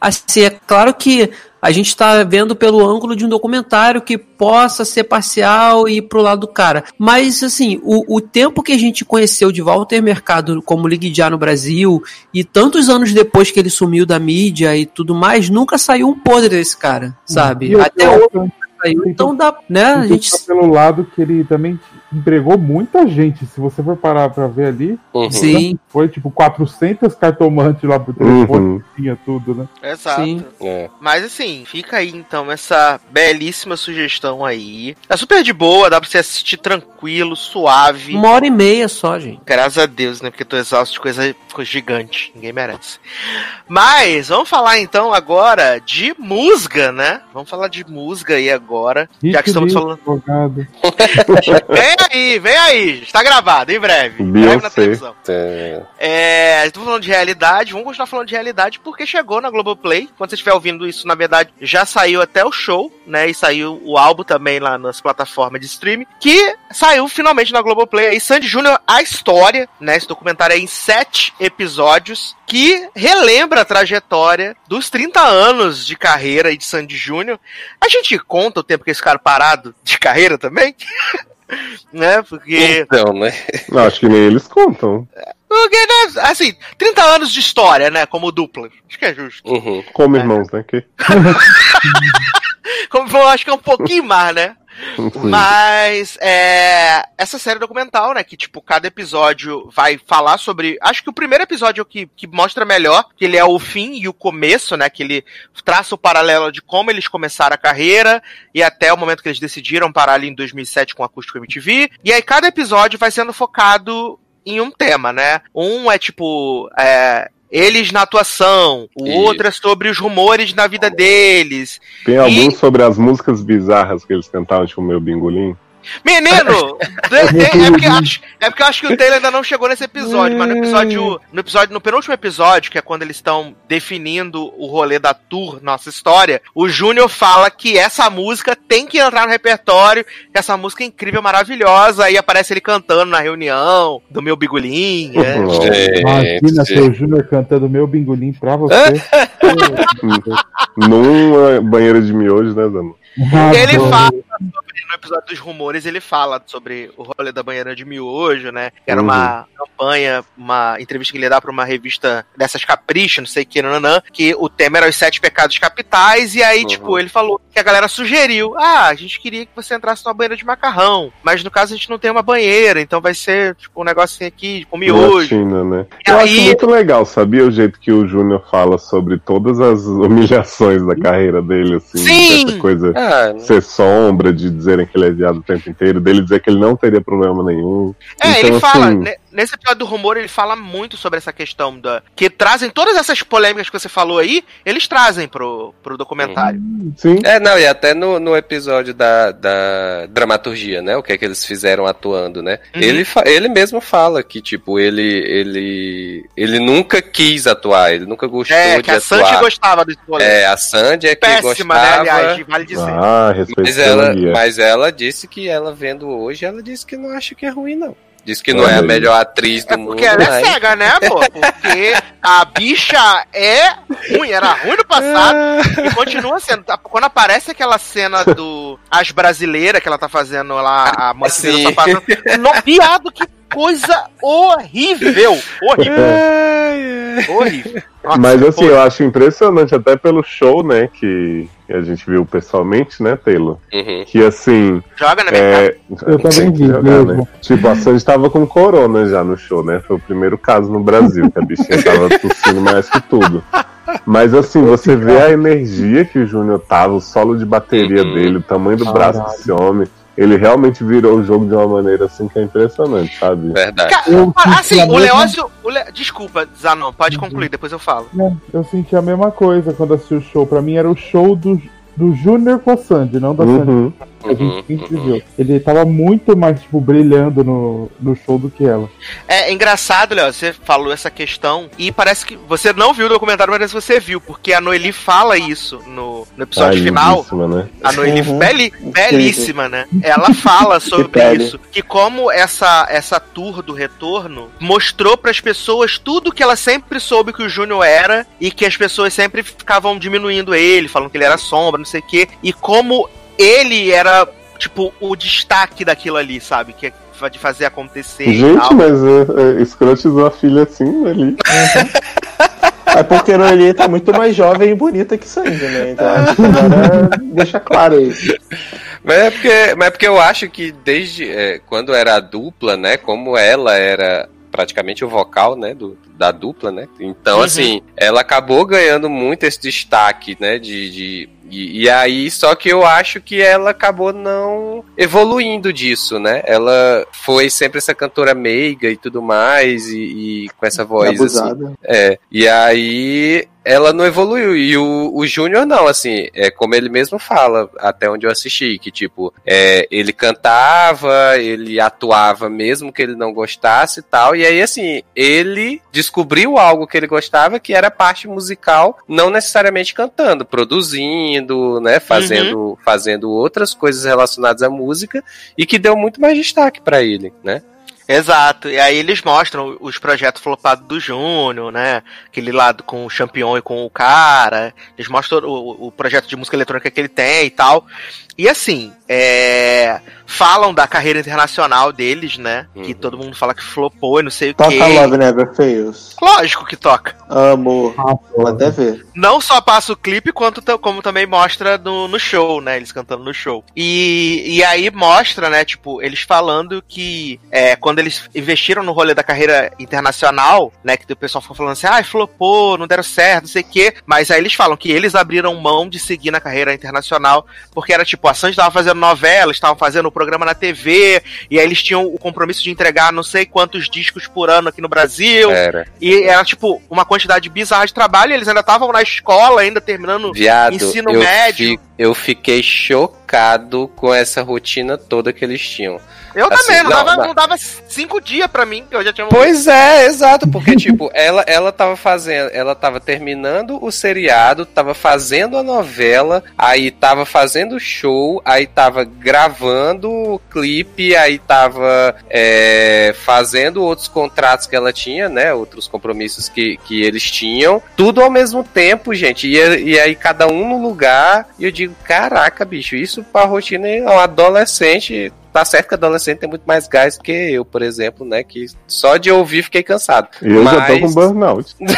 assim, é claro que a gente tá vendo pelo ângulo de um documentário que possa ser parcial e ir pro lado do cara. Mas, assim, o, o tempo que a gente conheceu de Walter Mercado como Ligue Já no Brasil e tantos anos depois que ele sumiu da mídia e tudo mais, nunca saiu um podre desse cara, sabe? Até hoje nunca saiu. Então dá, né? A Tem gente pensar pelo lado que ele também empregou muita gente. Se você for parar pra ver ali, Uhum. Sim. foi tipo 400 cartomantes lá pro telefone, Uhum. tinha tudo, né? Exato. Sim. É. Mas assim, fica aí então essa belíssima sugestão aí. É super de boa, dá pra você assistir tranquilo, suave. Uma hora e meia só, gente. Graças a Deus, né? Porque tô exausto de coisa, coisa gigante. Ninguém merece. Mas, vamos falar então agora de musga, né? Vamos falar de musga aí agora. Já que estamos falando. Advogado. Vem aí, vem aí. Está gravado, em breve. Em breve na Beyoncé. televisão. É. É, estamos falando de realidade, vamos continuar falando de realidade porque chegou na Globoplay. Quando você estiver ouvindo isso, na verdade, já saiu até o show, né? E saiu o álbum também lá nas plataformas de streaming, que saiu finalmente na Globoplay. Aí, Sandy Júnior, a história, né? Esse documentário é em sete episódios que relembra a trajetória dos 30 anos de carreira de Sandy Júnior. A gente conta o tempo que esse cara parado de carreira também? né? Porque Então, né? Não, acho que nem eles contam. porque, né, assim, 30 anos de história, né? Como dupla. Acho que é justo. Uhum. Como irmãos, né? Que... Como eu acho que é um pouquinho mais, né? Mas é, essa série documental, né? Que tipo, cada episódio vai falar sobre. Acho que o primeiro episódio é o que, que mostra melhor, que ele é o fim e o começo, né? Que ele traça o paralelo de como eles começaram a carreira e até o momento que eles decidiram parar ali em 2007 com o Acústico MTV. E aí cada episódio vai sendo focado em um tema, né? Um é tipo. É, eles na atuação, o Isso. outro é sobre os rumores na vida deles, Tem alguns sobre as músicas bizarras que eles cantavam, tipo meu bingolim. Menino! é, porque eu acho, é porque eu acho que o Taylor ainda não chegou nesse episódio, mas no episódio. No episódio, no penúltimo episódio, que é quando eles estão definindo o rolê da tour, nossa história, o Júnior fala que essa música tem que entrar no repertório, que essa música é incrível, maravilhosa, aí aparece ele cantando na reunião do meu bigulim. É. Imagina seu Júnior cantando meu bingolim pra você. Numa banheira de miojo, né, Dano? Ele Adoro. fala sobre, no episódio dos rumores, ele fala sobre o rolê da banheira de miojo, né? Era uma campanha, uma entrevista que ele ia dar pra uma revista dessas capricho, não sei o que, nananã, que o tema era os sete pecados capitais, e aí, tipo, ele falou que a galera sugeriu, ah, a gente queria que você entrasse numa banheira de macarrão, mas no caso a gente não tem uma banheira, então vai ser, tipo, um negocinho aqui com miojo. Latina, né? E Eu aí- acho muito legal, sabia? O jeito que o Júnior fala sobre todas as humilhações da carreira dele, assim. Sim! Essa coisa Ah, ser sombra, de dizerem que ele é viado o tempo inteiro, dele dizer que ele não teria problema nenhum. É, Então, ele fala, assim, ne- nesse episódio do rumor, ele fala muito sobre essa questão da. Que trazem todas essas polêmicas que você falou aí, eles trazem pro, pro documentário. Sim. É, não, e até no, no episódio da, da dramaturgia, né? O que é que eles fizeram atuando, né? Uhum. Ele, ele mesmo fala que, tipo, ele, ele, ele nunca quis atuar, ele nunca gostou É, de que a atuar. Sandy gostava desse rolê. É, a Sandy é que Péssima, gostava. né? Aliás, vale dizer. Ah, respeito Mas ela, mas ela disse que ela vendo hoje, ela disse que não acha que é ruim, não. Diz que não Olha é a melhor atriz do É mundo. porque ela é cega, né, pô? Porque a bicha é ruim, era ruim no passado e continua sendo. Quando aparece aquela cena do As Brasileiras que ela tá fazendo lá, a mãe Sim. tá fazendo. No, viado, que coisa horrível. Horrível. Horrível. Nossa, Mas assim, pô, eu acho impressionante, até pelo show, né, que a gente viu pessoalmente, né, Taylor? Uhum. Que assim. Joga na minha É, Eu também vi, jogar, mesmo. né? Tipo, a Sandy tava com corona já no show, né? Foi o primeiro caso no Brasil, que a bichinha tava tossindo mais que tudo. Mas assim, você vê a energia que o Júnior tava, o solo de bateria Uhum. dele, o tamanho do Caralho. braço desse homem. Ele realmente virou o jogo de uma maneira assim que é impressionante, sabe? Verdade. Ca- Eu Assim, o mesma- Leócio. o Le- Desculpa, Zanon, pode concluir, depois eu falo. É, Eu senti a mesma coisa quando assisti o show. Pra mim era o show do, do Júnior com a Sandy, não da Sandy. Uhum. Gente Uhum, sempre uhum. viu. Ele tava muito mais, tipo, brilhando no, no show do que ela. É engraçado, Léo, você falou essa questão e parece que você não viu o documentário, mas parece que você viu, porque a Noeli fala isso no, no episódio Ai, final. né? A Noeli, Uhum. beli- belíssima, né? Ela fala sobre pele. isso. Que como essa, essa tour do retorno mostrou pras pessoas tudo que ela sempre soube que o Júnior era e que as pessoas sempre ficavam diminuindo ele, falando que ele era sombra, não sei o quê. E como ele era, tipo, o destaque daquilo ali, sabe? Que é de fazer acontecer e Gente, tal. mas é, é, escrotizou a filha assim ali. É porque a Noeli tá muito mais jovem e bonita que Sandy, né? Então acho que agora deixa claro isso. Mas é porque, mas é porque eu acho que desde é, quando era a dupla, né? Como ela era praticamente o vocal, né? Do, da dupla, né? Então, Uhum. assim, ela acabou ganhando muito esse destaque, né? De. de e, e aí, só que eu acho que ela acabou não evoluindo disso, né? Ela foi sempre essa cantora meiga e tudo mais, e, e com essa voz assim, Abusada. é, e aí ela não evoluiu. E o, o Júnior não, assim, é como ele mesmo fala, até onde eu assisti, que tipo, é, ele cantava, ele atuava mesmo que ele não gostasse e tal. E aí, assim, ele descobriu algo que ele gostava, que era a parte musical, não necessariamente cantando, produzindo, né? Fazendo, fazendo outras coisas relacionadas à música, e que deu muito mais destaque pra ele, né? Exato. E aí eles mostram os projetos flopados do Júnior, né? Aquele lado com o Champion e com o cara. Eles mostram o, o projeto de música eletrônica que ele tem e tal. E assim, é... falam da carreira internacional deles, né? Que Uhum. todo mundo fala que flopou e não sei o Toca quê. Love Never Fails. Lógico que toca. Amo. Ah, Vou até ver. Não só passa o clipe, quanto como também mostra no, no show, né? Eles cantando no show. E, e aí mostra, né? Tipo, eles falando que é, quando eles investiram no rolê da carreira internacional, né? Que o pessoal ficou falando assim, ai, flopou, não deram certo, não sei o quê. Mas aí eles falam que eles abriram mão de seguir na carreira internacional, porque era tipo, a Sandy tava fazendo novela, estavam fazendo o programa na TV, e aí eles tinham o compromisso de entregar não sei quantos discos por ano aqui no Brasil. Era. E era, tipo, uma quantidade bizarra de trabalho, e eles ainda estavam na escola, ainda terminando. Viado, Ensino eu, médio. fi- eu fiquei chocado com essa rotina toda que eles tinham. Eu Assim, também, não, não, dava, não. dava cinco dias pra mim, eu já tinha Pois é, exato, porque tipo, ela ela tava fazendo, ela tava terminando o seriado, tava fazendo a novela, aí tava fazendo show, aí tava gravando o clipe, aí tava é, fazendo outros contratos que ela tinha, né, outros compromissos que, que eles tinham, tudo ao mesmo tempo, gente, e, e aí cada um no lugar, e eu digo, caraca, bicho, isso pra rotina é um adolescente Tá certo que adolescente tem muito mais gás que eu, por exemplo, né? Que só de ouvir fiquei cansado. E eu Mas, já tô com burnout. né?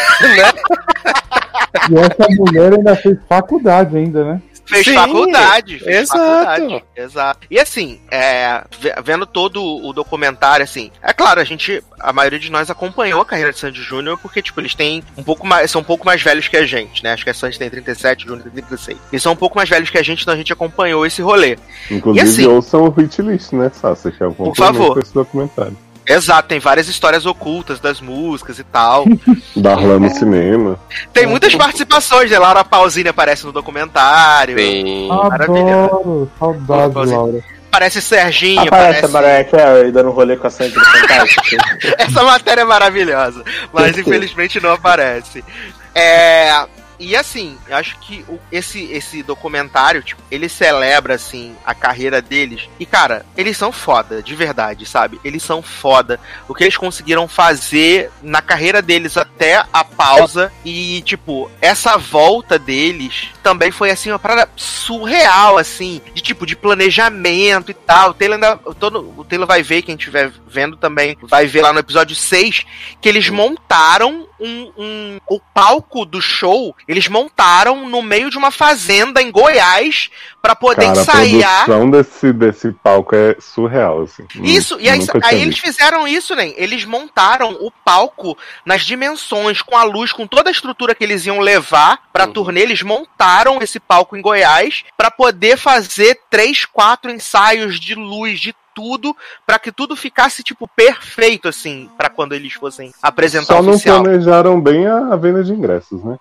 E essa mulher ainda fez faculdade ainda, né? Fez Sim, faculdade. Fez exato. faculdade. Exato. E assim, é, ve- vendo todo o documentário, assim, é claro, a gente, a maioria de nós acompanhou a carreira de Sandy Júnior, porque, tipo, eles têm um pouco mais, são um pouco mais velhos que a gente, né? Acho que a Sandy tem 37, o Júnior tem 36. Eles são um pouco mais velhos que a gente, então a gente acompanhou esse rolê. Inclusive, E assim- ouçam o hit list, né, Sasha? Que é o Por favor. desse documentário. Exato, tem várias histórias ocultas das músicas e tal. Darlan no cinema. Tem muitas participações, né? Laura Pausini aparece no documentário. Sim. Maravilhoso. Adoro. Saudade, Laura. Aparece Serginho, Aparece aparece... a Mariah Carey dando rolê com a Sandy no Fantástico. Essa matéria é maravilhosa, mas infelizmente não aparece. É. E assim, eu acho que o- esse, esse documentário, tipo, ele celebra, assim, a carreira deles. E, cara, eles são foda, de verdade, sabe? Eles são foda. O que eles conseguiram fazer na carreira deles até a pausa e, tipo, essa volta deles também foi, assim, uma parada surreal, assim, de tipo, de planejamento e tal. O Taylor ainda, todo, o Taylor vai ver, quem estiver vendo também, vai ver lá no episódio 6, que eles montaram um, um, o palco do show, eles montaram no meio de uma fazenda em Goiás pra poder Cara, a ensaiar. produção desse, desse palco é surreal, assim. Isso, e aí, aí eles fizeram isso, né? Eles montaram o palco nas dimensões, com a luz, com toda a estrutura que eles iam levar pra turnê. Eles montaram esse palco em Goiás pra poder fazer três, quatro ensaios de luz, de tudo, pra que tudo ficasse, tipo, perfeito, assim, pra quando eles fossem apresentar Só não oficial. planejaram bem a, a venda de ingressos, né?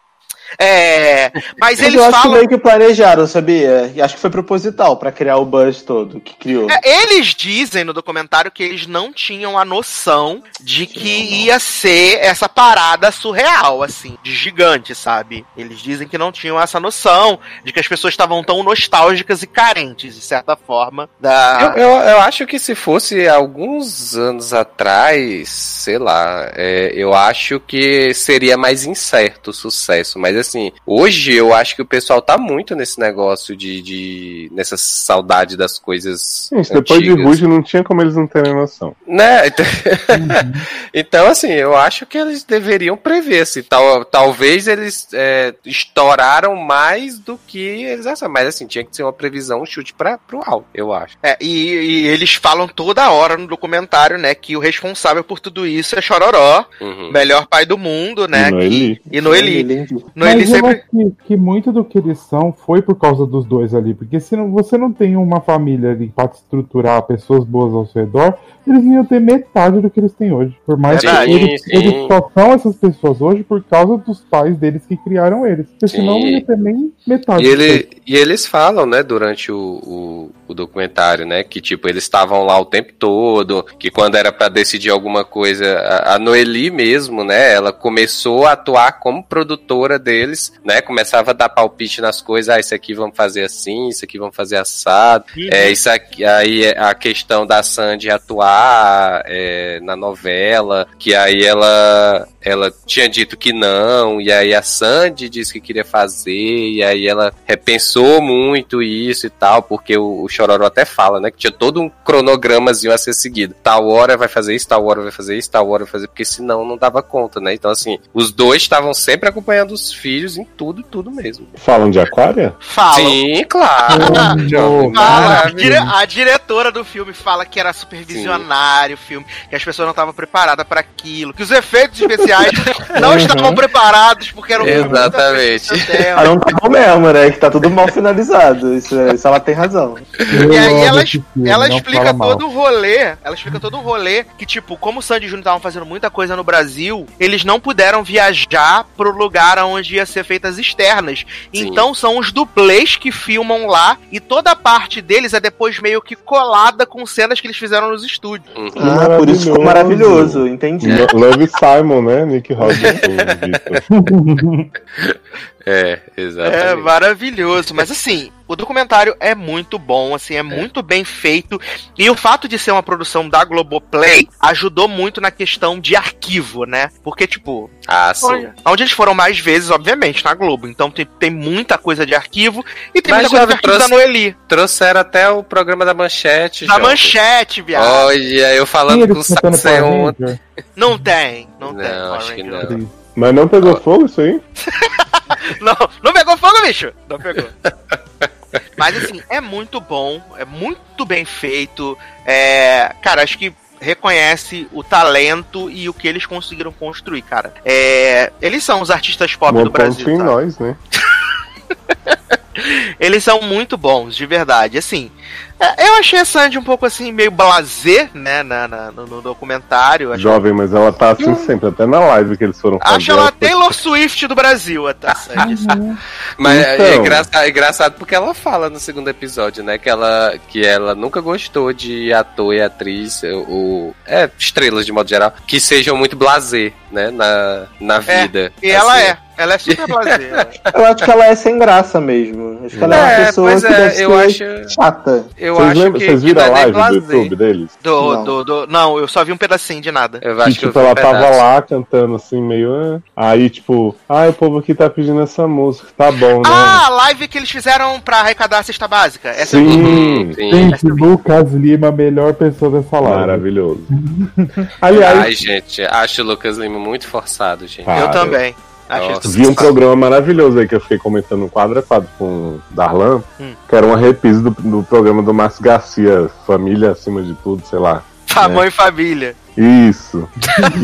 É, mas eles eu acho falam. que meio que planejaram, sabia? E acho que foi proposital pra criar o buzz todo que criou. É, eles dizem no documentário que eles não tinham a noção de que ia ser essa parada surreal, assim, de gigante, sabe? Eles dizem que não tinham essa noção de que as pessoas estavam tão nostálgicas e carentes, de certa forma, da. Eu, eu, eu acho que se fosse alguns anos atrás, sei lá, é, eu acho que seria mais incerto o sucesso. Mas assim, hoje eu acho que o pessoal tá muito nesse negócio de. de nessa saudade das coisas. Gente, depois de. Ruge não tinha como eles não terem noção. Né? Então, então, assim, eu acho que eles deveriam prever. Assim, tal, talvez eles é, estouraram mais do que eles acharam. Mas, assim, tinha que ser uma previsão, um chute pra, pro alto, eu acho. É, e, e eles falam toda hora no documentário, né, que o responsável por tudo isso é Chororó, Uhum. melhor pai do mundo, né? E Noeli. E Noeli. Noeli Mas eu sempre. acho que, que muito do que eles são foi por causa dos dois ali. Porque se não- você não tem uma família ali pra estruturar pessoas boas ao seu redor, eles iam ter metade do que eles têm hoje. Por mais Verdade, que eles, sim. eles só são essas pessoas hoje por causa dos pais deles que criaram eles. Porque Sim. senão não ia ter nem metade. E, ele, e eles falam, né, durante o, o, o documentário, né, que tipo, eles estavam lá o tempo todo, que quando era pra decidir alguma coisa, a, Noeli mesmo, né, ela começou a atuar como produtora deles, né, começava a dar palpite nas coisas, ah, isso aqui vamos fazer assim, isso aqui vamos fazer assado, é, isso aqui, aí é a questão da Sandy atuar é, na novela, que aí ela, ela tinha dito que não, e aí a Sandy disse que queria fazer, e aí ela repensou muito isso e tal, porque o, o Chororó até fala, né, que tinha todo um cronogramazinho a ser seguido. Tal hora vai fazer isso, tal hora vai fazer isso, tal hora vai fazer, porque senão não dava conta, né? Então, assim, os dois estavam sempre acompanhando os filhos em tudo, tudo mesmo. Falam de Aquária? Falam. Sim, claro. Oh, Fala, a diretora do filme fala que era supervisionário o filme, que as pessoas não estavam preparadas para aquilo, que os efeitos especiais não estavam preparados porque eram Exatamente. Ah, não tá bom mesmo, né? Que tá tudo mal finalizado. Isso, é- isso ela tem razão. E aí ela, ela explica todo o rolê, ela explica todo o rolê que, tipo, como o Sandy e Júnior estavam fazendo muita coisa no Brasil, eles não puderam viajar pro lugar onde ia ser feitas externas. Sim. Então são os dublês que filmam lá e toda a parte deles é depois meio que colada com cenas que eles fizeram nos estúdios. Uhum. Ah, por isso ficou maravilhoso, entendi. Lo- Love Simon, né? Nick Robinson, Vitor. É, É exatamente. maravilhoso, mas assim, o documentário é muito bom, assim, é, muito bem feito. E o fato de ser uma produção da Globoplay ajudou muito na questão de arquivo, né? Porque, tipo, Ah, sim. onde eles foram mais vezes, obviamente, na Globo. Então tem, tem muita coisa de arquivo e tem Mas, muita coisa de arquivo trouxe- da Noeli. Trouxeram até o programa da Manchete. Da manchete, viado. Olha, eu Tem falando com o Power ontem. Ranger? Não tem, não, tem. Não, Power acho que não. Mas não pegou fogo isso aí? Não, não pegou fogo, bicho! Não pegou. Mas assim, é muito bom, é muito bem feito. É, cara, acho que reconhece o talento e o que eles conseguiram construir, cara. É, eles são os artistas pop Bom do Brasil. em sabe? nós, né? Eles são muito bons, de verdade. Assim, é, eu achei a Sandy um pouco assim, meio blazer, né, na, na- no, no documentário. Jovem, mas ela tá assim sempre, até na live que eles foram fazer. acho ela ela foi- Taylor Swift do Brasil, até a Sandy. sabe? Mas é, Então. é engraçado, é engraçado porque ela fala no segundo episódio, né? Que ela, que ela nunca gostou de ator e atriz, ou é, estrelas de modo geral, que sejam muito blazer, né? Na, na É, vida. E ela assim. é. Ela é super blazer. Eu acho que ela é sem graça mesmo. Acho que ela é, uma É, pessoa pois que é, deve eu ser acho- chata. Eu Vocês, acho lembram- que, vocês que viram a é live do. YouTube deles? Do, Não. do, do- não, eu só vi um pedacinho de nada. Eu Que, acho que eu tipo, um ela tava pedaço. lá cantando assim, meio. "Ah". Aí, tipo, ah, o povo aqui tá pedindo essa música, tá bom, né? Ah, a live que eles fizeram pra arrecadar a cesta básica. Essa eu vi. Sim, Sim. Gente, Lucas Lima, a melhor pessoa dessa live. maravilhoso. Aliás, Ai, gente, acho o Lucas Lima muito forçado, gente. Eu também. Nossa. vi um programa maravilhoso aí que eu fiquei comentando quadro a quadro com o Darlan, Hum. que era uma reprise do, do programa do Márcio Garcia, Família Acima de Tudo, sei lá. Tamanho e família. Isso.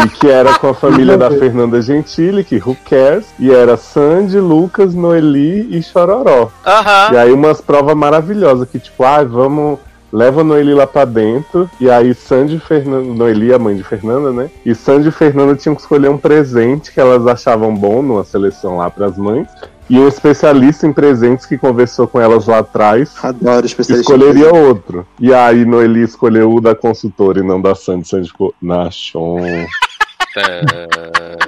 e que era com a família da Fernanda Gentili, que who cares? E era Sandy, Lucas, Noeli e Chororó. Aham. E aí umas provas maravilhosas, que tipo, ah, vamos. Leva Noeli lá pra dentro. E aí Sandy e Fernanda. Noeli, a mãe de Fernanda, né? E Sandy e Fernanda tinham que escolher um presente que elas achavam bom numa seleção lá pras mães. E um especialista em presentes que conversou com elas lá atrás Adoro especialista. escolheria outro. E aí Noeli escolheu o da consultora e não da Sandy. Sandy ficou na chon.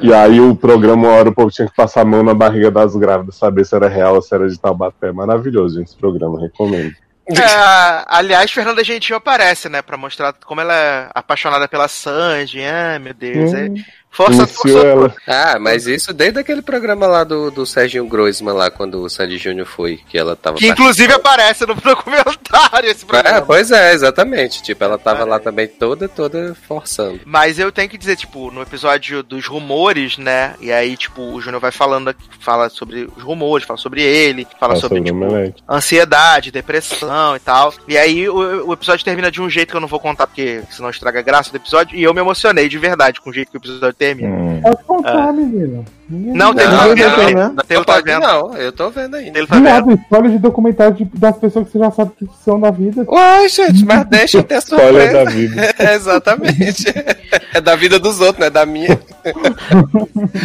E aí o programa, uma hora o povo tinha que passar a mão na barriga das grávidas, saber se era real ou se era de Taubaté. Maravilhoso, gente, esse programa, recomendo. É, aliás, Fernanda Gentil aparece, né? Pra mostrar como ela é apaixonada pela Sandy. Ah, meu Deus. É... Força, Iniciou força. ela. Ah, mas isso desde aquele programa lá do, do Serginho Groisman lá, quando o Sandy Júnior foi, que ela tava... Que inclusive aparece no documentário esse É, programa. pois é, exatamente. Tipo, ela tava lá também toda, toda forçando. Mas eu tenho que dizer, tipo, no episódio dos rumores, né? E aí, tipo, o Júnior vai falando, aqui- fala sobre os rumores, fala sobre ele, fala Fala sobre, sobre o tipo, ansiedade, depressão e tal. E aí o, o episódio termina de um jeito que eu não vou contar, porque senão estraga a graça do episódio. E eu me emocionei de verdade com o jeito que o episódio termina. Hum. Pode contar, menino. Não, tem Não, não, vendo, não, tá pode vendo. não, eu tô vendo ainda. Ele tá vendo. Nada, spoiler de documentário de- das pessoas que você já sabe que são da vida. Uai, gente, mas deixa eu ter Spoiler surpresa. da vida. Exatamente. É da vida dos outros, não é da minha.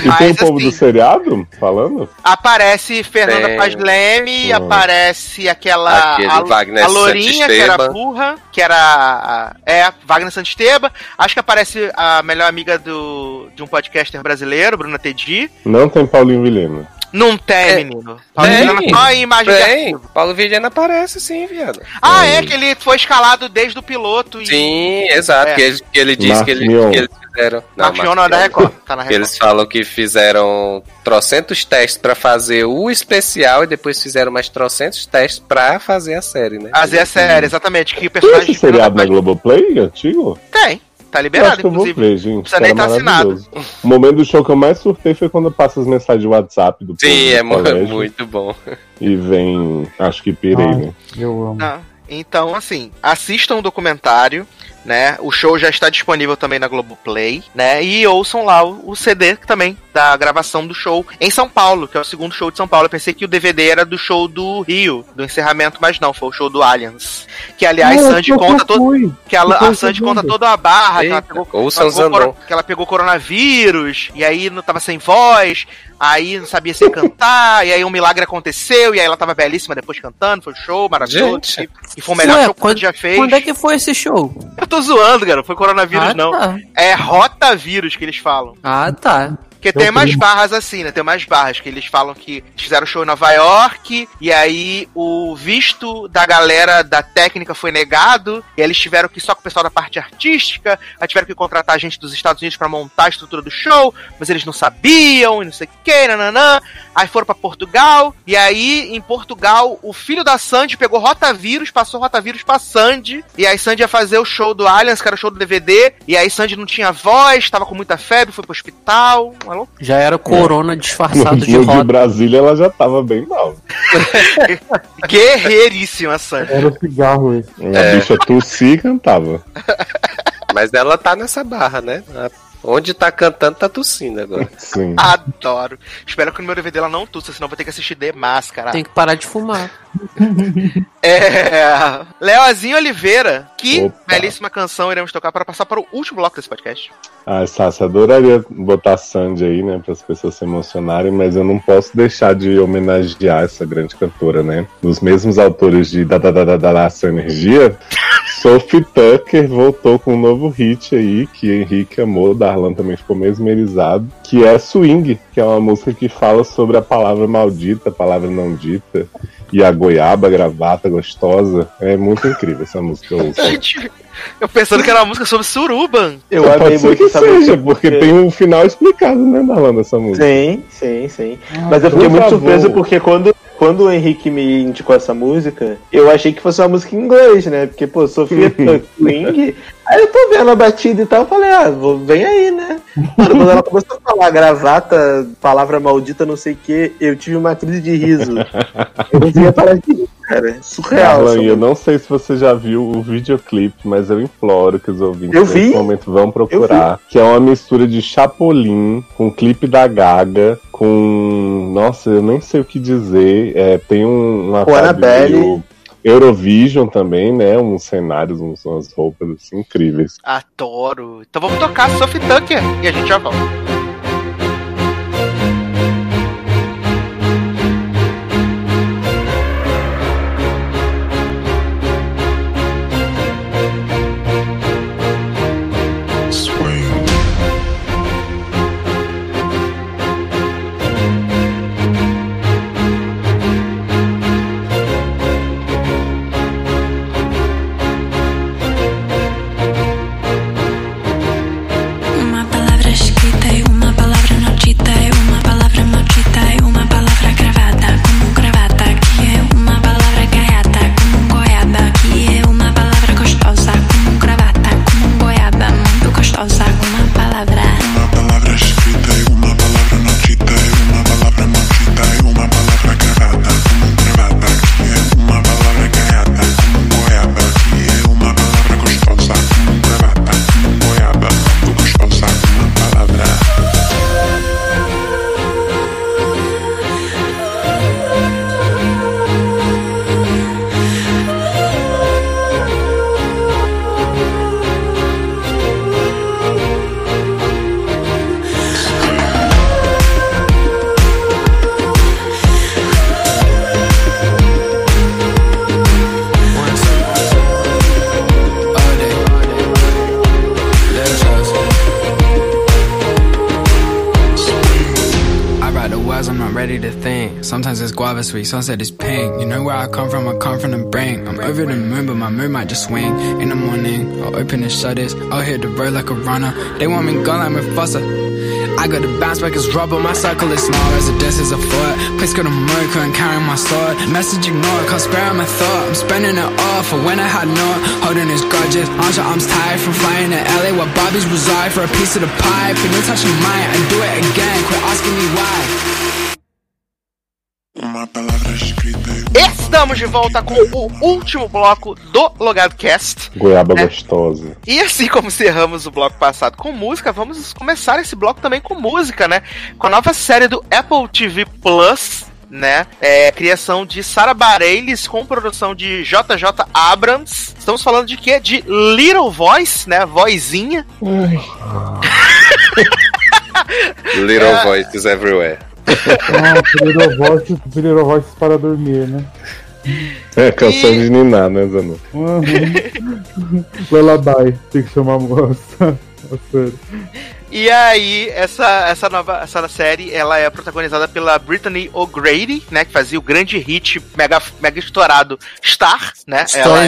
E Mas, tem o povo assim, do seriado falando? Aparece Fernanda Tem. Paz Leme, Hum. aparece aquela. Aquele a, Wagner a Lourinha, que era burra, que era. a- É, Wagner Santisteba. Acho que aparece a melhor amiga do, de um podcaster brasileiro, Bruna Tedi. Não tem Paulinho Vilhena. Não tem, É, menino. Paulo tem. Vilhena só em imagem arquivo. Paulo Vilhena aparece sim, viado. Ah, é que ele foi escalado desde o piloto e. Sim, exato. É. Que, ele, que ele disse que, ele, que eles fizeram. Marcos Mion é da. Record. Tá na Que Record. eles falam que fizeram trocentos testes pra fazer o especial e depois fizeram mais trocentos testes pra fazer a série, né? Fazer a série, exatamente. Que o Tem personagem esse seriado na Globoplay antigo? Tem. Tá liberado, acho que eu vou inclusive. ver, gente. precisa nem Cara, tá maravilhoso. O momento do show que eu mais surtei foi quando eu passo as mensagens de WhatsApp do Sim, é colégio muito bom. E vem, acho que pirei, Ah. né? Eu amo. Ah, então, assim, assistam o documentário, né? O show já está disponível também na Globoplay, né? E ouçam lá o, o CD também da gravação do show em São Paulo, que é o segundo show de São Paulo. Eu pensei que o DVD era do show do Rio, do encerramento, mas não, foi o show do Aliens. Que aliás, Ah, Sandy conta todo. Que a, a Sandy conta toda a barra, que ela Eita, pegou, ouçam ela pegou coro- que ela pegou coronavírus, e aí não tava sem voz, aí não sabia se cantar, e aí um milagre aconteceu, e aí ela tava belíssima depois cantando, foi um show maravilhoso. Gente. E, e foi o melhor Ué, show que quando- já fez. Quando é que foi esse show? Eu tô zoando, cara, não foi coronavírus ah, não. Tá. É rotavírus que eles falam. Ah, tá. Porque tem umas fui. barras assim, né? Tem umas barras que eles falam que fizeram show em Nova York, e aí o visto da galera da técnica foi negado, e aí eles tiveram que ir só com o pessoal da parte artística, aí tiveram que contratar gente dos Estados Unidos pra montar a estrutura do show, mas eles não sabiam, e não sei o que, nananã. Aí foram pra Portugal, e aí em Portugal o filho da Sandy pegou rotavírus, passou rotavírus pra Sandy, e aí Sandy ia fazer o show do Aliens, que era o show do DVD, e aí Sandy não tinha voz, tava com muita febre, foi pro hospital, loucura. Já era corona No, disfarçado de no de roda. Brasília ela já tava bem mal. Guerreiríssima, Sandy. Era o cigarro esse. A bicha tossia e cantava. Mas ela tá nessa barra, né? Onde tá cantando, tá tossindo agora. Sim. Adoro. Espero que no meu DVD ela não tussa, senão vou ter que assistir The Máscara. Tem que parar de fumar. É. Leozinho Oliveira, que Opa. belíssima canção iremos tocar para passar para o último bloco desse podcast. Ah, Sassi, adoraria botar Sandy aí, né, para as pessoas se emocionarem, mas eu não posso deixar de homenagear essa grande cantora, né? Dos mesmos autores de Da Da Da Da Da, da Essa Energia, Sophie Tucker voltou com um novo hit aí, que Henrique amou, Darlan também ficou mesmerizado, que é Swing, que é uma música que fala sobre a palavra maldita, a palavra não dita, e a goiaba, a gravata gostosa. É muito incrível essa música. Eu. Eu pensando que era uma música sobre suruban. Eu Pode amei ser muito que essa seja, música. porque tem um final explicado, né, Darlan, dessa música. Sim, sim, sim. Mas eu fiquei muito favor. surpreso porque quando, quando o Henrique me indicou essa música, eu achei que fosse uma música em inglês, né? Porque, pô, Sofia Twing. Aí eu tô vendo a batida e tal, eu falei, ah, vou, vem aí, né? Mano, quando ela começou a falar gravata, palavra maldita, não sei o que, eu tive uma crise de riso. Eu parar de rir, cara. Surreal. Darlan, essa eu não sei se você já viu o videoclipe, mas eu imploro que os ouvintes Eu nesse vi. momento vão procurar. Que é uma mistura de Chapolin com clipe da Gaga, com. Nossa, eu nem sei o que dizer. É, tem um, uma Com Annabelle. Eurovision também, né? Uns cenários, uns, umas roupas assim, incríveis. Adoro. Então vamos tocar Sophie Tucker e a gente já volta. Guava sweet, sunset is pink. You know where I come from, I come from the brain. I'm over the moon, but my mood might just swing. In the morning, I'll open the shutters. I'll hit the road like a runner. They want me gone like Mufasa. I got the bounce back as rubber, my circle is small, residence is a foot. Place go to moon, couldn't carry my sword. Message ignored, can't my thought. I'm spending it all for when I had not. Holding his grudges, arms your arms tired from flying to LA where Bobby's reside for a piece of the pie. Put no touching mine and do it again, quit asking me why. Estamos de volta com o último bloco do Logado Cast. Goiaba É. gostosa. E assim como encerramos o bloco passado com música, vamos começar esse bloco também com música, né? Com a nova série do Apple TV Plus, né? É, criação de Sarah Bareilles com produção de JJ Abrams. Estamos falando de quê? De Little Voice, né? Vozinha. Little É. voices everywhere. Ah, Little Voices, Little Voices para dormir, né? É canção E- de Niná, né, Zanu? Uhum. Lullaby, tem que chamar a moça. E aí, essa, essa nova essa série, ela é protagonizada pela Brittany O'Grady, né? Que fazia o grande hit mega, mega estourado Star, né?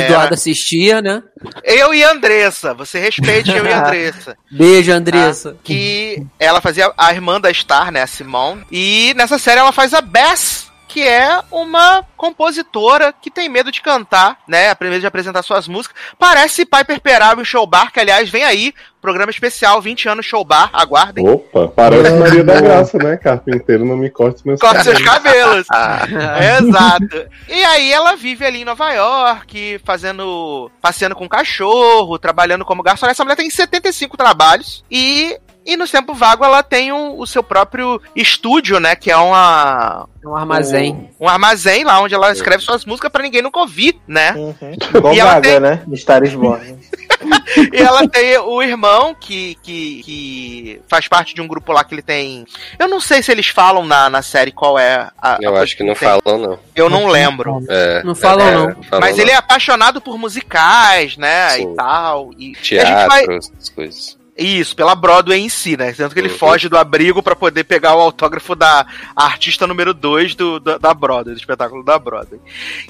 Do era- assistia, né? Eu e a Andressa. Você respeite eu e a Andressa. Beijo, Andressa. Tá? Que ela fazia a irmã da Star, né? A Simone. E nessa série ela faz a Bess. Que é uma compositora que tem medo de cantar, né? Medo de apresentar suas músicas. Parece Piper Perabo em Show Bar, que aliás vem aí, programa especial, 20 anos Show Bar, aguardem. Opa, parece Maria da Graça, né? Carpinteiro, não me corte meus Corta seus cabelos. cabelos. Exato. E aí ela vive ali em Nova York, fazendo. passeando com cachorro, trabalhando como garçom. Essa mulher tem 75 trabalhos e. E no tempo vago ela tem o, o seu próprio estúdio, né? Que é uma. Um armazém. Um, um armazém lá onde ela escreve suas músicas pra ninguém nunca ouvir, né? Igual E ela Gaga, tem- né? Star is Born. e ela tem o irmão que, que, que faz parte de um grupo lá que ele tem. Eu não sei se eles falam na, na série qual é a. Eu a acho que não tem. falam, não. Eu não lembro. É, Não falam, é, não. falam Mas não. ele é apaixonado por musicais, né? Sim. E tal. E, e a gente Teatro, vai. essas coisas. Isso, pela Broadway em si, né? Tanto que ele Uhum. foge do abrigo pra poder pegar o autógrafo da artista número 2 do, do- da Broadway, do espetáculo da Broadway.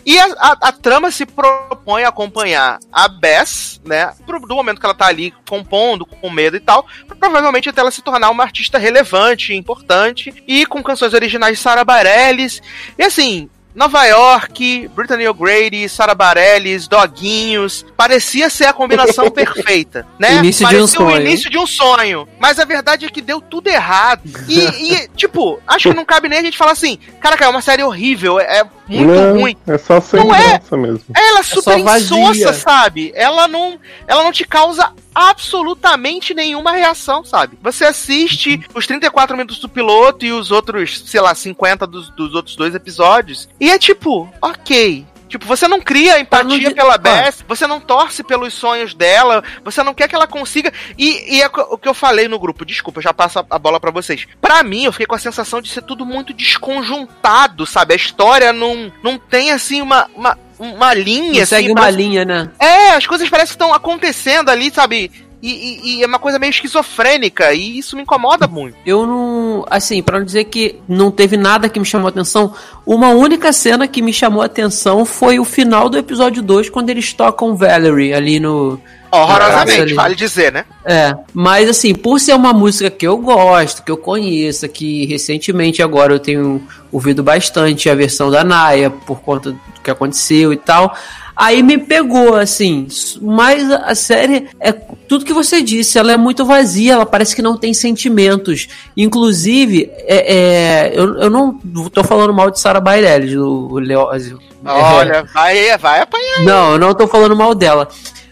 E a, a- a trama se propõe a acompanhar a Bess, né? pro- Do momento que ela tá ali compondo, com medo e tal, provavelmente até ela se tornar uma artista relevante, importante, e com canções originais de Sarah Bareilles. E assim. Nova York, Brittany O'Grady, Sarah Bareilles, Doguinhos, parecia ser a combinação perfeita, né? Início de um Parecia o sonho. início de um sonho. Mas a verdade é que deu tudo errado. E, e, tipo, acho que não cabe nem a gente falar assim, caraca, é uma série horrível, é muito não, ruim. É só sem Não é? mesmo. Ela é super vazia. insossa, sabe? Ela não, ela não te causa absolutamente nenhuma reação, sabe? Você assiste os 34 minutos do piloto e os outros, sei lá, 50 dos, dos outros dois episódios. E é tipo, ok. Tipo, você não cria empatia não- pela ah. Bess, você não torce pelos sonhos dela, você não quer que ela consiga. E, e é o que eu falei no grupo, desculpa, já passo a- bola pra vocês. Pra mim, eu fiquei com a sensação de ser tudo muito desconjuntado, sabe? A história não, não tem assim uma, uma, uma linha. Não segue assim, uma parece- linha, né? é, as coisas parecem que estão acontecendo ali, sabe? E, e- e é uma coisa meio esquizofrênica, e isso me incomoda muito. Eu não. Assim, pra não dizer que não teve nada que me chamou a atenção, uma única cena que me chamou a atenção foi o final do episódio 2, quando eles tocam Valerie ali no. Horrorosamente, ali. vale dizer, né? É, mas assim, por ser uma música que eu gosto, que eu conheço, que recentemente agora eu tenho ouvido bastante a versão da Naya, por conta do que aconteceu e tal. Aí me pegou, assim, mas a série é tudo que você disse, ela é muito vazia, ela parece que não tem sentimentos. Inclusive, é, é, eu, eu não tô falando mal de Sarah Bareilles, do Leózio. Olha, vai, vai apanhar. Não, eu não tô falando mal dela.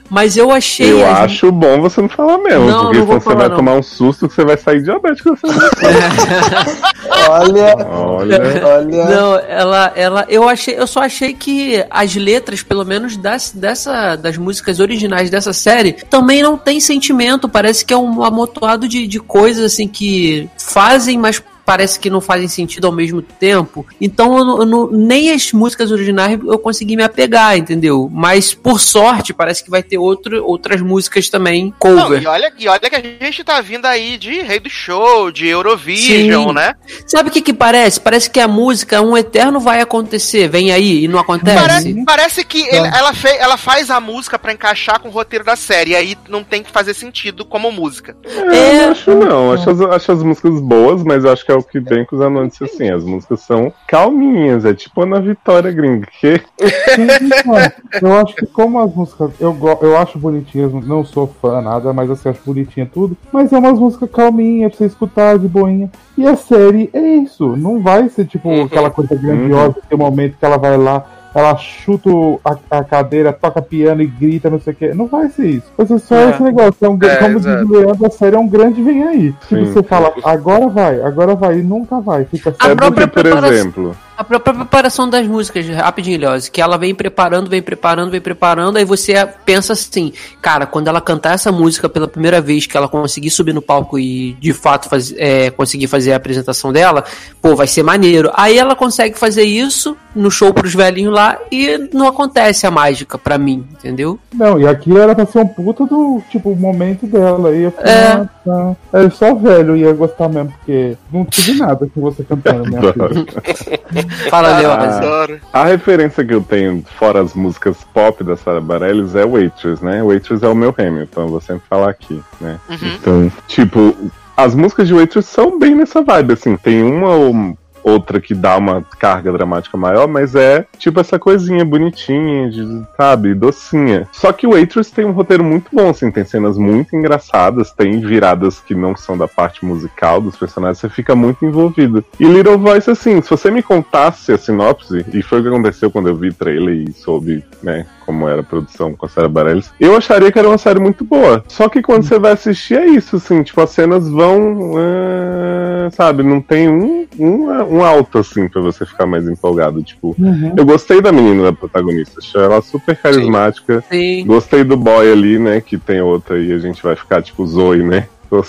Mas eu achei. Eu as- acho bom você não falar mesmo, Não, porque não vou senão você vai não. tomar um susto que você vai sair diabético. Você Olha, Olha, olha. Não, ela, ela, eu achei, eu só achei que as letras, pelo menos das, dessa, das músicas originais dessa série, também não tem sentimento. Parece que é um amontoado de, de coisas assim que fazem, mas parece que não fazem sentido ao mesmo tempo. Então, eu não- eu não- nem as músicas originais eu consegui me apegar, entendeu? Mas por sorte, parece que vai ter outro, outras músicas também Não, cover. e olha, e olha que a gente tá vindo aí de Rei do Show, de Eurovision, Sim. né? Sabe o que que parece? Parece que a música, um eterno vai acontecer, vem aí e não acontece. Parece, parece que ele- ela, fe- ela faz a música pra encaixar com o roteiro da série, e aí não tem que fazer sentido como música. É, eu não acho não. Acho as, acho as músicas boas, mas eu acho que é o que vem com os anúncios assim. As músicas são calminhas, é tipo Ana Vitória gringa. Que eu acho que como as músicas. Eu, go- eu acho bonitinhas, não sou fã nada, mas assim, acho bonitinha tudo. Mas é umas músicas calminhas pra você escutar de boinha. E a série é isso. Não vai ser tipo Uhum. aquela coisa grandiosa, tem um momento que ela vai lá. Ela chuta a, a cadeira, toca piano e grita, não sei o que. Não vai ser isso. Vai ser só É. esse negócio. É um, É, como diz o Leandro, a série é um grande vem aí. Tipo, Sim. você fala, agora vai, agora vai, e nunca vai. Fica A é porque, por preparação- exemplo, A própria preparação das músicas, rapidinho, Leoz, que ela vem preparando, vem preparando, vem preparando, aí você pensa assim, cara, quando ela cantar essa música pela primeira vez, que ela conseguir subir no palco e de fato faz, é, conseguir fazer a apresentação dela, pô, vai ser maneiro. Aí ela consegue fazer isso no show pros velhinhos lá e não acontece a mágica pra mim, entendeu? Não, e aquilo era pra ser um puta do, tipo, momento dela. E eu falei, É. ah, tá. É só velho ia gostar mesmo, porque não tive nada com você cantando, né? Fala, Ah. Leoz. Adoro. a referência que eu tenho, fora as músicas pop da Sarah Bareilles, é Waitress, né? Waitress é o meu Hamilton, eu vou sempre falar aqui, né? Uhum. Então, tipo, as músicas de Waitress são bem nessa vibe, assim, tem uma ou outra que dá uma carga dramática maior, mas é tipo essa coisinha bonitinha, de, sabe, docinha. Só que o Waitress tem um roteiro muito bom, assim, tem cenas muito engraçadas, tem viradas que não são da parte musical dos personagens, você fica muito envolvido. E Little Voice, assim, se você me contasse a sinopse, e foi o que aconteceu quando eu vi o trailer e soube, né, como era a produção com a Sarah Bareilles, eu acharia que era uma série muito boa. Só que quando você vai assistir é isso, assim, tipo, as cenas vão, ah, sabe, não tem um, um, um alto, assim, pra você ficar mais empolgado. Tipo, Uhum. eu gostei da menina da protagonista, achei ela super carismática. Sim. Gostei do boy ali, né? Que tem outra e a gente vai ficar tipo Zoe, né?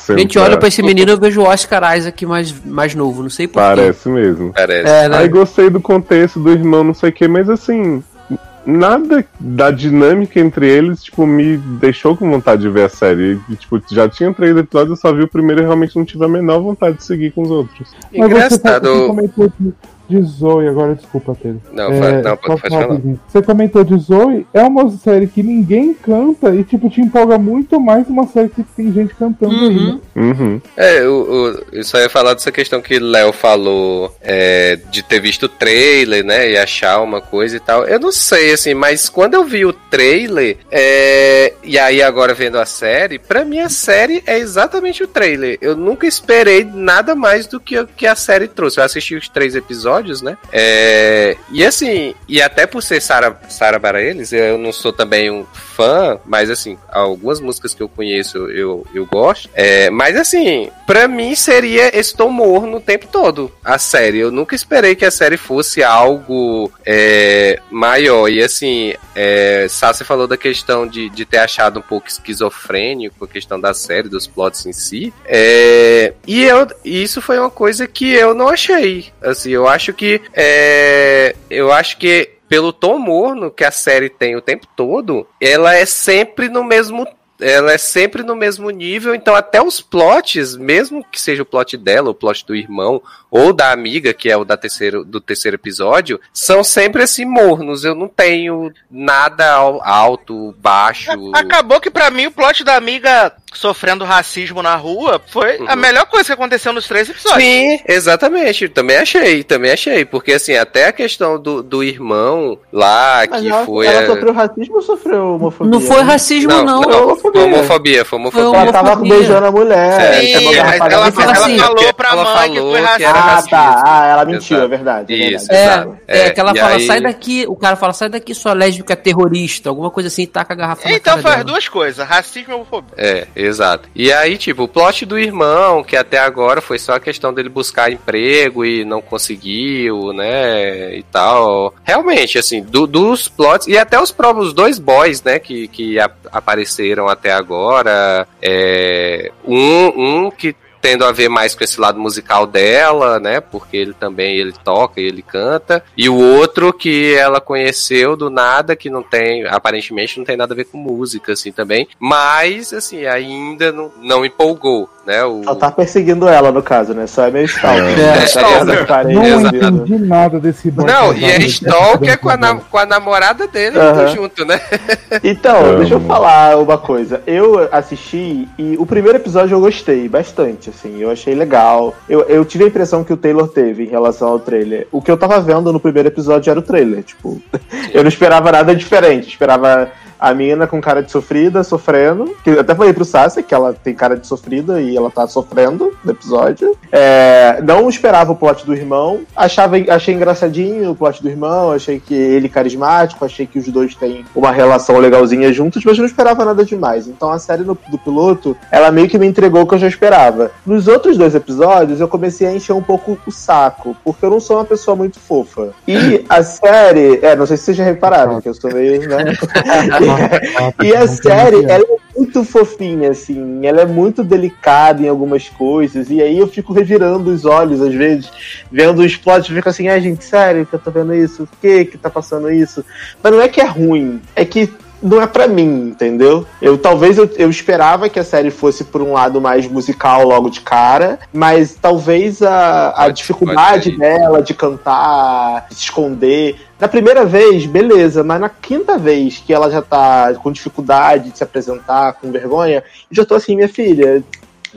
A gente olha pra esse menino e vejo o Oscar Isaac mais, mais novo, não sei porquê. Parece mesmo. Parece. É, né? Aí gostei do contexto do irmão, não sei o que, mas assim, nada da dinâmica entre eles, tipo, me deixou com vontade de ver a série. E, tipo, já tinha três episódios, eu só vi o primeiro e realmente não tive a menor vontade de seguir com os outros. Mas você, Engraçado. você comentou de, Zoe, agora desculpa, Pedro. Não, fa- não, pode- falar. rapidinho. Você comentou de Zoe, é uma série que ninguém canta e, tipo, te empolga muito mais uma série que tem gente cantando aí, né? Uhum. É, o, o- eu só ia falar dessa questão que Léo falou é, de ter visto o trailer, né? E achar uma coisa e tal. Eu não sei, assim, mas quando eu vi o trailer, é, e aí agora vendo a série, pra mim a série é exatamente o trailer. Eu nunca esperei nada mais do que, o que a série trouxe. Eu assisti os três episódios, né? É, e assim, e até por ser Sara, Sara Bareilles, eu não sou também um fã, mas assim, algumas músicas que eu conheço eu, eu gosto. É, mas assim, pra mim seria esse tom morno o tempo todo, a série. Eu nunca esperei que a série fosse algo é, maior. E assim, é, Sassi falou da questão de, de ter achado um pouco esquizofrênico a questão da série, dos plots em si. É, e eu, isso foi uma coisa que eu não achei. Assim, eu acho que. é, eu acho que pelo tom morno que a série tem o tempo todo, ela é sempre no mesmo ela é sempre no mesmo nível, então até os plots, mesmo que seja o plot dela, o plot do irmão, ou da amiga, que é o da terceiro, do terceiro episódio, são sempre assim mornos. Eu não tenho nada al- alto, baixo. Acabou que pra mim o plot da amiga sofrendo racismo na rua foi a Uhum. melhor coisa que aconteceu nos três episódios. Sim, exatamente. Também achei, também achei. Porque, assim, até a questão do, do irmão lá, Mas que ela, foi. ela a- sofreu racismo ou sofreu homofobia? Não foi racismo, não. não, Foi foi homofobia. homofobia, foi homofobia. Ela tava beijando a mulher. Sim, a ela, ela assim, falou pra ela mãe que falou foi que racismo. Era Ah, racismo. tá. Ah, ela mentiu, Exato. é verdade. É Isso, verdade. É, é, É, que ela fala, aí- sai daqui, o cara fala, sai daqui, sua lésbica terrorista, alguma coisa assim, e taca a garrafa na Então cara faz dela. duas coisas, racismo e homofobia. É, exato. E aí, tipo, o plot do irmão, que até agora foi só a questão dele buscar emprego e não conseguiu, né, e tal. Realmente, assim, do- dos plots, e até os próprios dois boys, né, que, que a- apareceram até agora, é, um, um que tendo a ver mais com esse lado musical dela, né? Porque ele também ele toca e ele canta. E o outro que ela conheceu do nada, que não tem, aparentemente não tem nada a ver com música, assim, também. Mas, assim, ainda não, não empolgou, né? O... Só tá perseguindo ela, no caso, né? Só é meio stalker. É, Tá stalker. as paredes, Não entendi nada desse boy Não, e é Stalker com a, na- com a namorada dele tudo junto, né? Então, deixa eu falar uma coisa. Eu assisti e o primeiro episódio eu gostei bastante, assim. Eu achei legal. Eu, eu tive a impressão que o Taylor teve em relação ao trailer. O que eu tava vendo no primeiro episódio era o trailer. Tipo, eu não esperava nada diferente. Esperava a mina com cara de sofrida, sofrendo. Que eu até falei pro Sassi que ela tem cara de sofrida e ela tá sofrendo no episódio. É, não esperava o plot do irmão. Achava, achei engraçadinho o plot do irmão. Achei que ele carismático. Achei que os dois têm uma relação legalzinha juntos, mas não esperava nada demais. Então a série no- do piloto, ela meio que me entregou o que eu já esperava. Nos outros dois episódios, eu comecei a encher um pouco o saco, porque eu não sou uma pessoa muito fofa. E a série, é, não sei se vocês já repararam, que eu sou meio, né? e a série, ela é muito fofinha, assim, ela é muito delicada em algumas coisas, e aí eu fico revirando os olhos, às vezes, vendo os plots, e fico assim, ai gente, sério que eu tô vendo isso? Por que que tá passando isso? Mas não é que é ruim, é que não é pra mim, entendeu? Eu talvez eu, eu esperava que a série fosse por um lado mais musical logo de cara, mas talvez a, a Pode- dificuldade dela de cantar, de se esconder. Na primeira vez, beleza, mas na quinta vez que ela já tá com dificuldade de se apresentar, com vergonha, eu já tô assim, minha filha,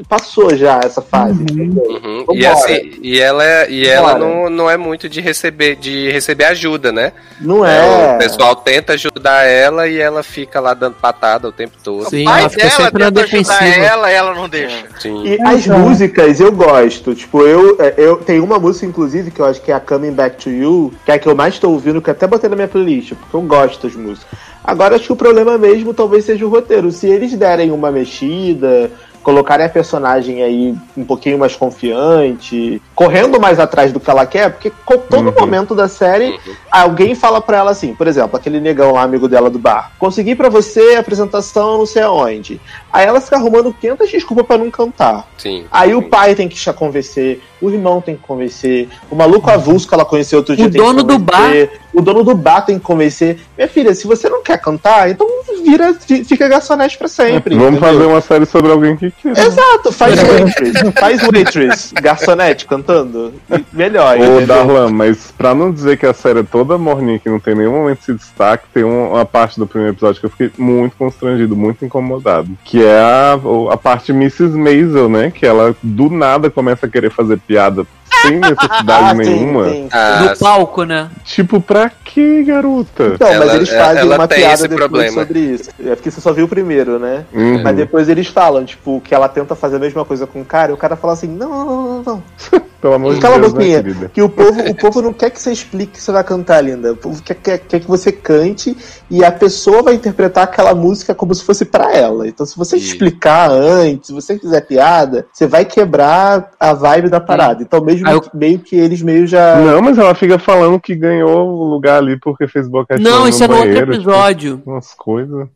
passou já essa fase? Uhum. Vambora. E assim, e ela, é- e ela não, não é muito de receber, de receber ajuda, né? Não É, é. O pessoal tenta ajudar ela e ela fica lá dando patada o tempo todo. Sim, o pai ela fica dela sempre tenta ajudar ela, ela não deixa. Sim. E É, as músicas eu gosto. Tipo, eu, é, eu tenho uma música, inclusive, que eu acho que é a Coming Back to You, que é a que eu mais tô ouvindo, que eu até botei na minha playlist, porque eu gosto das músicas. Agora acho que o problema mesmo talvez seja o roteiro. Se eles derem uma mexida, colocarem a personagem aí um pouquinho mais confiante, correndo mais atrás do que ela quer, porque todo Uhum. momento da série alguém fala pra ela assim, por exemplo, aquele negão lá, amigo dela do bar, consegui pra você a apresentação não sei aonde. Aí ela fica arrumando 500 desculpas pra não cantar. Sim. Aí o pai tem que te convencer, o irmão tem que convencer, o maluco avulso que ela conheceu outro dia O tem dono que do convencer, o dono do bar tem que convencer. Minha filha, se você não quer cantar, então vira, fi- fica garçonete pra sempre. Vamos entendeu? fazer uma série sobre alguém que queira. Exato, faz waitress, faz waitress, garçonete cantando, melhor, Ô, entendeu? Darlan, mas pra não dizer que a série é toda morninha, que não tem nenhum momento de destaque, tem um- uma parte do primeiro episódio que eu fiquei muito constrangido, muito incomodado. Que é a, a parte Mrs. Maisel, né? Que ela do nada começa a querer fazer piada sem necessidade Ah, sim, nenhuma. sim. Ah, No palco, né? Tipo, pra quê, garota? Então, mas eles fazem ela uma piada depois problema. sobre isso. É porque você só viu o primeiro, né? Uhum. Mas depois eles falam, tipo, que ela tenta fazer a mesma coisa com o cara, e o cara fala assim, não, não, não, não, não. Pelo amor de Cala a Deus, né, boquinha. querida? Que o povo, o povo não quer que você explique que você vai cantar, linda. O povo quer, quer, quer que você cante e a pessoa vai interpretar aquela música como se fosse pra ela. Então, se você E- explicar antes, se você fizer piada, você vai quebrar a vibe da parada. Então, mesmo eu- meio que eles meio já. Não, mas ela fica falando que ganhou o lugar ali porque fez boquete Não, isso é no outro tipo, episódio. umas coisas.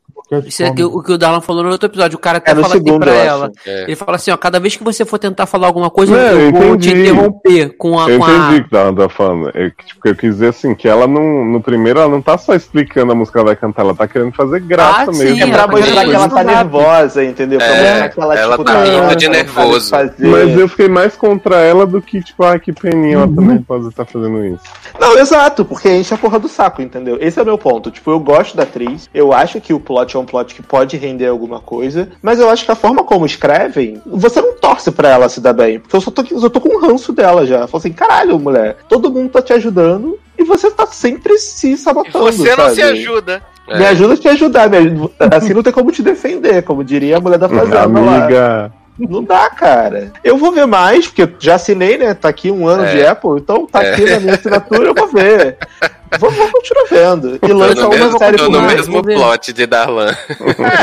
Isso é que- o que o Darlan falou no outro episódio. O cara até É fala assim pra eu ela. É. Ele fala assim, ó, cada vez que você for tentar falar alguma coisa, Não, eu eu vou te interromper com a. Eu com a- entendi o que ela tá falando. É que, tipo, eu quis dizer assim, que ela não. No primeiro, ela não tá só explicando a música que ela vai cantar, ela tá querendo fazer graça Ah, sim, mesmo. É pra ela tá mostrar que ela tá rápido. nervosa, entendeu? Pra É, mostrar que ela, ela tipo, tá rindo, de ela nervoso. Mas eu fiquei mais contra ela do que, tipo, ah, que peninha, ela também pode estar fazendo isso. Não, exato, porque enche a porra do saco, entendeu? Esse é o meu ponto. Tipo, eu gosto da atriz, eu acho que o plot é um plot que pode render alguma coisa, mas eu acho que a forma como escrevem, você não torce pra ela se dar bem. Porque eu só tô, eu só tô com um ranço dela já. Falo assim, caralho, mulher, todo mundo tá te ajudando e você tá sempre se E sabotando. você não sabe? se ajuda. É. Me ajuda a te ajudar, me ajuda- assim não tem como te defender, como diria a mulher da fazenda lá. Amiga. Não dá, cara. Eu vou ver mais, porque eu já assinei, né? Tá aqui um ano É. de Apple, então tá É. aqui na minha assinatura, eu vou ver. Vou, vou continuar vendo. E lança uma mesmo, série por no mês. mesmo plot de Darlan.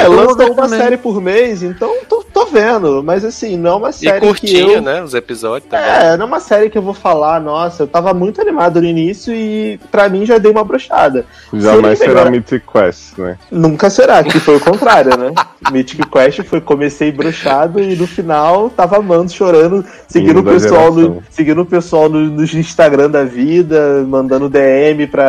É, lança uma também. série por mês, então tô, tô vendo. Mas assim, não é uma E série que curtinho, eu... né? Os episódios também. É, não é uma série que eu vou falar, nossa, eu tava muito animado no início e pra mim já dei uma brochada. Jamais Sim, será. Mythic Quest, né? Nunca será, que foi o contrário, né? Mythic Quest foi comecei brochado e no final tava amando, chorando, seguindo o pessoal, no, seguindo o pessoal no, no Instagram da vida, mandando DM pra,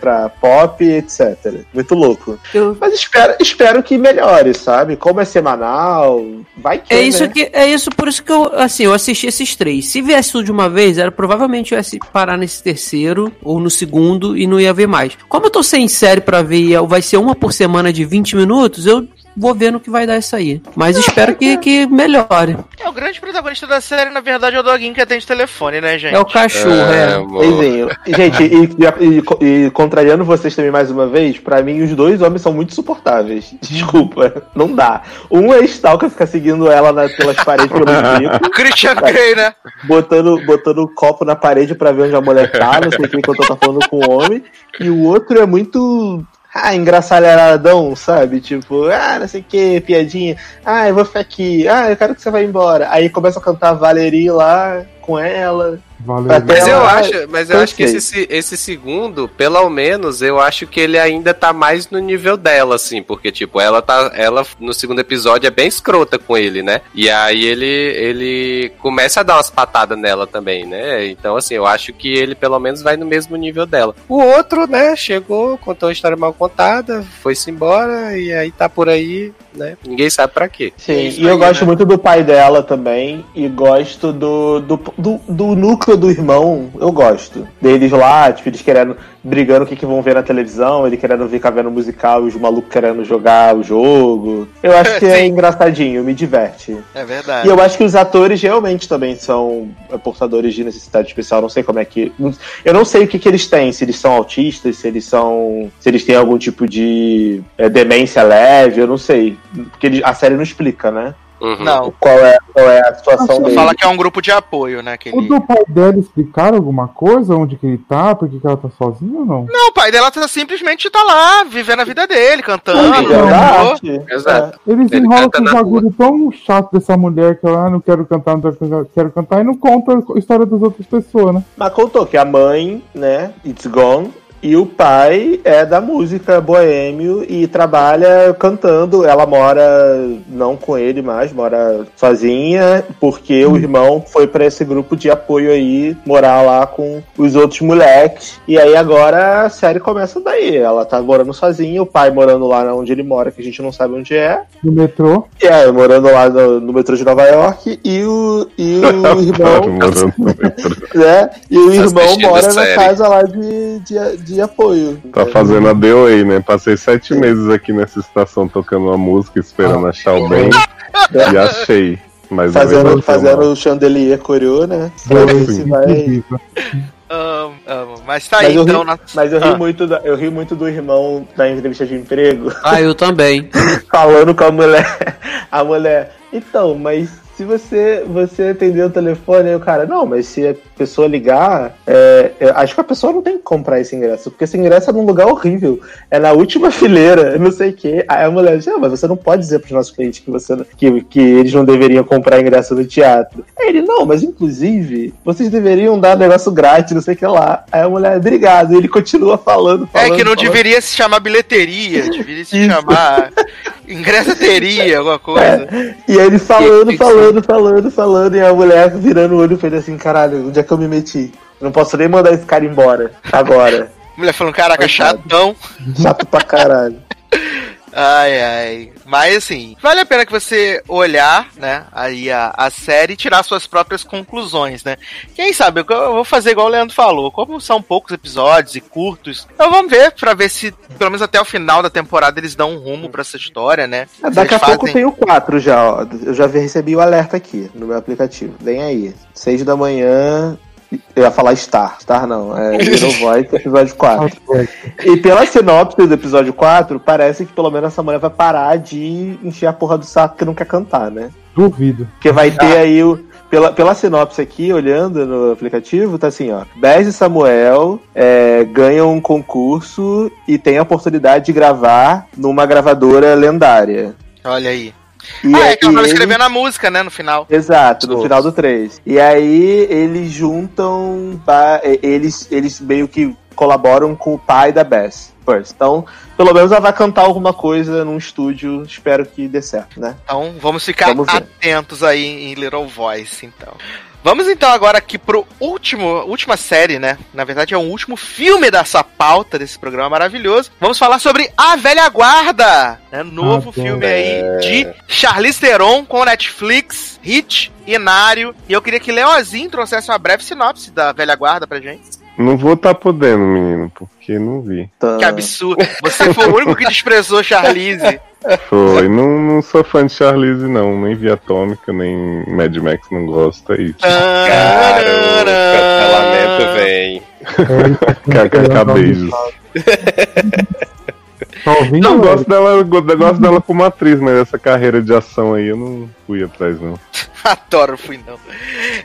pra pop, etc. Muito louco. Eu- Mas espero, espero que melhore, sabe? Como é semanal, vai que. É isso né? que é isso por isso que eu assim eu assisti esses três. Se viesse tudo de uma vez, era provavelmente eu ia se parar nesse terceiro ou no segundo e não ia ver mais. Como eu tô sem série pra ver, e vai ser uma por semana de 20 minutos, eu vou ver no que vai dar isso aí. Mas espero que, que melhore. É, o grande protagonista da série, na verdade, é o Doguinho que atende telefone, né, gente? É o cachorro, é. amor. Eizinho. Gente, e, e- e contrariando vocês também mais uma vez, pra mim os dois homens são muito suportáveis. Desculpa, não dá. Um é Stalker, fica seguindo ela na- pelas paredes pelo tempo, Christian Grey, né? botando, botando o copo na parede pra ver onde a mulher tá, não sei o que, enquanto tá falando com o homem. E o outro é muito. Ah, engraçalhadão, sabe? Tipo, ah, não sei o que, piadinha. Ah, eu vou ficar aqui. Ah, eu quero que você vá embora. Aí começa a cantar Valerie lá com ela. Valeu. Até Mas eu ela- acho, mas eu acho que esse, esse segundo, pelo menos, eu acho que ele ainda tá mais no nível dela, assim, porque, tipo, ela tá. Ela no segundo episódio é bem escrota com ele, né? E aí ele, ele começa a dar umas patadas nela também, né? Então, assim, eu acho que ele pelo menos vai no mesmo nível dela. O outro, né, chegou, contou uma história mal contada, foi-se embora, e aí tá por aí, né? Ninguém sabe pra quê. Sim, É e eu aí, gosto né? muito do pai dela também. E gosto do, do, do, do núcleo do irmão. Eu gosto. Deles lá, tipo, eles querendo, brigando o que, que vão ver na televisão, ele querendo ficar vendo musical e os malucos querendo jogar o jogo. Eu acho que é engraçadinho, me diverte. É E verdade. eu acho que os atores realmente também são é, portadores de necessidade especial. Não sei como é que. Eu não sei o que, que eles têm, se eles são autistas, se eles são. Se eles têm algum tipo de é, demência leve, eu não sei. Porque eles- a série não explica, né? Uhum. Não. Qual é, qual é a situação dele? Fala que é um grupo de apoio, né? Que O ele... do pai dela explicaram alguma coisa? Onde que ele tá? Por que que ela tá sozinha ou não? Não, o pai dela tá simplesmente tá lá, vivendo a vida dele, cantando. É. Exato. Eles Ele enrolam com um bagulho tão chato dessa mulher que ela ah, não quero cantar, não quero- quero cantar, e não conta a história das outras pessoas, né? Mas contou que a mãe, né, It's Gone, e o pai é da música boêmio e trabalha cantando. Ela mora não com ele mais, mora sozinha, porque o irmão foi pra esse grupo de apoio aí, morar lá com os outros moleques. E aí agora a série começa daí. Ela tá morando sozinha, o pai morando lá onde ele mora, que a gente não sabe onde é. No metrô. É, morando lá no, no metrô de Nova York, e o, e o irmão Morando no metrô. né? E o Tá irmão mora na série. casa lá de, de, de apoio. Tá fazendo a DOA, né? Passei sete meses aqui nessa estação tocando uma música, esperando achar o bem. E achei. Mas Fazendo, fazendo o chandelier coreô, né? Pra ver se vai. Amo, amo. Mas tá Mas aí, eu, ri, então. na- mas eu, ri Ah. muito da- eu ri muito do irmão na entrevista de emprego, Ah, eu também. falando com a mulher. A mulher, então, mas se você, você atender o telefone, aí o cara, não, mas se a pessoa ligar, é, eu acho que a pessoa não tem que comprar esse ingresso, porque esse ingresso é num lugar horrível, é na última fileira, não sei o quê. Aí a mulher diz, ah, mas você não pode dizer pros nossos clientes que, você, que, que eles não deveriam comprar ingresso no teatro. Aí ele, não, mas inclusive, vocês deveriam dar negócio grátis, não sei o que lá. Aí a mulher, obrigado, e ele continua falando, É falando. que não falando. deveria se chamar bilheteria, deveria se chamar ingressateria, alguma coisa. É. E aí ele falando, falando, falando, falando, e a mulher virando o olho e fez assim, caralho, onde é que eu me meti? Não posso nem mandar esse cara embora agora. Mulher falando, caraca, chatão. Chato pra caralho. Ai, ai. Mas assim, vale a pena que você olhar, né, aí a, a série e tirar suas próprias conclusões, né? Quem sabe, eu, eu vou fazer igual o Leandro falou, como são poucos episódios e curtos, então vamos ver, pra ver se, pelo menos até o final da temporada, eles dão um rumo pra essa história, né? Se Daqui a eles pouco fazem- tem o 4 já, ó. Eu já recebi o alerta aqui no meu aplicativo. Vem aí. 6 da manhã. Eu ia falar Star. Star não. É Little Voice, episódio 4. E pela sinopse do episódio 4, parece que pelo menos essa mulher vai parar de encher a porra do saco que não quer cantar, né? Duvido. Porque vai ter aí o. Pela, pela sinopse aqui, olhando no aplicativo, tá assim, ó. Bez e Samuel é, ganham um concurso e têm a oportunidade de gravar numa gravadora lendária. Olha aí. E ah, aí é que ela tava escrevendo a música, né, no final. Exato, no final do 3. E aí eles juntam. Eles, eles meio que colaboram com o pai da Bess first. Então, pelo menos ela vai cantar alguma coisa num estúdio. Espero que dê certo, né? Então vamos ficar Vamos atentos aí em Little Voice, então. Vamos então agora aqui pro último, última série, né? Na verdade é o último filme dessa pauta desse programa maravilhoso. Vamos falar sobre A Velha Guarda, né? Novo Ah, filme é. aí de Charlize Theron com Netflix, Hit, Inário. E eu queria que Leozinho trouxesse uma breve sinopse da Velha Guarda pra gente. Não vou estar podendo, menino, porque não vi. Então, Que absurdo. Você foi o único que desprezou Charlize. Foi. Não, não sou fã de Charlize, não. Nem vi Atômica, nem Mad Max não gosta. É isso. Cara, cancelamento vem. KKK beijos. Tá ouvindo? Não, gosto dela, eu gosto dela como atriz, mas essa carreira de ação aí eu não fui atrás, não. Adoro, fui não.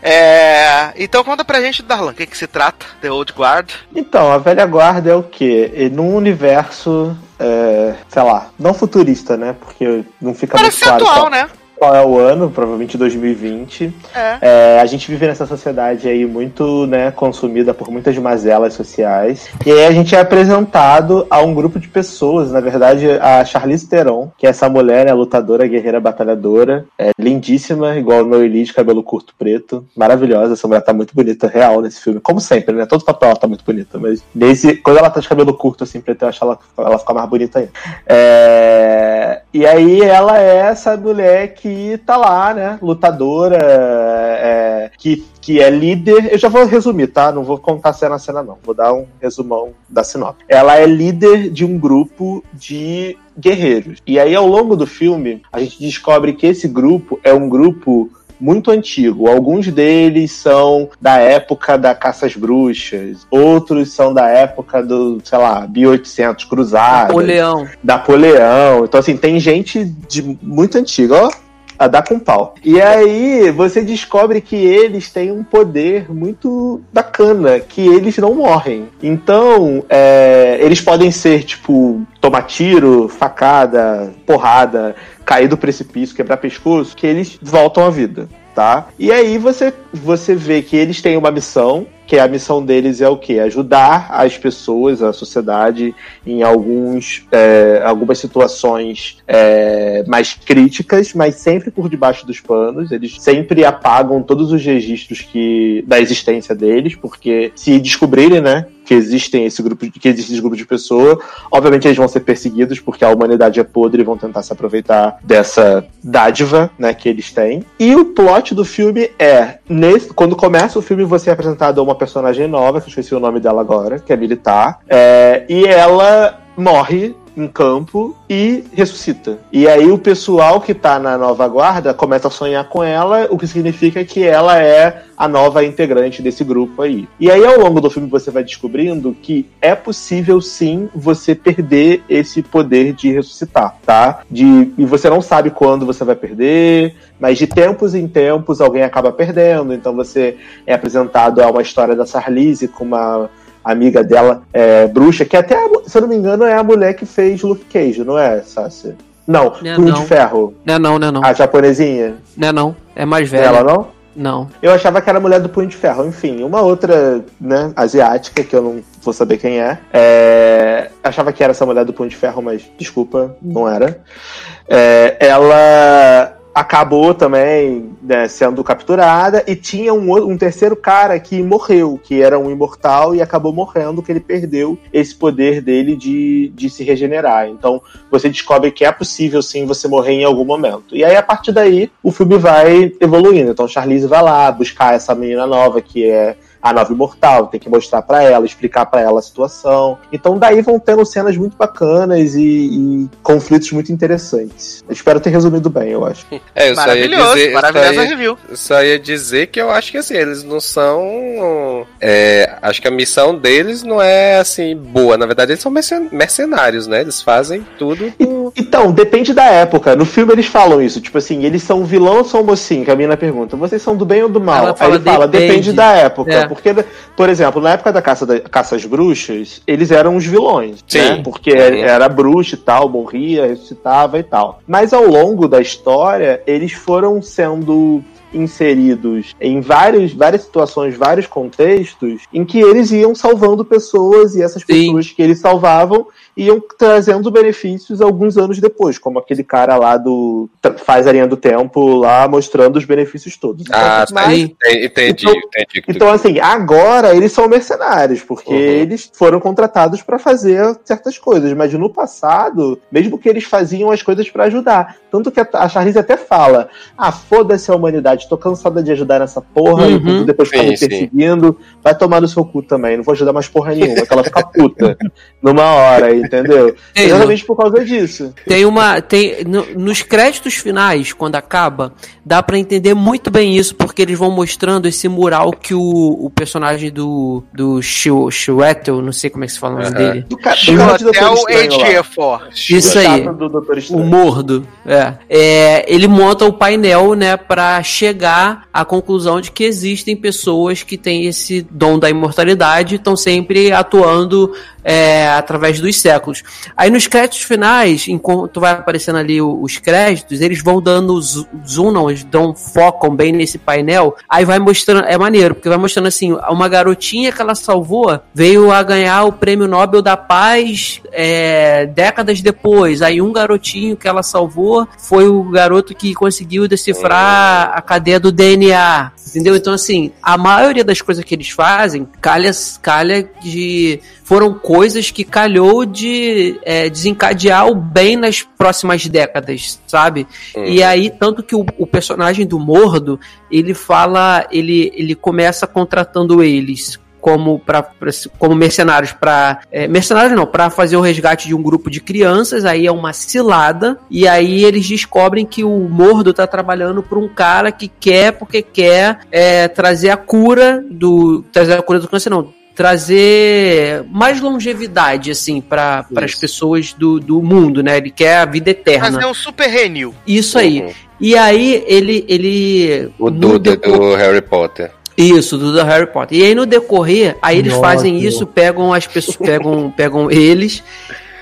É, então conta pra gente, Darlan, o que, que se trata? The Old Guard. Então, a velha guarda é o quê? É num universo, é, sei lá, não futurista, né? Porque não fica Parece muito claro atual, né? Qual é o ano, provavelmente 2020. É. É, a gente vive nessa sociedade aí muito, né, consumida por muitas mazelas sociais. E aí a gente é apresentado a um grupo de pessoas, na verdade, a Charlize Theron, que é essa mulher, né, lutadora, guerreira, batalhadora, é lindíssima, igual o meu Elite, cabelo curto preto, maravilhosa, essa mulher tá muito bonita, real nesse filme, como sempre, né, todo papel ela tá muito bonita, mas nesse, quando ela tá de cabelo curto assim, preto, eu acho ela, ela fica mais bonita ainda. É, e aí ela é essa mulher que tá lá, né, lutadora, é, que, que é líder. Eu já vou resumir, tá? Não vou contar cena a cena, não. Vou dar um resumão da sinopse. Ela é líder de um grupo de guerreiros. E aí, ao longo do filme, a gente descobre que esse grupo é um grupo muito antigo. Alguns deles são da época da caça às bruxas, outros são da época do, sei lá, 1800 cruzadas. Napoleão. Napoleão. Então, assim, tem gente de muito antiga. Ó, a dar com pau. E aí você descobre que eles têm um poder muito bacana, que eles não morrem. Então, é, eles podem ser, tipo, tomar tiro, facada, porrada, cair do precipício, quebrar pescoço, que eles voltam à vida. Tá? E aí você, você vê que eles têm uma missão, que a missão deles é o quê? Ajudar as pessoas, a sociedade, em alguns, é, algumas situações é, mais críticas, mas sempre por debaixo dos panos. Eles sempre apagam todos os registros que, da existência deles, porque se descobrirem, né, que existem esse grupo, que existe esse grupo de pessoas, obviamente eles vão ser perseguidos porque a humanidade é podre e vão tentar se aproveitar dessa dádiva, né, que eles têm. E o plot do filme é, nesse, quando começa o filme você é apresentado a uma personagem nova, que eu esqueci o nome dela agora, que é militar, é, e ela morre em campo e ressuscita. E aí o pessoal que tá na nova guarda começa a sonhar com ela, o que significa que ela é a nova integrante desse grupo aí. E aí ao longo do filme você vai descobrindo que é possível sim você perder esse poder de ressuscitar, tá? De e você não sabe quando você vai perder, mas de tempos em tempos alguém acaba perdendo, então você é apresentado a uma história da Sarlise com uma amiga dela, é, bruxa, que até, se eu não me engano, é a mulher que fez Luke Cage, não é, Sácia? Não, Não é Punho de Ferro. Não é não, não é não. A japonesinha. Não é não. É mais velha. Ela não? Não. Eu achava que era a mulher do Punho de Ferro. Enfim, uma outra, né, asiática, que eu não vou saber quem é. é achava que era essa mulher do Punho de Ferro, mas desculpa, não era. É, ela acabou também né, sendo capturada e tinha um, um terceiro cara que morreu, que era um imortal e acabou morrendo, que ele perdeu esse poder dele de, de se regenerar. Então você descobre que é possível sim você morrer em algum momento. E aí a partir daí o filme vai evoluindo. Então Charlize vai lá buscar essa menina nova que é a nova imortal, tem que mostrar pra ela, explicar pra ela a situação. Então daí vão tendo cenas muito bacanas e, e conflitos muito interessantes. Eu espero ter resumido bem, eu acho. É, eu só Maravilhoso, dizer, maravilhosa eu só ia- review. eu só ia dizer que eu acho que assim, eles não são. é, acho que a missão deles não é assim boa. Na verdade, eles são mercen- mercenários, né? Eles fazem tudo. Então, depende da época. No filme eles falam isso, tipo assim, eles são vilão ou são mocinho? Que a mina pergunta, vocês são do bem ou do mal? Ela Aí fala, ele fala, depende, "Depende." da época. É. Porque, por exemplo, na época da caça, da, caça às bruxas, eles eram os vilões, Sim. né? Porque Uhum. era bruxa e tal, morria, ressuscitava e tal. Mas ao longo da história, eles foram sendo inseridos em vários, várias situações, vários contextos, em que eles iam salvando pessoas e essas pessoas que eles salvavam iam trazendo benefícios alguns anos depois, como aquele cara lá do faz a linha do tempo lá mostrando os benefícios todos. Então, Ah, mais- tá. Entendi, entendi. Então- entendi então, assim, agora eles são mercenários, porque Uhum. eles foram contratados pra fazer certas coisas, mas no passado, mesmo que eles faziam as coisas pra ajudar. Tanto que a, Charlize até fala: ah, foda-se a humanidade, tô cansada de ajudar nessa porra, e Uhum. depois fica Sim, me sim. perseguindo, vai tomar no seu cu também, não vou ajudar mais porra nenhuma, que ela fica puta numa hora, entendeu? Ei, Exatamente por causa disso. Tem uma. Tem, no- nos créditos finais, quando acaba, dá pra entender muito bem isso, porque eles vão mostrando esse mural que o, o personagem do. do Shu- Shuetel, não sei como é que se fala o nome Aham. dele. Do, ca do cara de Doutor Estranho lá. HG4. Isso aí. Do Doutor O mordo, é. É, Ele monta o painel, né, pra chegar à conclusão de que existem pessoas que têm esse dom da imortalidade e estão sempre atuando é, através dos séculos. Aí nos créditos finais, enquanto vai aparecendo ali os créditos, eles vão dando zo- zoom, não, eles dão focam bem nesse painel. Aí vai mostrando, é maneiro, porque vai mostrando assim, uma garotinha que ela salvou veio a ganhar o prêmio Nobel da Paz é, décadas depois. Aí um garotinho que ela salvou foi o garoto que conseguiu decifrar a cadeia do DNA. Entendeu? Então, assim, a maioria das coisas que eles fazem calha, calha de. Foram coisas que calhou de é, desencadear o bem nas próximas décadas, sabe? E aí, tanto que o, o personagem do Mordo, ele fala, ele, ele começa contratando eles como, pra, pra- como mercenários para mercenários não, para fazer o resgate de um grupo de crianças, aí é uma cilada, e aí eles descobrem que o Mordo tá trabalhando por um cara que quer, porque quer é, trazer a cura do. trazer a cura do câncer, não. Trazer mais longevidade, assim, para as pessoas do, do mundo, né? Ele quer a vida eterna. Mas é um super renil. Isso aí. Uhum. E aí ele. ele O Duda deco- do Harry Potter. Isso, do Harry Potter. E aí no decorrer, aí eles Nossa. fazem isso, pegam as pessoas, pegam, pegam eles.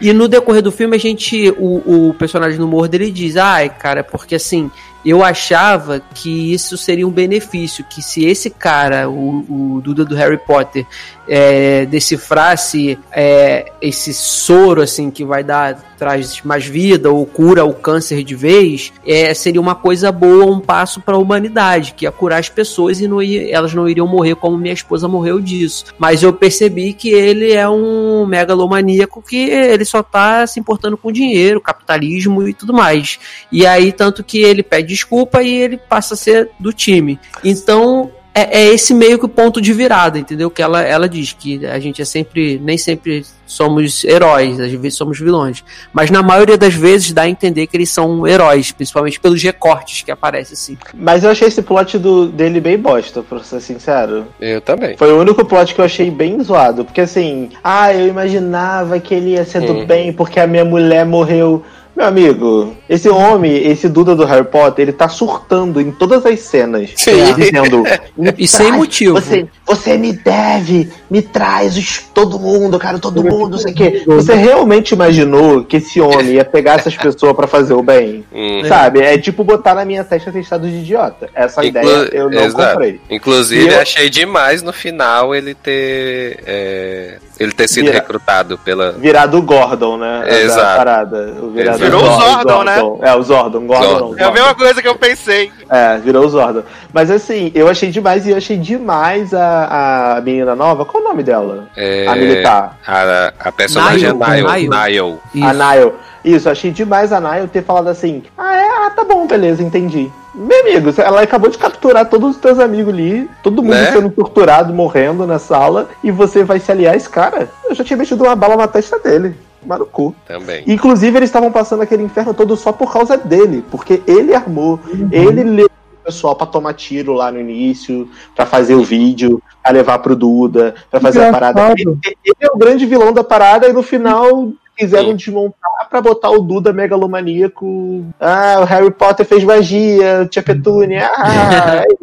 E no decorrer do filme, a gente. O, o personagem no Mordo ele diz: Ai, cara, porque assim, eu achava que isso seria um benefício, que se esse cara, o, o Duda do Harry Potter, é, decifrasse é, esse soro, assim, que vai dar, traz mais vida ou cura o câncer de vez, é, seria uma coisa boa, um passo para a humanidade, que ia curar as pessoas e não ia, elas não iriam morrer como minha esposa morreu disso. Mas eu percebi que ele é um megalomaníaco que ele só tá se importando com dinheiro, capitalismo e tudo mais. E aí, tanto que ele pede desculpa e ele passa a ser do time. Então, é, é esse meio que o ponto de virada, entendeu? Que ela, ela diz que a gente é sempre, nem sempre somos heróis, às vezes somos vilões. Mas na maioria das vezes dá a entender que eles são heróis, principalmente pelos recortes que aparecem assim. Mas eu achei esse plot do, dele bem bosta, pra ser sincero. Eu também. Foi o único plot que eu achei bem zoado. Porque assim, ah, eu imaginava que ele ia ser do Uhum. bem porque a minha mulher morreu. Meu amigo, esse homem, esse Duda do Harry Potter, ele tá surtando em todas as cenas. Sim. Dizendo. "Me E sem motivo. Você, você me deve, me traz os, todo mundo, cara, todo mundo, não sei o quê. Você realmente imaginou que esse homem ia pegar essas pessoas pra fazer o bem? Hum. Sabe? É tipo botar na minha testa testado de idiota. Essa Inclu- ideia eu não Exato. comprei. Inclusive, eu- achei demais no final ele ter. é, ele ter sido Vira- recrutado pela. Virado o Gordon, né? Exato. parada. O virado Virou o Zordon, né? É, o Zordon. Gordon, Zordon. É a mesma coisa que eu pensei. É, virou o Zordon. Mas assim, eu achei demais e eu achei demais a, a menina nova. Qual o nome dela? é, A militar. A, a personagem é Nail, Nile. Nile. A Nail. Isso, achei demais a Nail ter falado assim: Ah, é? Ah, tá bom, beleza, entendi. Meu amigo, ela acabou de capturar todos os teus amigos ali, todo mundo Né? sendo torturado, morrendo na sala, e você vai se aliar a esse cara? Eu já tinha metido uma bala na testa dele. Marucu. Também. Inclusive, eles estavam passando aquele inferno todo só por causa dele, porque ele armou, ele levou o pessoal pra tomar tiro lá no início, pra fazer o vídeo, pra levar pro Duda, pra fazer a parada. Ele, Engraçado. ele é o grande vilão da parada e no final quiseram Sim. desmontar pra botar o Duda megalomaníaco. Ah, o Harry Potter fez magia, Tia Petúnia. Ah,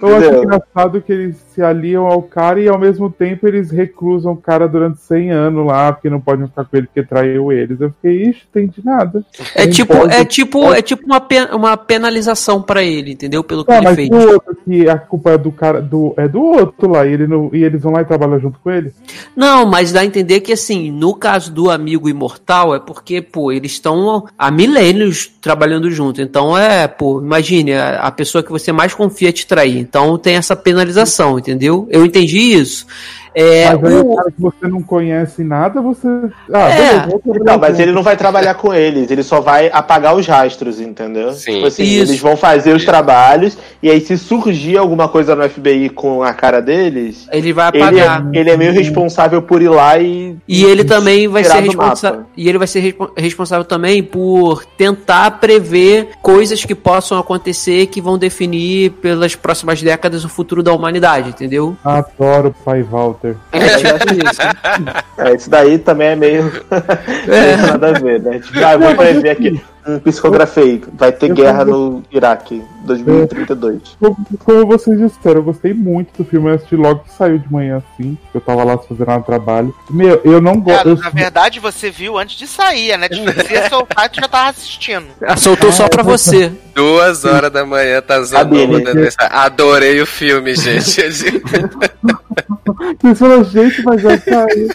Eu acho engraçado que eles se aliam ao cara e ao mesmo tempo eles reclusam o cara durante 100 anos lá, porque não podem ficar com ele porque traiu eles. Eu fiquei, ixi, entendi nada. É tipo, pode- é tipo, é tipo uma, pe- uma penalização pra ele, entendeu? Pelo que Ah, ele mas fez. o outro que a culpa é do cara, do, é do outro lá, e, ele não, e eles vão lá e trabalham junto com ele? Não, mas dá a entender que, assim, no caso do amigo imortal, é porque, pô, eles estão há milênios trabalhando junto. Então, é, pô, imagine, a, a pessoa que você mais confia te trair. Então, tem essa penalização, entendeu? Eu entendi isso. É, mas aí o- o cara que você não conhece nada, você. Ah, É. beleza, Não, mas junto. ele não vai trabalhar com eles, ele só vai apagar os rastros, entendeu? Sim. Tipo assim, Isso. eles vão fazer os trabalhos, e aí se surgir alguma coisa no FBI com a cara deles, ele vai ele apagar. é, ele é meio responsável por ir lá e. E ele também vai ser responsável. E ele vai ser respo- responsável também por tentar prever coisas que possam acontecer que vão definir pelas próximas décadas o futuro da humanidade, entendeu? Adoro o pai Walter. É, isso daí também é meio. meio nada a ver, né? Tipo, ah, eu vou prever aqui. Um psicografei. Vai ter Eu guerra vou- no Iraque 2032. Como, vocês disseram, eu gostei muito do filme. Eu assisti logo que saiu de manhã assim. Eu tava lá fazendo um trabalho. Meu, eu não gosto. Eu- na verdade, você viu antes de sair. A Netflix ia soltar e tu já tava assistindo. Ah, soltou só pra você. Duas horas da manhã tá zoando. Adorei o filme, gente. Vocês falaram, gente, mas já saiu.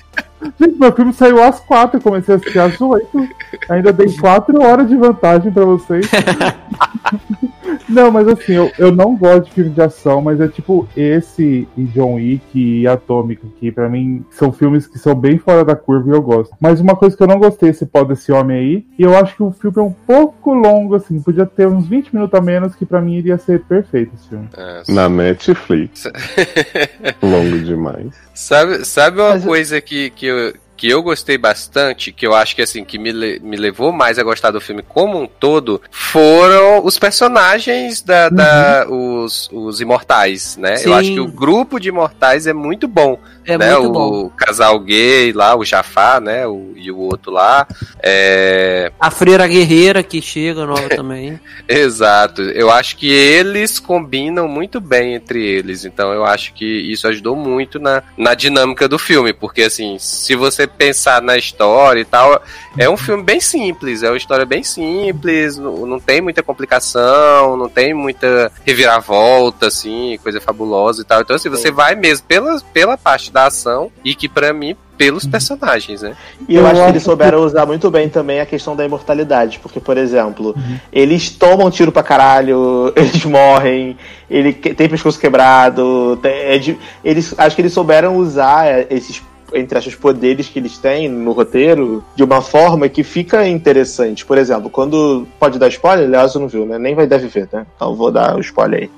Gente, meu filme saiu às quatro, eu comecei a assistir às oito. Ainda dei quatro horas de vantagem pra vocês. Não, mas assim, eu, eu não gosto de filme de ação, mas é tipo esse e John Wick e Atômica, que pra mim são filmes que são bem fora da curva e eu gosto. Mas uma coisa que eu não gostei esse pó desse homem aí, e eu acho que o filme é um pouco longo, assim, podia ter uns 20 minutos a menos, que pra mim iria ser perfeito esse filme. Na Netflix. Longo demais. Sabe, sabe uma Mas eu- coisa que, que, eu, que eu gostei bastante, que eu acho que assim, que me, me levou mais a gostar do filme como um todo, foram os personagens da, da- os, os imortais, né? Sim. Eu acho que o grupo de imortais é muito bom. É né? muito o bom. casal gay lá, o Jafar, né? O, e o outro lá. É, A freira guerreira que chega nova também. Exato. Eu acho que eles combinam muito bem entre eles. Então eu acho que isso ajudou muito na, na dinâmica do filme. Porque, assim, se você pensar na história e tal, é um filme bem simples. É uma história bem simples. Não, não tem muita complicação, não tem muita reviravolta, assim, coisa fabulosa e tal. Então, assim, você vai mesmo pela, pela parte da ação e que, pra mim, pelos personagens, né? E eu, Eu acho que eles souberam usar muito bem também a questão da imortalidade. Porque, por exemplo, Uhum. eles tomam tiro pra caralho, eles morrem, ele que- tem pescoço quebrado. tem- é de- eles, acho que eles souberam usar é, esses entre aspas, poderes que eles têm no roteiro de uma forma que fica interessante. Por exemplo, quando. Pode dar spoiler? Aliás, não viu, né? Nem vai deve ver, né? Então vou dar o spoiler aí.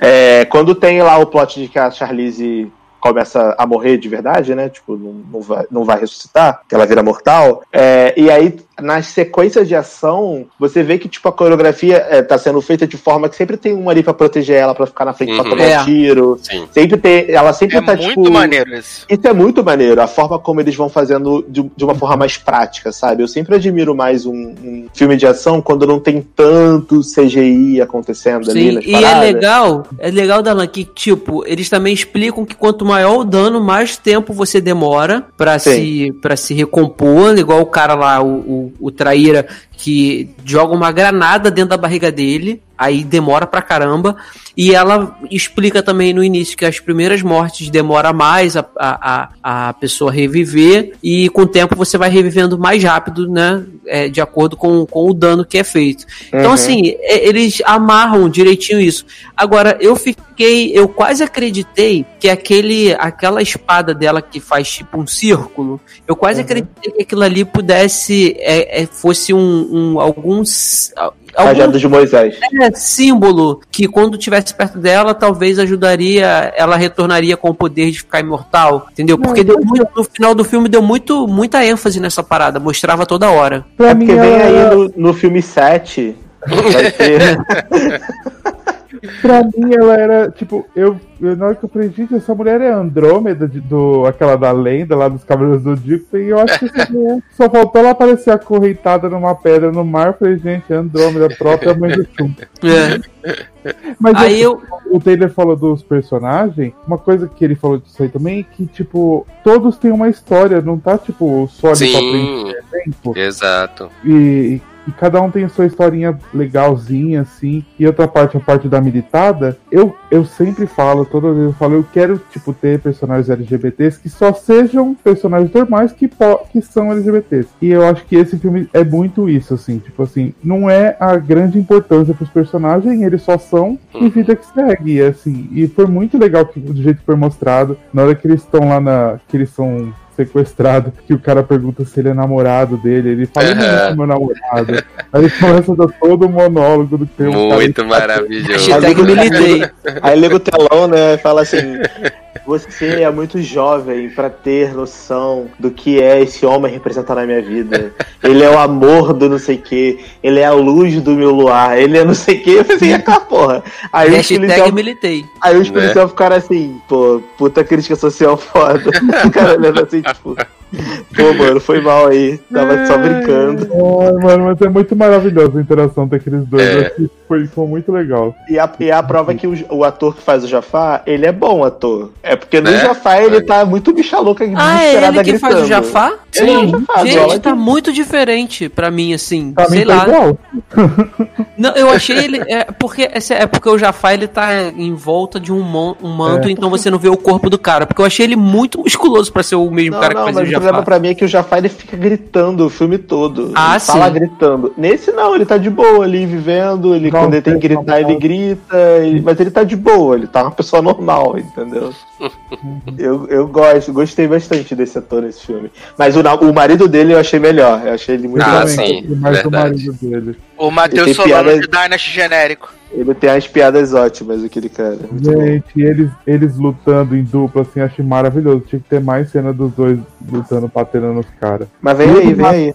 É, quando tem lá o plot de que a Charlize começa a morrer de verdade, né? Tipo, não, não, vai, não vai ressuscitar, que ela vira mortal. É, e aí, nas sequências de ação, você vê que, tipo, a coreografia é, tá sendo feita de forma que sempre tem um ali pra proteger ela, pra ficar na frente pra Uhum. tomar É. tiro. Sim. Sempre tem. Ela sempre É tá, muito tipo. maneiro isso. Isso é muito maneiro, a forma como eles vão fazendo de, de uma forma mais prática, sabe? Eu sempre admiro mais um, um filme de ação quando não tem tanto CGI acontecendo ali Sim, nas e é paradas. legal, é legal, Dalan, que, tipo, eles também explicam que quanto maior o dano, mais tempo você demora pra Sim. se, pra se recompor, igual o cara lá, o, o, o Traíra, que joga uma granada dentro da barriga dele, aí demora pra caramba, e ela explica também no início que as primeiras mortes demora mais a, a, a, pessoa reviver, e com o tempo você vai revivendo mais rápido, né, é, de acordo com, com o dano que é feito. Então, Uhum. assim, é, eles amarram direitinho isso. Agora, eu fiquei, eu quase acreditei que aquele, aquela espada dela que faz tipo um círculo, eu quase Uhum. acreditei que aquilo ali pudesse, é, é, fosse um, um alguns algum Cajado de Moisés. é, símbolo que quando tivesse perto dela, talvez ajudaria, ela retornaria com o poder de ficar imortal, entendeu? Porque deu muito, no final do filme deu muito, muita ênfase nessa parada, mostrava toda hora. É porque vem aí no, no filme 7. Vai ter. Pra mim, ela era, tipo, eu, eu na hora que eu falei, gente, essa mulher é Andrômeda, de- do, aquela da lenda lá dos Cavaleiros do Zodíaco, e eu acho que essa mulher, só faltou ela aparecer acorrentada numa pedra no mar, eu falei, gente, é Andrômeda, a própria mãe do Chum. É. Mas Aí assim, eu, o Taylor falou dos personagens, uma coisa que ele falou disso aí também, é que, tipo, todos têm uma história, não tá, tipo, só ali pra Sim, preencher tempo. exato. E, e cada um tem a sua historinha legalzinha, assim. E outra parte, a parte da militada, eu, eu sempre falo, toda vez eu falo, eu quero, tipo, ter personagens LGBTs que só sejam personagens normais que, que são LGBTs. E eu acho que esse filme é muito isso, assim, tipo assim, não é a grande importância pros personagens, eles só são e vida que segue, assim. E foi muito legal que, do jeito que foi mostrado, na hora que eles estão lá na. que eles são sequestrado, que o cara pergunta se ele é namorado dele, ele fala, eu não sou meu namorado. Aí ele começa a dar todo o monólogo do que tem um cara Muito maravilhoso. hashtag militei. Aí liga o telão, né? e Fala assim: Você é muito jovem pra ter noção do que é esse homem representar na minha vida. Ele é o amor do não sei o que, ele é a luz do meu luar, ele é não sei o que. Eu falei aquela porra. Aí os Hashtag policiais militei. Aí os Né? policiais ficaram assim, pô, puta crítica social foda. O cara olhando assim, tipo, pô, mano, foi mal aí, tava só brincando. Ai, mano, mas é muito maravilhosa a interação daqueles dois. É. Que foi, foi muito legal. E a, e a prova é que o, o ator que faz o Jafar, ele é bom ator. É porque no Né? Jafar ele tá muito bicha louca Ah, é ele que faz o. Jafar? Ele é o Jafar, Gente, tá muito diferente pra mim, assim. Pra sei mim tá lá. igual. Não, eu achei ele. É porque, é porque o Jafar ele tá em volta de um, mon- um manto, É. então você não vê o corpo do cara. Porque eu achei ele muito musculoso pra ser o mesmo Não, cara que não, faz mas o o problema pra mim é que o Jafar ele fica gritando o filme todo. Ah, ele fala sim. gritando. Nesse não, ele tá de boa ali, vivendo. Ele, Não, quando ele tem que tem gritar, ele grita. ele- mas ele tá de boa, ele tá uma pessoa normal, entendeu? eu, eu gosto, gostei bastante desse ator nesse filme. Mas o, o marido dele eu achei melhor. Eu achei ele muito Ah, mais- sim, mais verdade. marido dele. O Matheus Solano piada- de Dynasty genérico. Ele tem as piadas ótimas, aquele cara. Gente, eles, eles lutando em dupla, assim, achei maravilhoso. Tinha que ter mais cena dos dois lutando, batendo nos caras. Mas vem Ele aí, vem aí.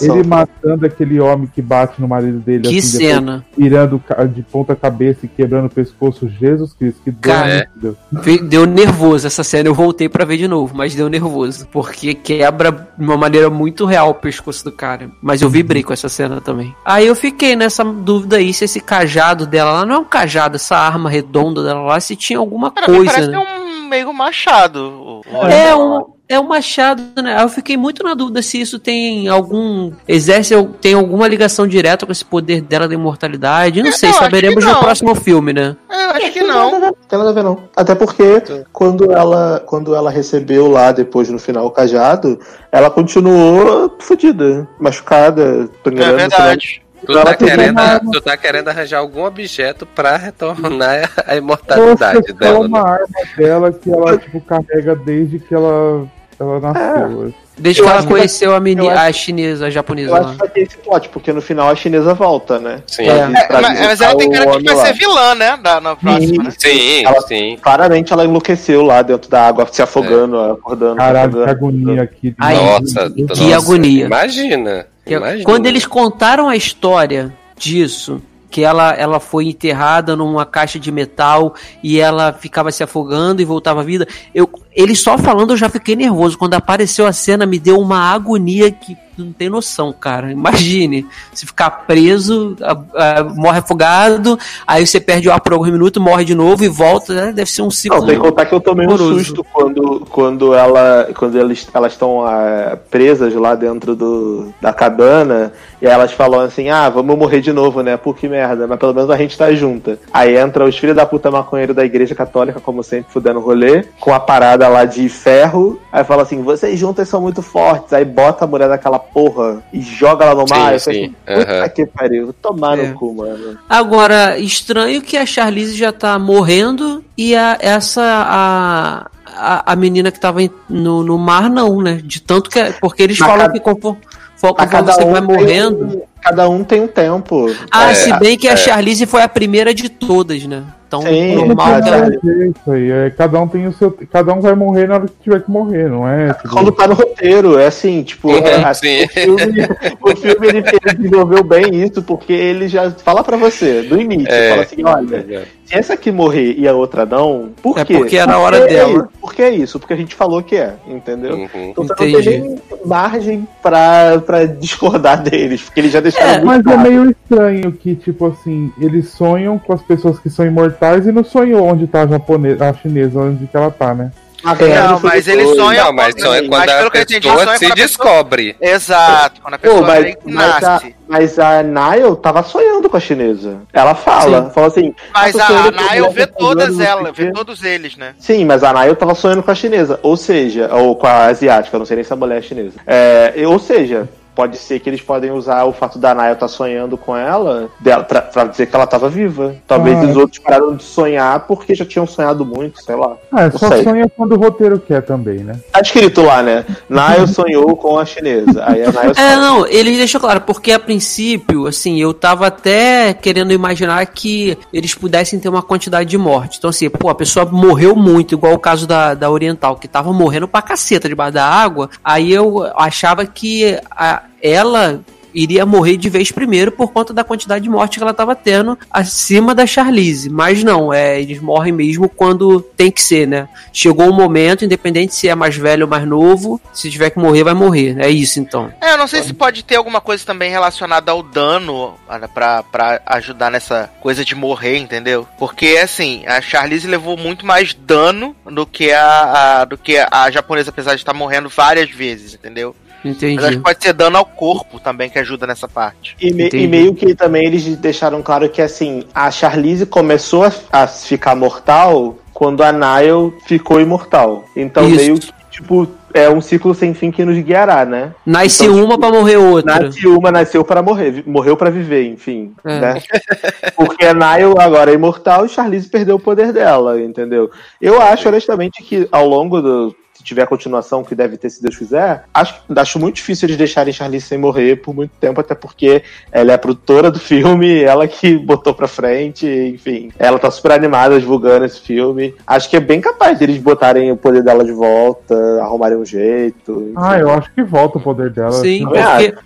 Ele matando aquele homem que bate no marido dele. Que assim, cena. Virando ca- de ponta cabeça e quebrando o pescoço. Jesus Cristo, que dor, Cara. Ve- Deu nervoso essa cena, eu voltei pra ver de novo, mas deu nervoso. Porque quebra de uma maneira muito real o pescoço do cara. Mas eu vibrei com essa cena também. Aí eu fiquei nessa dúvida aí se esse cajado dela lá não é um cajado, essa arma redonda dela lá, se tinha alguma mim coisa. parece né? um meio machado. É um, é um machado, né? Eu fiquei muito na dúvida se isso tem algum. Exerce, tem alguma ligação direta com esse poder dela da imortalidade. Não É, sei, não, saberemos que no não. próximo filme, né? É, eu acho que não. Não tem nada a ver, não. Até porque quando ela, quando ela recebeu lá depois no final o cajado, ela continuou fodida, machucada, É verdade. Tu Ela tá, querendo, tu tá querendo arranjar algum objeto pra retornar a Nossa, imortalidade é dela. uma né? arma dela que ela, tipo, carrega desde que ela, ela nasceu. Desde Eu que ela acho que- conheceu a, meni, a chinesa, a japonesa Eu lá. acho que vai ter esse plot, porque no final a chinesa volta, né? Sim. É. pra Mas, mas ela tem cara de que vai homem ser lá. vilã, né? Da, na próxima, né? Sim, Ela- sim. Claramente ela enlouqueceu lá dentro da água, se afogando, acordando. Caralho, que agonia aqui. Ai, Nossa, que nossa, agonia. Imagina. Que- imagina. Quando eles contaram a história disso, que ela, ela foi enterrada numa caixa de metal e ela ficava se afogando e voltava à vida, eu, ele só falando eu já fiquei nervoso. Quando apareceu a cena, me deu uma agonia que não tem noção, cara. Imagine se ficar preso, a- a- morre afogado, aí você perde o ar por alguns minutos, morre de novo e volta. né? Deve ser um ciclo. Não, tem que contar que eu tomei um horroroso. susto quando, quando, ela, quando eles, elas estão ah, presas lá dentro do, da cabana e aí elas falam assim: ah, vamos morrer de novo, né? Pô, que merda, mas pelo menos a gente tá junta. Aí entra os filhos da puta maconheiro da igreja católica, como sempre, fudendo rolê, com a parada lá de ferro. Aí fala assim: vocês juntas são muito fortes. Aí bota a mulher naquela porra e joga ela no Sim, mar. Sim, falei, Puta aham. que pariu, tomar É. no cu, mano. Agora, estranho que a Charlize já tá morrendo e a, essa a, a, a menina que tava no, no mar não, né? De tanto que porque eles falam cada- que conforme, conforme você vai tem morrendo. um- cada um tem um tempo. Ah, É, se bem que a é. Charlize foi a primeira de todas, né? Então, Sim, normal que ela- é- Isso aí, é, cada um tem o seu. Cada um vai morrer na hora que tiver que morrer, não é? Tipo, Quando tá no roteiro, é assim, tipo, Uhum, é- sim. o filme, o filme ele, ele desenvolveu bem isso, porque ele já fala pra você, do início, É. fala assim, olha, se essa aqui morrer e a outra não, por É quê? porque era a hora Porque é dela. isso, porque é isso, porque a gente falou que é, entendeu? Uhum. Então você não Entendi. tem nem margem pra, pra discordar deles, porque eles já deixaram É, muito Mas é claro. meio estranho que, tipo assim, eles sonham com as pessoas que são imortais e não sonham onde tá a japonesa, a chinesa, onde que ela tá, né? Ah, é, Não, mas ele sonha Não, mas quando- mas quando pelo a pessoa sonha se quando a pessoa- descobre. Exato, quando a pessoa Pô, mas, mas, a, nasce. mas a Nile tava sonhando com a chinesa. Ela fala, fala assim. Mas "Ah, tô a, a mulher vê todas elas, o quê." vê todos eles, né? Sim, mas a Nail tava sonhando com a chinesa. Ou seja, ou com a asiática, eu não sei nem se a mulher é chinesa. É, ou seja, pode ser que eles podem usar o fato da Nail estar sonhando com ela dela, pra, pra dizer que ela tava viva. Talvez Ah, os outros pararam de sonhar porque já tinham sonhado muito, sei lá. Ah, é só sei. sonha quando o roteiro quer também, né? Tá escrito lá, né? Nail sonhou com a chinesa. Aí a Nail É, não, ele deixou claro, porque a princípio, assim, eu tava até querendo imaginar que eles pudessem ter uma quantidade de morte. Então, assim, pô, a pessoa morreu muito, igual o caso da, da Oriental, que tava morrendo pra caceta debaixo da água. Aí eu achava que a- ela iria morrer de vez primeiro por conta da quantidade de morte que ela tava tendo acima da Charlize. Mas não, é, eles morrem mesmo quando tem que ser, né? Chegou um momento, independente se é mais velho ou mais novo, se tiver que morrer, vai morrer. É isso então. É, eu não sei se pode ter alguma coisa também relacionada ao dano pra ajudar nessa coisa de morrer, entendeu? Porque, assim, a Charlize levou muito mais dano do que a, a- do que a japonesa, apesar de estar morrendo várias vezes, entendeu? Mas acho Entendi. que pode ser dano ao corpo também que ajuda nessa parte. E, me- e meio que também eles deixaram claro que assim, a Charlize começou a, a ficar mortal quando a Nile ficou imortal. Então Isso. meio que, tipo, é um ciclo sem fim que nos guiará, né? Nasce Então, uma pra morrer outra. Nasce uma, nasceu para morrer, morreu para viver, enfim, É. né? Porque a Nile agora é imortal e Charlize perdeu o poder dela, entendeu? Eu acho, honestamente, que ao longo do. Se tiver continuação, que deve ter se Deus quiser, acho, acho muito difícil eles deixarem Charlize sem morrer por muito tempo, até porque ela é a produtora do filme, ela que botou pra frente, enfim. Ela tá super animada divulgando esse filme. Acho que é bem capaz deles botarem o poder dela de volta, arrumarem um jeito. Ah, eu acho que volta o poder dela. Sim, assim. porque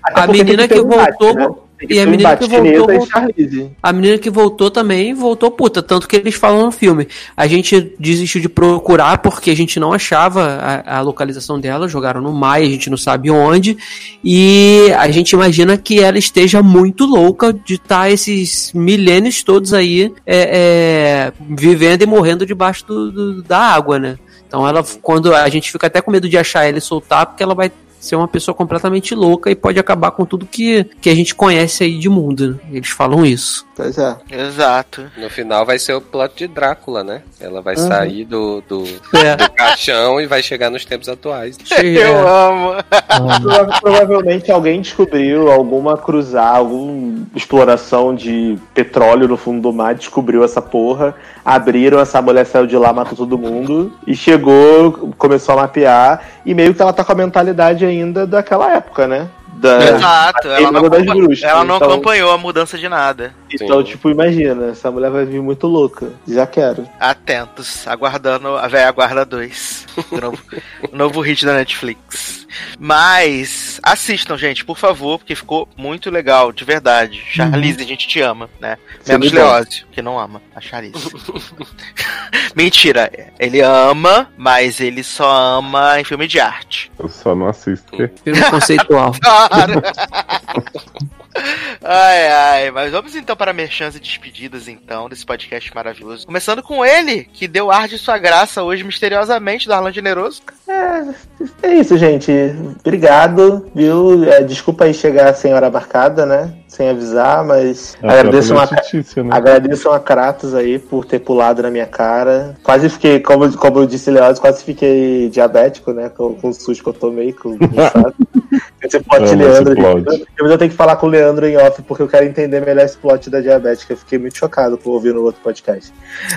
Até a porque tem menina que embate, voltou. né? E a menina que voltou. Voltou-. A menina que voltou também voltou puta, tanto que eles falam no filme. A gente desistiu de procurar porque a gente não achava a, a localização dela, jogaram no Maia, a gente não sabe onde. E a gente imagina que ela esteja muito louca de estar esses milênios todos aí é, é, vivendo e morrendo debaixo do- do- da água, né? Então ela, quando a gente fica até com medo de achar ela e soltar, porque ela vai ser uma pessoa completamente louca e pode acabar com tudo que, que a gente conhece aí de mundo. né? Eles falam isso. Pois é. Exato. No final vai ser o plot de Drácula, né? Ela vai Uhum. sair do, do, É. do caixão e vai chegar nos tempos atuais. Eu amo. Prova- Provavelmente alguém descobriu alguma cruzar, alguma exploração de petróleo no fundo do mar, descobriu essa porra, abriram, essa mulher saiu de lá, matou todo mundo, e chegou, começou a mapear, e meio que ela tá com a mentalidade ainda daquela época, né? Da, Exato. Ela não, ela não então- acompanhou a mudança de nada. Então, tipo, imagina, essa mulher vai vir muito louca. Já quero. Atentos, aguardando a velha guarda 2. O novo, novo hit da Netflix. Mas assistam, gente, por favor, porque ficou muito legal, de verdade. Charlize, a gente te ama, né? Filme Menos. Leózio, que não ama a Charlize. Mentira, ele ama, mas ele só ama em filme de arte. Eu só não assisto. Filme conceitual. Claro. Ai, ai, mas vamos então para merchans e despedidas então desse podcast maravilhoso. Começando com ele, que deu ar de sua graça hoje misteriosamente, Darlan Generoso. É isso, gente. Obrigado, viu? É, desculpa aí chegar sem hora marcada, né? Sem avisar, mas É, agradeço, uma, Letícia, né? agradeço a Kratos aí por ter pulado na minha cara. Quase fiquei, como, como eu disse, Leoz, quase fiquei diabético, né? Com, com o susto que eu tomei, com com. Esse plot, Amo Leandro. esse plot. Eu, eu tenho que falar com o Leandro em off, porque eu quero entender melhor esse plot da diabética. Eu fiquei muito chocado por ouvir no outro podcast.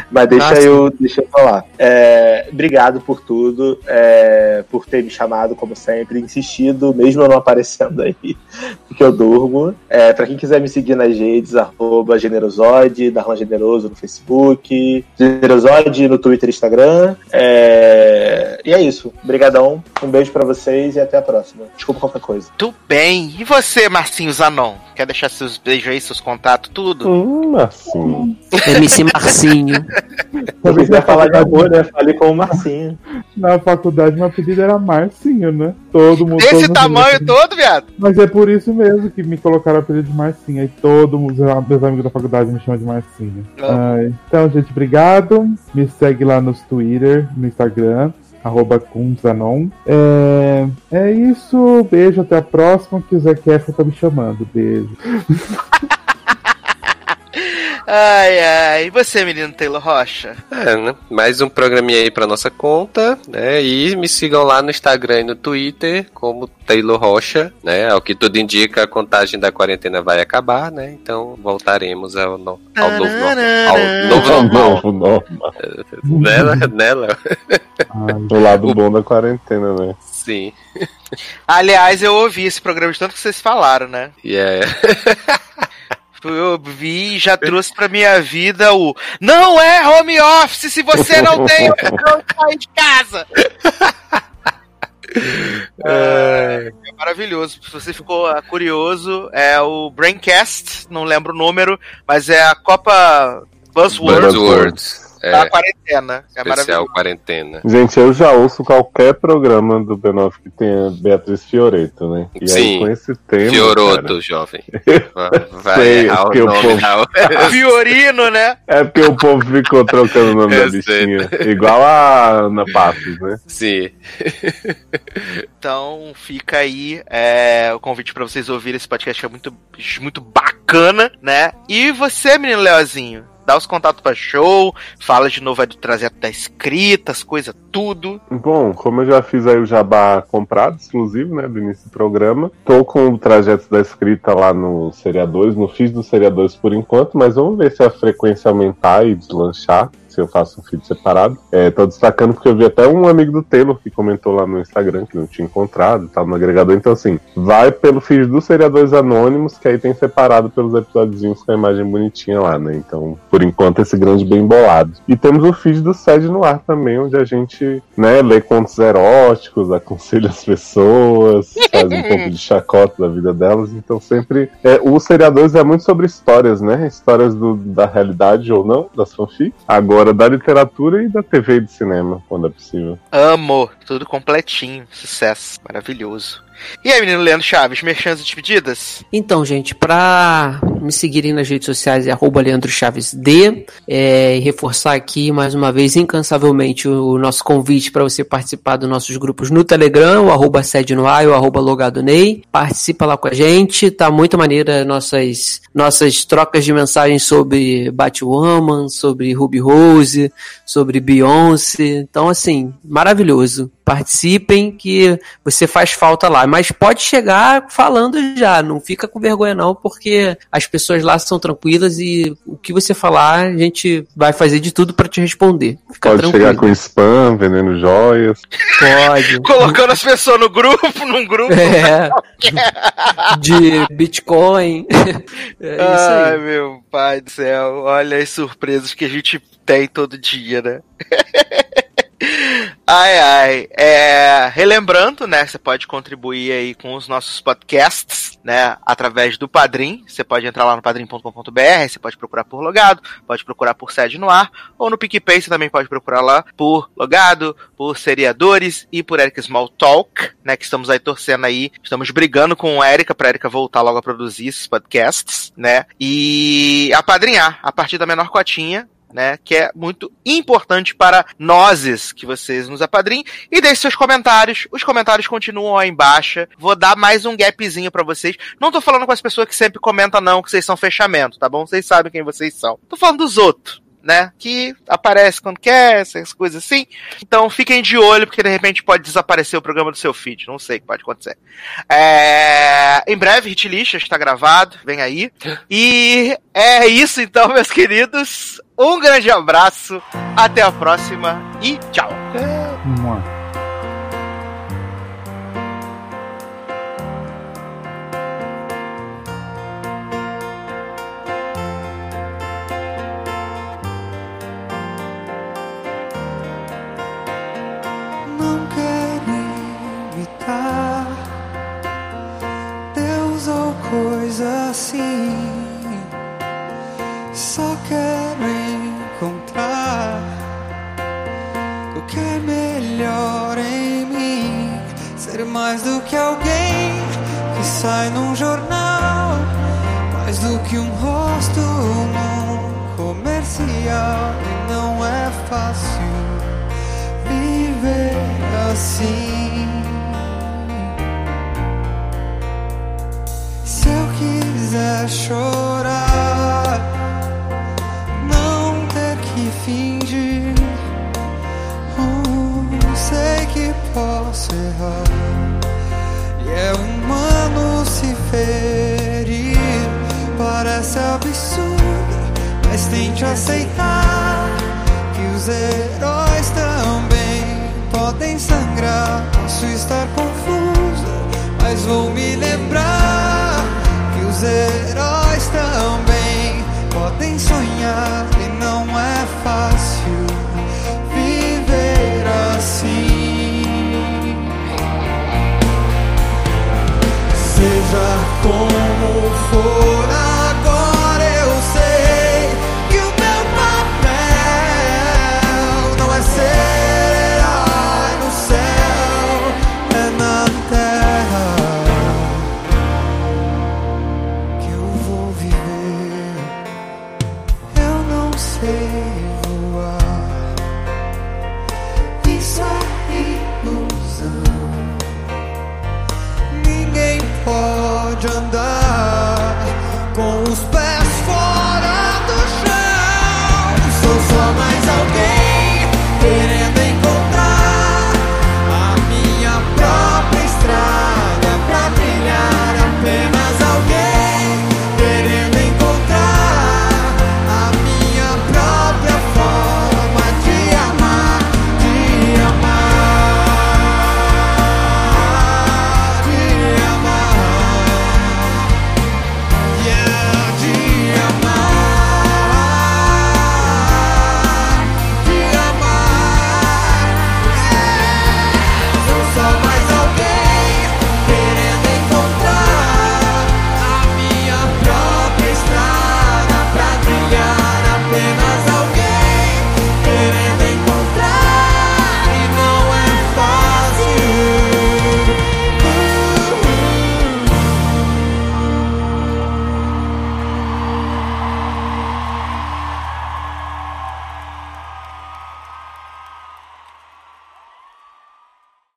Mas deixa, eu, deixa eu falar. É, obrigado por tudo, é, por ter me chamado, como sempre, insistido, mesmo eu não aparecendo aí, porque eu durmo. É, pra quem quiser me seguir nas redes, arroba Generosode, Darlan Generoso no Facebook, Generosode no Twitter e Instagram. É, e é isso. Obrigadão, um beijo pra vocês e até a próxima. Desculpa qualquer coisa. Tudo bem. E você, Marcinho Zanon? Quer deixar seus beijos aí, seus contatos, tudo? Hum, assim. MC Marcinho. Se você quiser falar de amor, né? Fale com o Marcinho. Na faculdade, meu apelido era Marcinho, né? Todo mundo. todo Desse mundo tamanho me- todo, viado? Mas é por isso mesmo que me colocaram o apelido de Marcinho. Aí todo mundo, meus amigos da faculdade me chamam de Marcinho. Ai, então, gente, obrigado. Me segue lá nos Twitter, no Instagram, arroba Kunzanon. É, é isso. Beijo, até a próxima. Que o Kefra tá me chamando. Beijo. Ai, ai. E você, menino Taylor Rocha? É, né? Mais um programinha aí pra nossa conta, né? E me sigam lá no Instagram e no Twitter como Taylor Rocha, né? Ao que tudo indica, a contagem da quarentena vai acabar, né? Então voltaremos ao, no- ao novo normal. Ao novo Ao normal. novo normal. Né, né, Léo? O lado bom da quarentena, né? Sim. Aliás, eu ouvi esse programa de tanto que vocês falaram, né? E é. Eu vi e já trouxe pra minha vida o Não é home office se você não tem de sair de casa. É, é maravilhoso. Se você ficou curioso, é o Braincast, não lembro o número, mas é a Copa Buzzword Buzzwords. Da É, quarentena. É especial maravilhoso. quarentena. Gente, eu já ouço qualquer programa do B9 que tenha Beatriz Fioreto, né? E aí Sim. com esse tema. Fioroto, jovem. Vai Sei, errar o nome povo- da Fiorino, né? É porque o povo ficou trocando o nome da Eu sei. bichinha. Igual a Ana Passos, né? Sim. Então fica aí é, o convite pra vocês ouvirem esse podcast que é muito, muito bacana, né? E você, menino Leozinho, dá os contatos pra show, fala de novo aí do trajeto da escrita, as coisas, tudo. Bom, como eu já fiz aí o jabá comprado, exclusivo, né, do início do programa, tô com o trajeto da escrita lá no Seriadores, não fiz do Seriadores por enquanto, mas vamos ver se a frequência aumentar e deslanchar. Se eu faço um feed separado. É, tô destacando porque eu vi até um amigo do Taylor que comentou lá no Instagram que não tinha encontrado, tava no agregador. Então, assim, vai pelo feed dos seriadores anônimos, que aí tem separado pelos episódios com a imagem bonitinha lá, né? Então, por enquanto, esse grande bem bolado. E temos o feed do Sede no Ar também, onde a gente, né, lê contos eróticos, aconselha as pessoas, faz um pouco de chacota da vida delas. Então, sempre. É, o Seriadores é muito sobre histórias, né? Histórias do, da realidade ou não, das fanfics. Agora, da literatura e da TV e do cinema, quando é possível. Amo, tudo completinho, sucesso, maravilhoso. E aí, menino Leandro Chaves, merchandising de despedidas? Então, gente, pra me seguirem nas redes sociais é arroba Leandro Chaves D. É, e reforçar aqui mais uma vez incansavelmente o nosso convite para você participar dos nossos grupos no Telegram, o arroba sede no ar, o arroba logado Ney. Participa lá com a gente, tá muito maneira nossas, nossas trocas de mensagens sobre Batwoman, sobre Ruby Rose, sobre Beyoncé. Então, assim, maravilhoso. Participem que você faz falta lá. Mas pode chegar falando já, não fica com vergonha não, porque as pessoas lá são tranquilas e o que você falar, a gente vai fazer de tudo para te responder. Fica Pode tranquilo. chegar com spam, vendendo joias. Pode. Colocando as pessoas no grupo, num grupo. É. De Bitcoin. É isso Ai, aí. meu pai do céu. Olha as surpresas que a gente tem todo dia, né? Ai, ai. É, relembrando, né? Você pode contribuir aí com os nossos podcasts, né? Através do Padrim. Você pode entrar lá no padrim.com.br, você pode procurar por logado, pode procurar por sede no ar, ou no PicPay você também pode procurar lá por logado, por seriadores e por Erika Small Talk, né? Que estamos aí torcendo aí. Estamos brigando com a Erika pra Erika voltar logo a produzir esses podcasts, né? E apadrinhar a partir da menor cotinha, né? Que é muito importante para nós que vocês nos apadrinhem. E deixe seus comentários. Os comentários continuam aí embaixo. Vou dar mais um gapzinho para vocês. Não tô falando com as pessoas que sempre comentam, não, que vocês são fechamento, tá bom? Vocês sabem quem vocês são. Tô falando dos outros. Né? Que aparece quando quer, essas coisas assim. Então fiquem de olho, porque de repente pode desaparecer o programa do seu feed. Não sei o que pode acontecer. É... Em breve, Hit List está gravado, vem aí. E é isso então, meus queridos. Um grande abraço, até a próxima e tchau. Assim. Só quero encontrar o que é melhor em mim. Ser mais do que alguém que sai num jornal, mais do que um rosto num comercial. E não é fácil viver assim. Se eu quiser chorar, não ter que fingir. Uh, sei que posso errar. E é humano se ferir. Parece absurdo, mas tente aceitar que os heróis também podem sangrar. Posso estar confuso, mas vou me lembrar heróis também podem sonhar e não é fácil viver assim. Seja como for